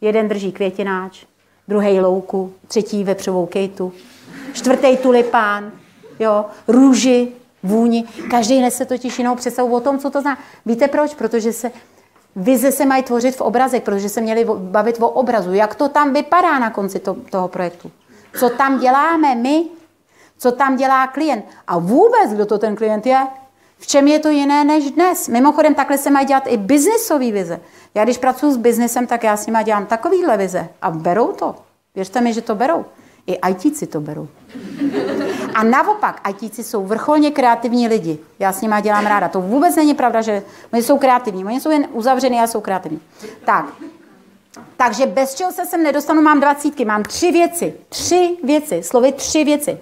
Jeden drží květináč, druhý louku, třetí vepřovou kejtu, čtvrtý tulipán, jo, růži, vůni. Každý nese totiž jinou představu o tom, co to zná. Víte proč? Protože se vize se mají tvořit v obrazech, protože se měli bavit o obrazu. Jak to tam vypadá na konci to, toho projektu? Co tam děláme my? Co tam dělá klient? A vůbec, kdo to ten klient je? V čem je to jiné než dnes? Mimochodem, takhle se mají dělat i biznisové vize. Já když pracuji s biznesem, tak já s nimi dělám takovýhle vize. A berou to. Věřte mi, že to berou. I ITci to berou. A naopak, ITci jsou vrcholně kreativní lidi. Já s nimi dělám ráda. To vůbec není pravda, že oni jsou kreativní. Oni jsou jen uzavřený a jsou kreativní. Tak, takže bez čeho se sem nedostanu, mám dvacítky, mám tři věci. Tři věci, slovy tři věci.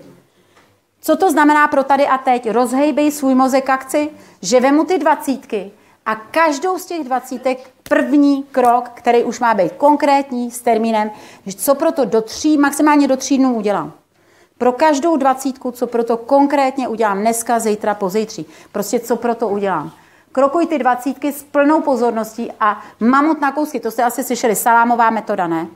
Co to znamená pro tady a teď? Rozhejbej svůj mozek akci, že vemu ty dvacítky a každou z těch dvacítek první krok, který už má být konkrétní, s termínem, co proto do tří, maximálně do tří dnů udělám. Pro každou dvacítku, co proto konkrétně udělám dneska, zítra, pozítří. Prostě co proto udělám. Krokuj ty dvacítky s plnou pozorností a mamut na kousky. To jste asi slyšeli, salámová metoda, ne?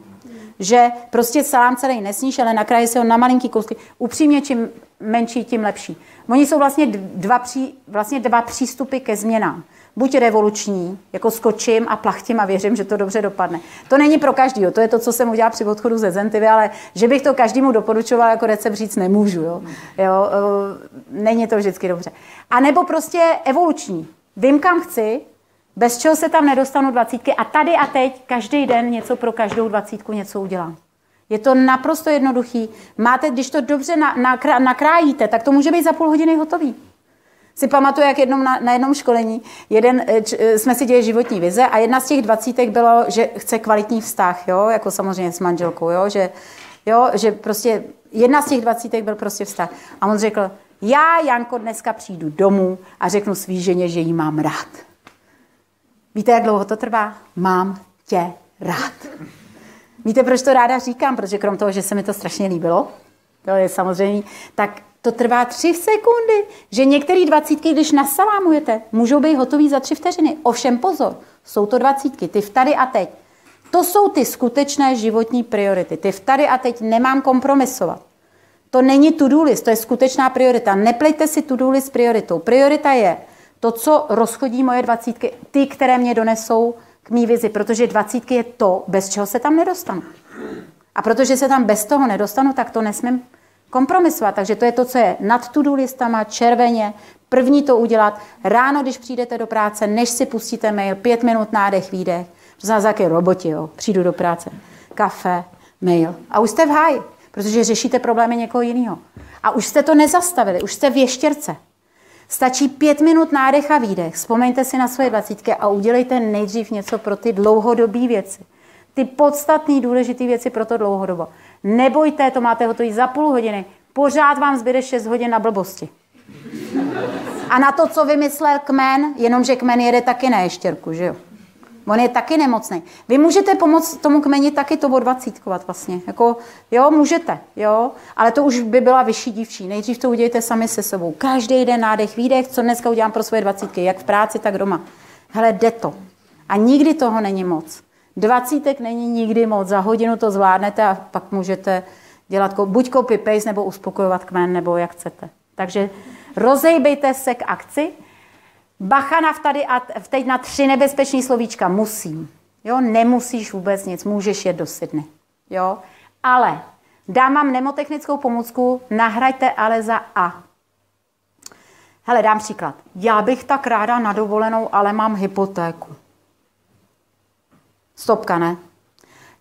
že prostě salám celý nesníš, ale nakrájí se ho na malinký kousky. Upřímně, čím menší, tím lepší. Oni jsou vlastně dva, pří, vlastně dva přístupy ke změnám. Buď revoluční, jako skočím a plachtím a věřím, že to dobře dopadne. To není pro každého, to je to, co jsem udělala při odchodu ze Zentivy, ale že bych to každému doporučovala jako recept říct nemůžu. Jo? Jo, není to vždycky dobře. A nebo prostě evoluční. Vím, kam chci, bez čeho se tam nedostanu dvacítky a tady a teď každý den něco pro každou dvacítku něco udělám. Je to naprosto jednoduchý. Máte, když to dobře na, na, nakrájíte, tak to může být za půl hodiny hotový. Si pamatuju, jak jednom na, na jednom školení jeden, eh, č, eh, jsme si dělali životní vize a jedna z těch dvacítek bylo, že chce kvalitní vztah, jo, jako samozřejmě s manželkou, jo, že, jo, že prostě jedna z těch dvacítek byl prostě vztah. A on řekl, já, Janko, dneska přijdu domů a řeknu svý ženě, že jí mám rád. Víte, jak dlouho to trvá? Mám tě rád. Víte, proč to ráda říkám? Protože krom toho, že se mi to strašně líbilo, to je samozřejmě, tak to trvá tři sekundy, že některé dvacítky, když nasalámujete, můžou být hotový za tři vteřiny. Ovšem pozor, jsou to dvacítky, ty v tady a teď. To jsou ty skutečné životní priority. Ty v tady a teď nemám kompromisovat. To není to-do list, to je skutečná priorita. Neplejte si to-do list s prioritou. Priorita je to, co rozchodí moje dvacítky, ty, které mě donesou k mý vizi, protože dvacítky je to, bez čeho se tam nedostanu. A protože se tam bez toho nedostanu, tak to nesmím kompromisovat. Takže to je to, co je nad to-do listama, červeně, první to udělat. Ráno, když přijdete do práce, než si pustíte mail, pět minut nádech, výdech. Jaké roboti, jo. Přijdu do práce. Kafe, mail. A už jste v háji, protože řešíte problémy někoho jiného. A už jste to nezastavili, už jste v ještěrce. Stačí pět minut nádech a výdech. Vzpomeňte si na svoje dvacítky a udělejte nejdřív něco pro ty dlouhodobé věci. Ty podstatné, důležité věci pro to dlouhodobo. Nebojte, to máte hotový za půl hodiny. Pořád vám zbyde 6 hodin na blbosti. A na to, co vymyslel kmen, jenomže kmen jede taky na ještěrku, že jo? On je taky nemocný. Vy můžete pomoct tomu kmeni taky to odvacítkovat vlastně. Jako, jo, můžete, jo, ale to už by byla vyšší dívčí. Nejdřív to udějte sami se sebou. Každý den nádech, výdech, co dneska udělám pro svoje dvacítky, jak v práci, tak doma. Hele, jde to. A nikdy toho není moc. Dvacítek není nikdy moc. Za hodinu to zvládnete a pak můžete dělat buď copy paste nebo uspokojovat kmen, nebo jak chcete. Takže rozejbejte se k akci, Bacha na tady a teď na tři nebezpečný slovíčka. Musím. Jo, nemusíš vůbec nic, můžeš jet do Sydney. Jo, ale dám vám nemotechnickou pomůcku, nahraďte ale za A. Hele, dám příklad. Já bych tak ráda na dovolenou, ale mám hypotéku. Stopka, ne?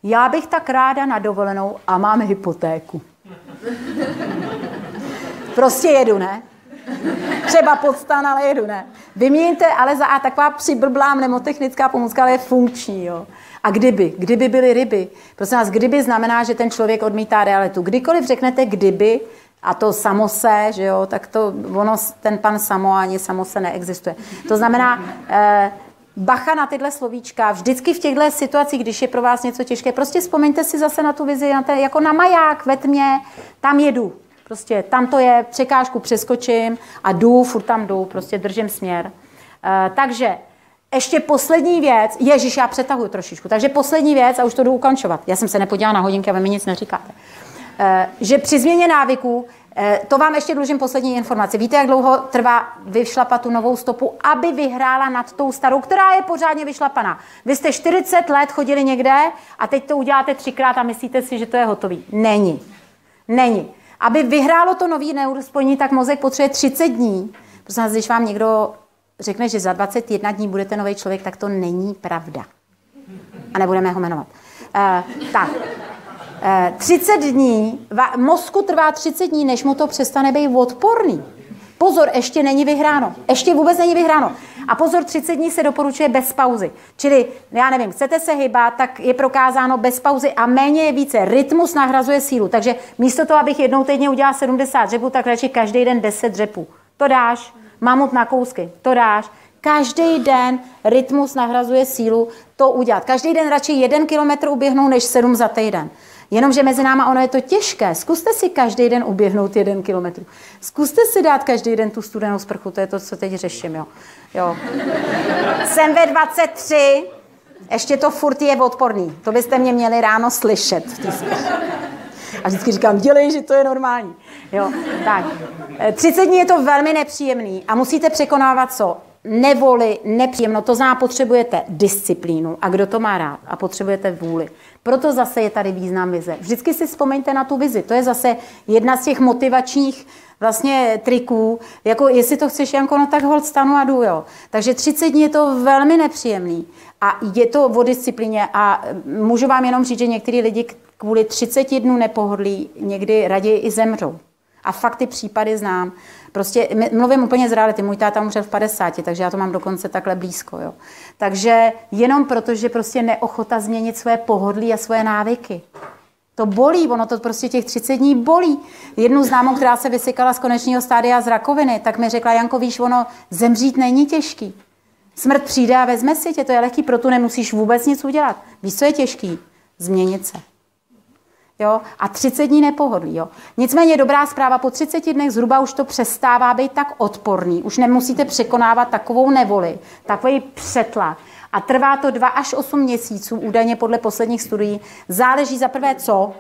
Já bych tak ráda na dovolenou a mám hypotéku. Prostě jedu, ne? Třeba podstan, ale jedu, ne. Vyměňte ale za A taková přiblblá mnemotechnická pomůcka, ale je funkční, jo. A kdyby, kdyby byly ryby. Prosím vás, kdyby znamená, že ten člověk odmítá realitu. Kdykoliv řeknete kdyby, a to samo se, že jo, tak to ono, ten pan samo ani samo se neexistuje. To znamená, eh, bacha na tyhle slovíčka. Vždycky v těchto situacích, když je pro vás něco těžké, prostě vzpomeňte si zase na tu vizi, na ten, jako na maják ve tmě, tam jedu. Prostě tam to je, překážku přeskočím a jdu, furt tam jdu, prostě držím směr. Uh, takže ještě poslední věc, ježiš, já přetahuji trošičku, takže poslední věc a už to jdu ukončovat. Já jsem se nepodívala na hodinky a vy mi nic neříkáte. Uh, že při změně návyků, to vám ještě dlužím poslední informaci. Víte, jak dlouho trvá vyšlapat tu novou stopu, aby vyhrála nad tou starou, která je pořádně vyšlapaná. Vy jste 40 let chodili někde a teď to uděláte třikrát a myslíte si, že to je hotový. Není. Není. Aby vyhrálo to nový neurospojení, tak mozek potřebuje 30 dní. Prostě když vám někdo řekne, že za 21 dní budete nový člověk, tak to není pravda. A nebudeme ho jmenovat. Uh, tak, eh, 30 dní, va, mozku trvá 30 dní, než mu to přestane být odporný. Pozor, ještě není vyhráno. Ještě vůbec není vyhráno. A pozor, 30 dní se doporučuje bez pauzy. Čili, já nevím, chcete se hýbat, tak je prokázáno bez pauzy a méně je více. Rytmus nahrazuje sílu. Takže místo toho, abych jednou týdně udělal 70 dřepů, tak radši každý den 10 dřepů. To dáš. Mamut na kousky. To dáš. Každý den rytmus nahrazuje sílu to udělat. Každý den radši jeden kilometr uběhnou, než sedm za týden. Jenomže mezi náma ono je to těžké. Zkuste si každý den uběhnout jeden kilometr. Zkuste si dát každý den tu studenou sprchu, to je to, co teď řeším. Jo. jo. Jsem ve 23, Ještě to furt je odporný. To byste mě měli ráno slyšet. A vždycky říkám, dělej, že to je normální. Jo, tak. 30 dní je to velmi nepříjemný a musíte překonávat co? Nevoli, nepříjemno, to znamená, potřebujete disciplínu. A kdo to má rád? A potřebujete vůli. Proto zase je tady význam vize. Vždycky si vzpomeňte na tu vizi. To je zase jedna z těch motivačních vlastně triků, jako jestli to chceš, Janko, no tak hold stanu a jdu, jo. Takže 30 dní je to velmi nepříjemný a je to o disciplíně a můžu vám jenom říct, že některý lidi kvůli 30 dnů nepohodlí někdy raději i zemřou. A fakt ty případy znám. Prostě mluvím úplně z reality. Můj táta umřel v 50, takže já to mám dokonce takhle blízko. Jo. Takže jenom proto, že prostě neochota změnit své pohodlí a svoje návyky. To bolí, ono to prostě těch 30 dní bolí. Jednu známou, která se vysykala z konečního stádia z rakoviny, tak mi řekla, Janko, víš, ono zemřít není těžký. Smrt přijde a vezme si tě, to je lehký, proto nemusíš vůbec nic udělat. Víš, co je těžký? Změnit se. Jo? A 30 dní nepohodlí. Jo? Nicméně dobrá zpráva, po 30 dnech zhruba už to přestává být tak odporný. Už nemusíte překonávat takovou nevoli, takový přetlak. A trvá to 2 až 8 měsíců, údajně podle posledních studií. Záleží za prvé co,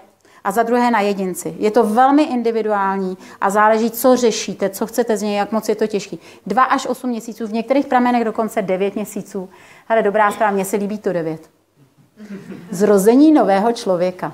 a za druhé na jedinci. Je to velmi individuální a záleží, co řešíte, co chcete z něj, jak moc je to těžký. Dva až osm měsíců, v některých pramenech dokonce devět měsíců. Ale dobrá zpráva, mně se líbí to devět. Zrození nového člověka.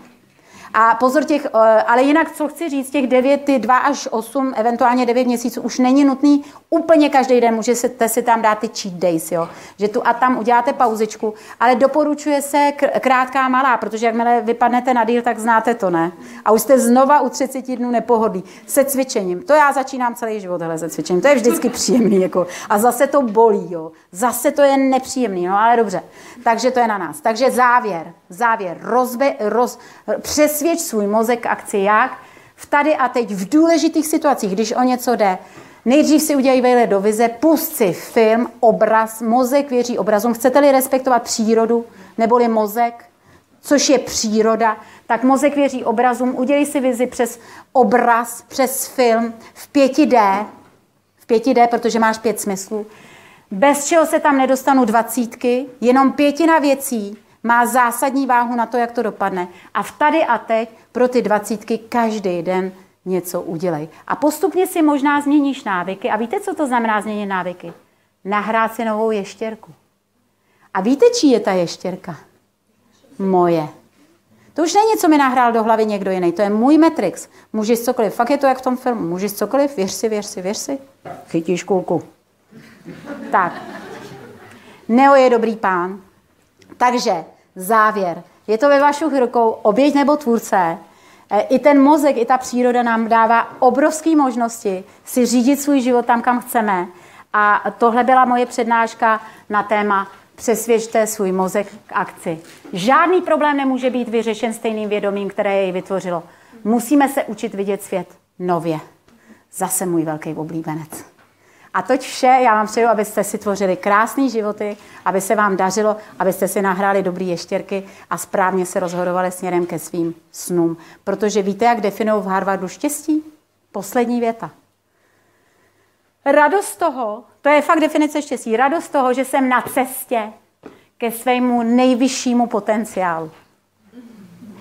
A pozor těch, eh, ale jinak, co chci říct, těch 9, ty 2 až 8, eventuálně 9 měsíců už není nutný úplně každý den, můžete si tam dát ty cheat days, jo? že tu a tam uděláte pauzičku, ale doporučuje se krátká malá, protože jakmile vypadnete na díl, tak znáte to, ne? A už jste znova u 30 dnů nepohodlí. Se cvičením. To já začínám celý život hele, se cvičením. To je vždycky příjemný. Jako. A zase to bolí. Jo. Zase to je nepříjemný. No ale dobře. Takže to je na nás. Takže závěr. Závěr. Rozbe, roz, přesvědč svůj mozek k akci jak? V tady a teď v důležitých situacích, když o něco jde, Nejdřív si udělají vejle do vize, pust si film, obraz, mozek věří obrazům. Chcete-li respektovat přírodu, neboli mozek, což je příroda, tak mozek věří obrazům, udělej si vizi přes obraz, přes film v 5D, v 5D, protože máš pět smyslů, bez čeho se tam nedostanu dvacítky, jenom pětina věcí má zásadní váhu na to, jak to dopadne. A v tady a teď pro ty dvacítky každý den něco udělej. A postupně si možná změníš návyky. A víte, co to znamená změnit návyky? Nahrát si novou ještěrku. A víte, čí je ta ještěrka? Moje. To už není, co mi nahrál do hlavy někdo jiný. To je můj Matrix. Můžeš cokoliv. Fakt je to jak v tom filmu. Můžeš cokoliv. Věř si, věř si, věř si. Chytíš kulku. Tak. Neo je dobrý pán. Takže závěr. Je to ve vašich rukou oběť nebo tvůrce. E, I ten mozek, i ta příroda nám dává obrovské možnosti si řídit svůj život tam, kam chceme. A tohle byla moje přednáška na téma přesvědčte svůj mozek k akci. Žádný problém nemůže být vyřešen stejným vědomím, které jej vytvořilo. Musíme se učit vidět svět nově. Zase můj velký oblíbenec. A toť vše, já vám přeju, abyste si tvořili krásné životy, aby se vám dařilo, abyste si nahráli dobré ještěrky a správně se rozhodovali směrem ke svým snům. Protože víte, jak definují v Harvardu štěstí? Poslední věta. Radost toho, to je fakt definice štěstí, radost toho, že jsem na cestě ke svému nejvyššímu potenciálu.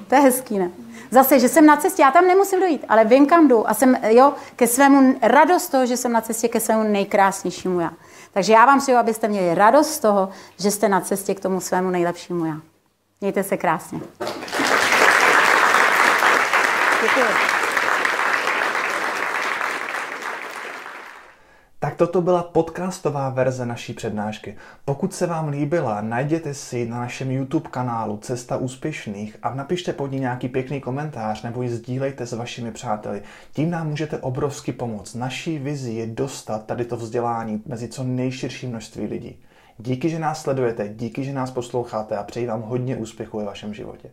To je hezký, ne? Zase, že jsem na cestě, já tam nemusím dojít, ale vím, kam jdu a jsem, jo, ke svému radost toho, že jsem na cestě ke svému nejkrásnějšímu já. Takže já vám přeju, abyste měli radost z toho, že jste na cestě k tomu svému nejlepšímu já. Mějte se krásně. Děkuji. Tak toto byla podcastová verze naší přednášky. Pokud se vám líbila, najděte si na našem YouTube kanálu Cesta úspěšných a napište pod ní nějaký pěkný komentář nebo ji sdílejte s vašimi přáteli. Tím nám můžete obrovsky pomoct. Naší vizi je dostat tady to vzdělání mezi co nejširší množství lidí. Díky, že nás sledujete, díky, že nás posloucháte a přeji vám hodně úspěchu ve vašem životě.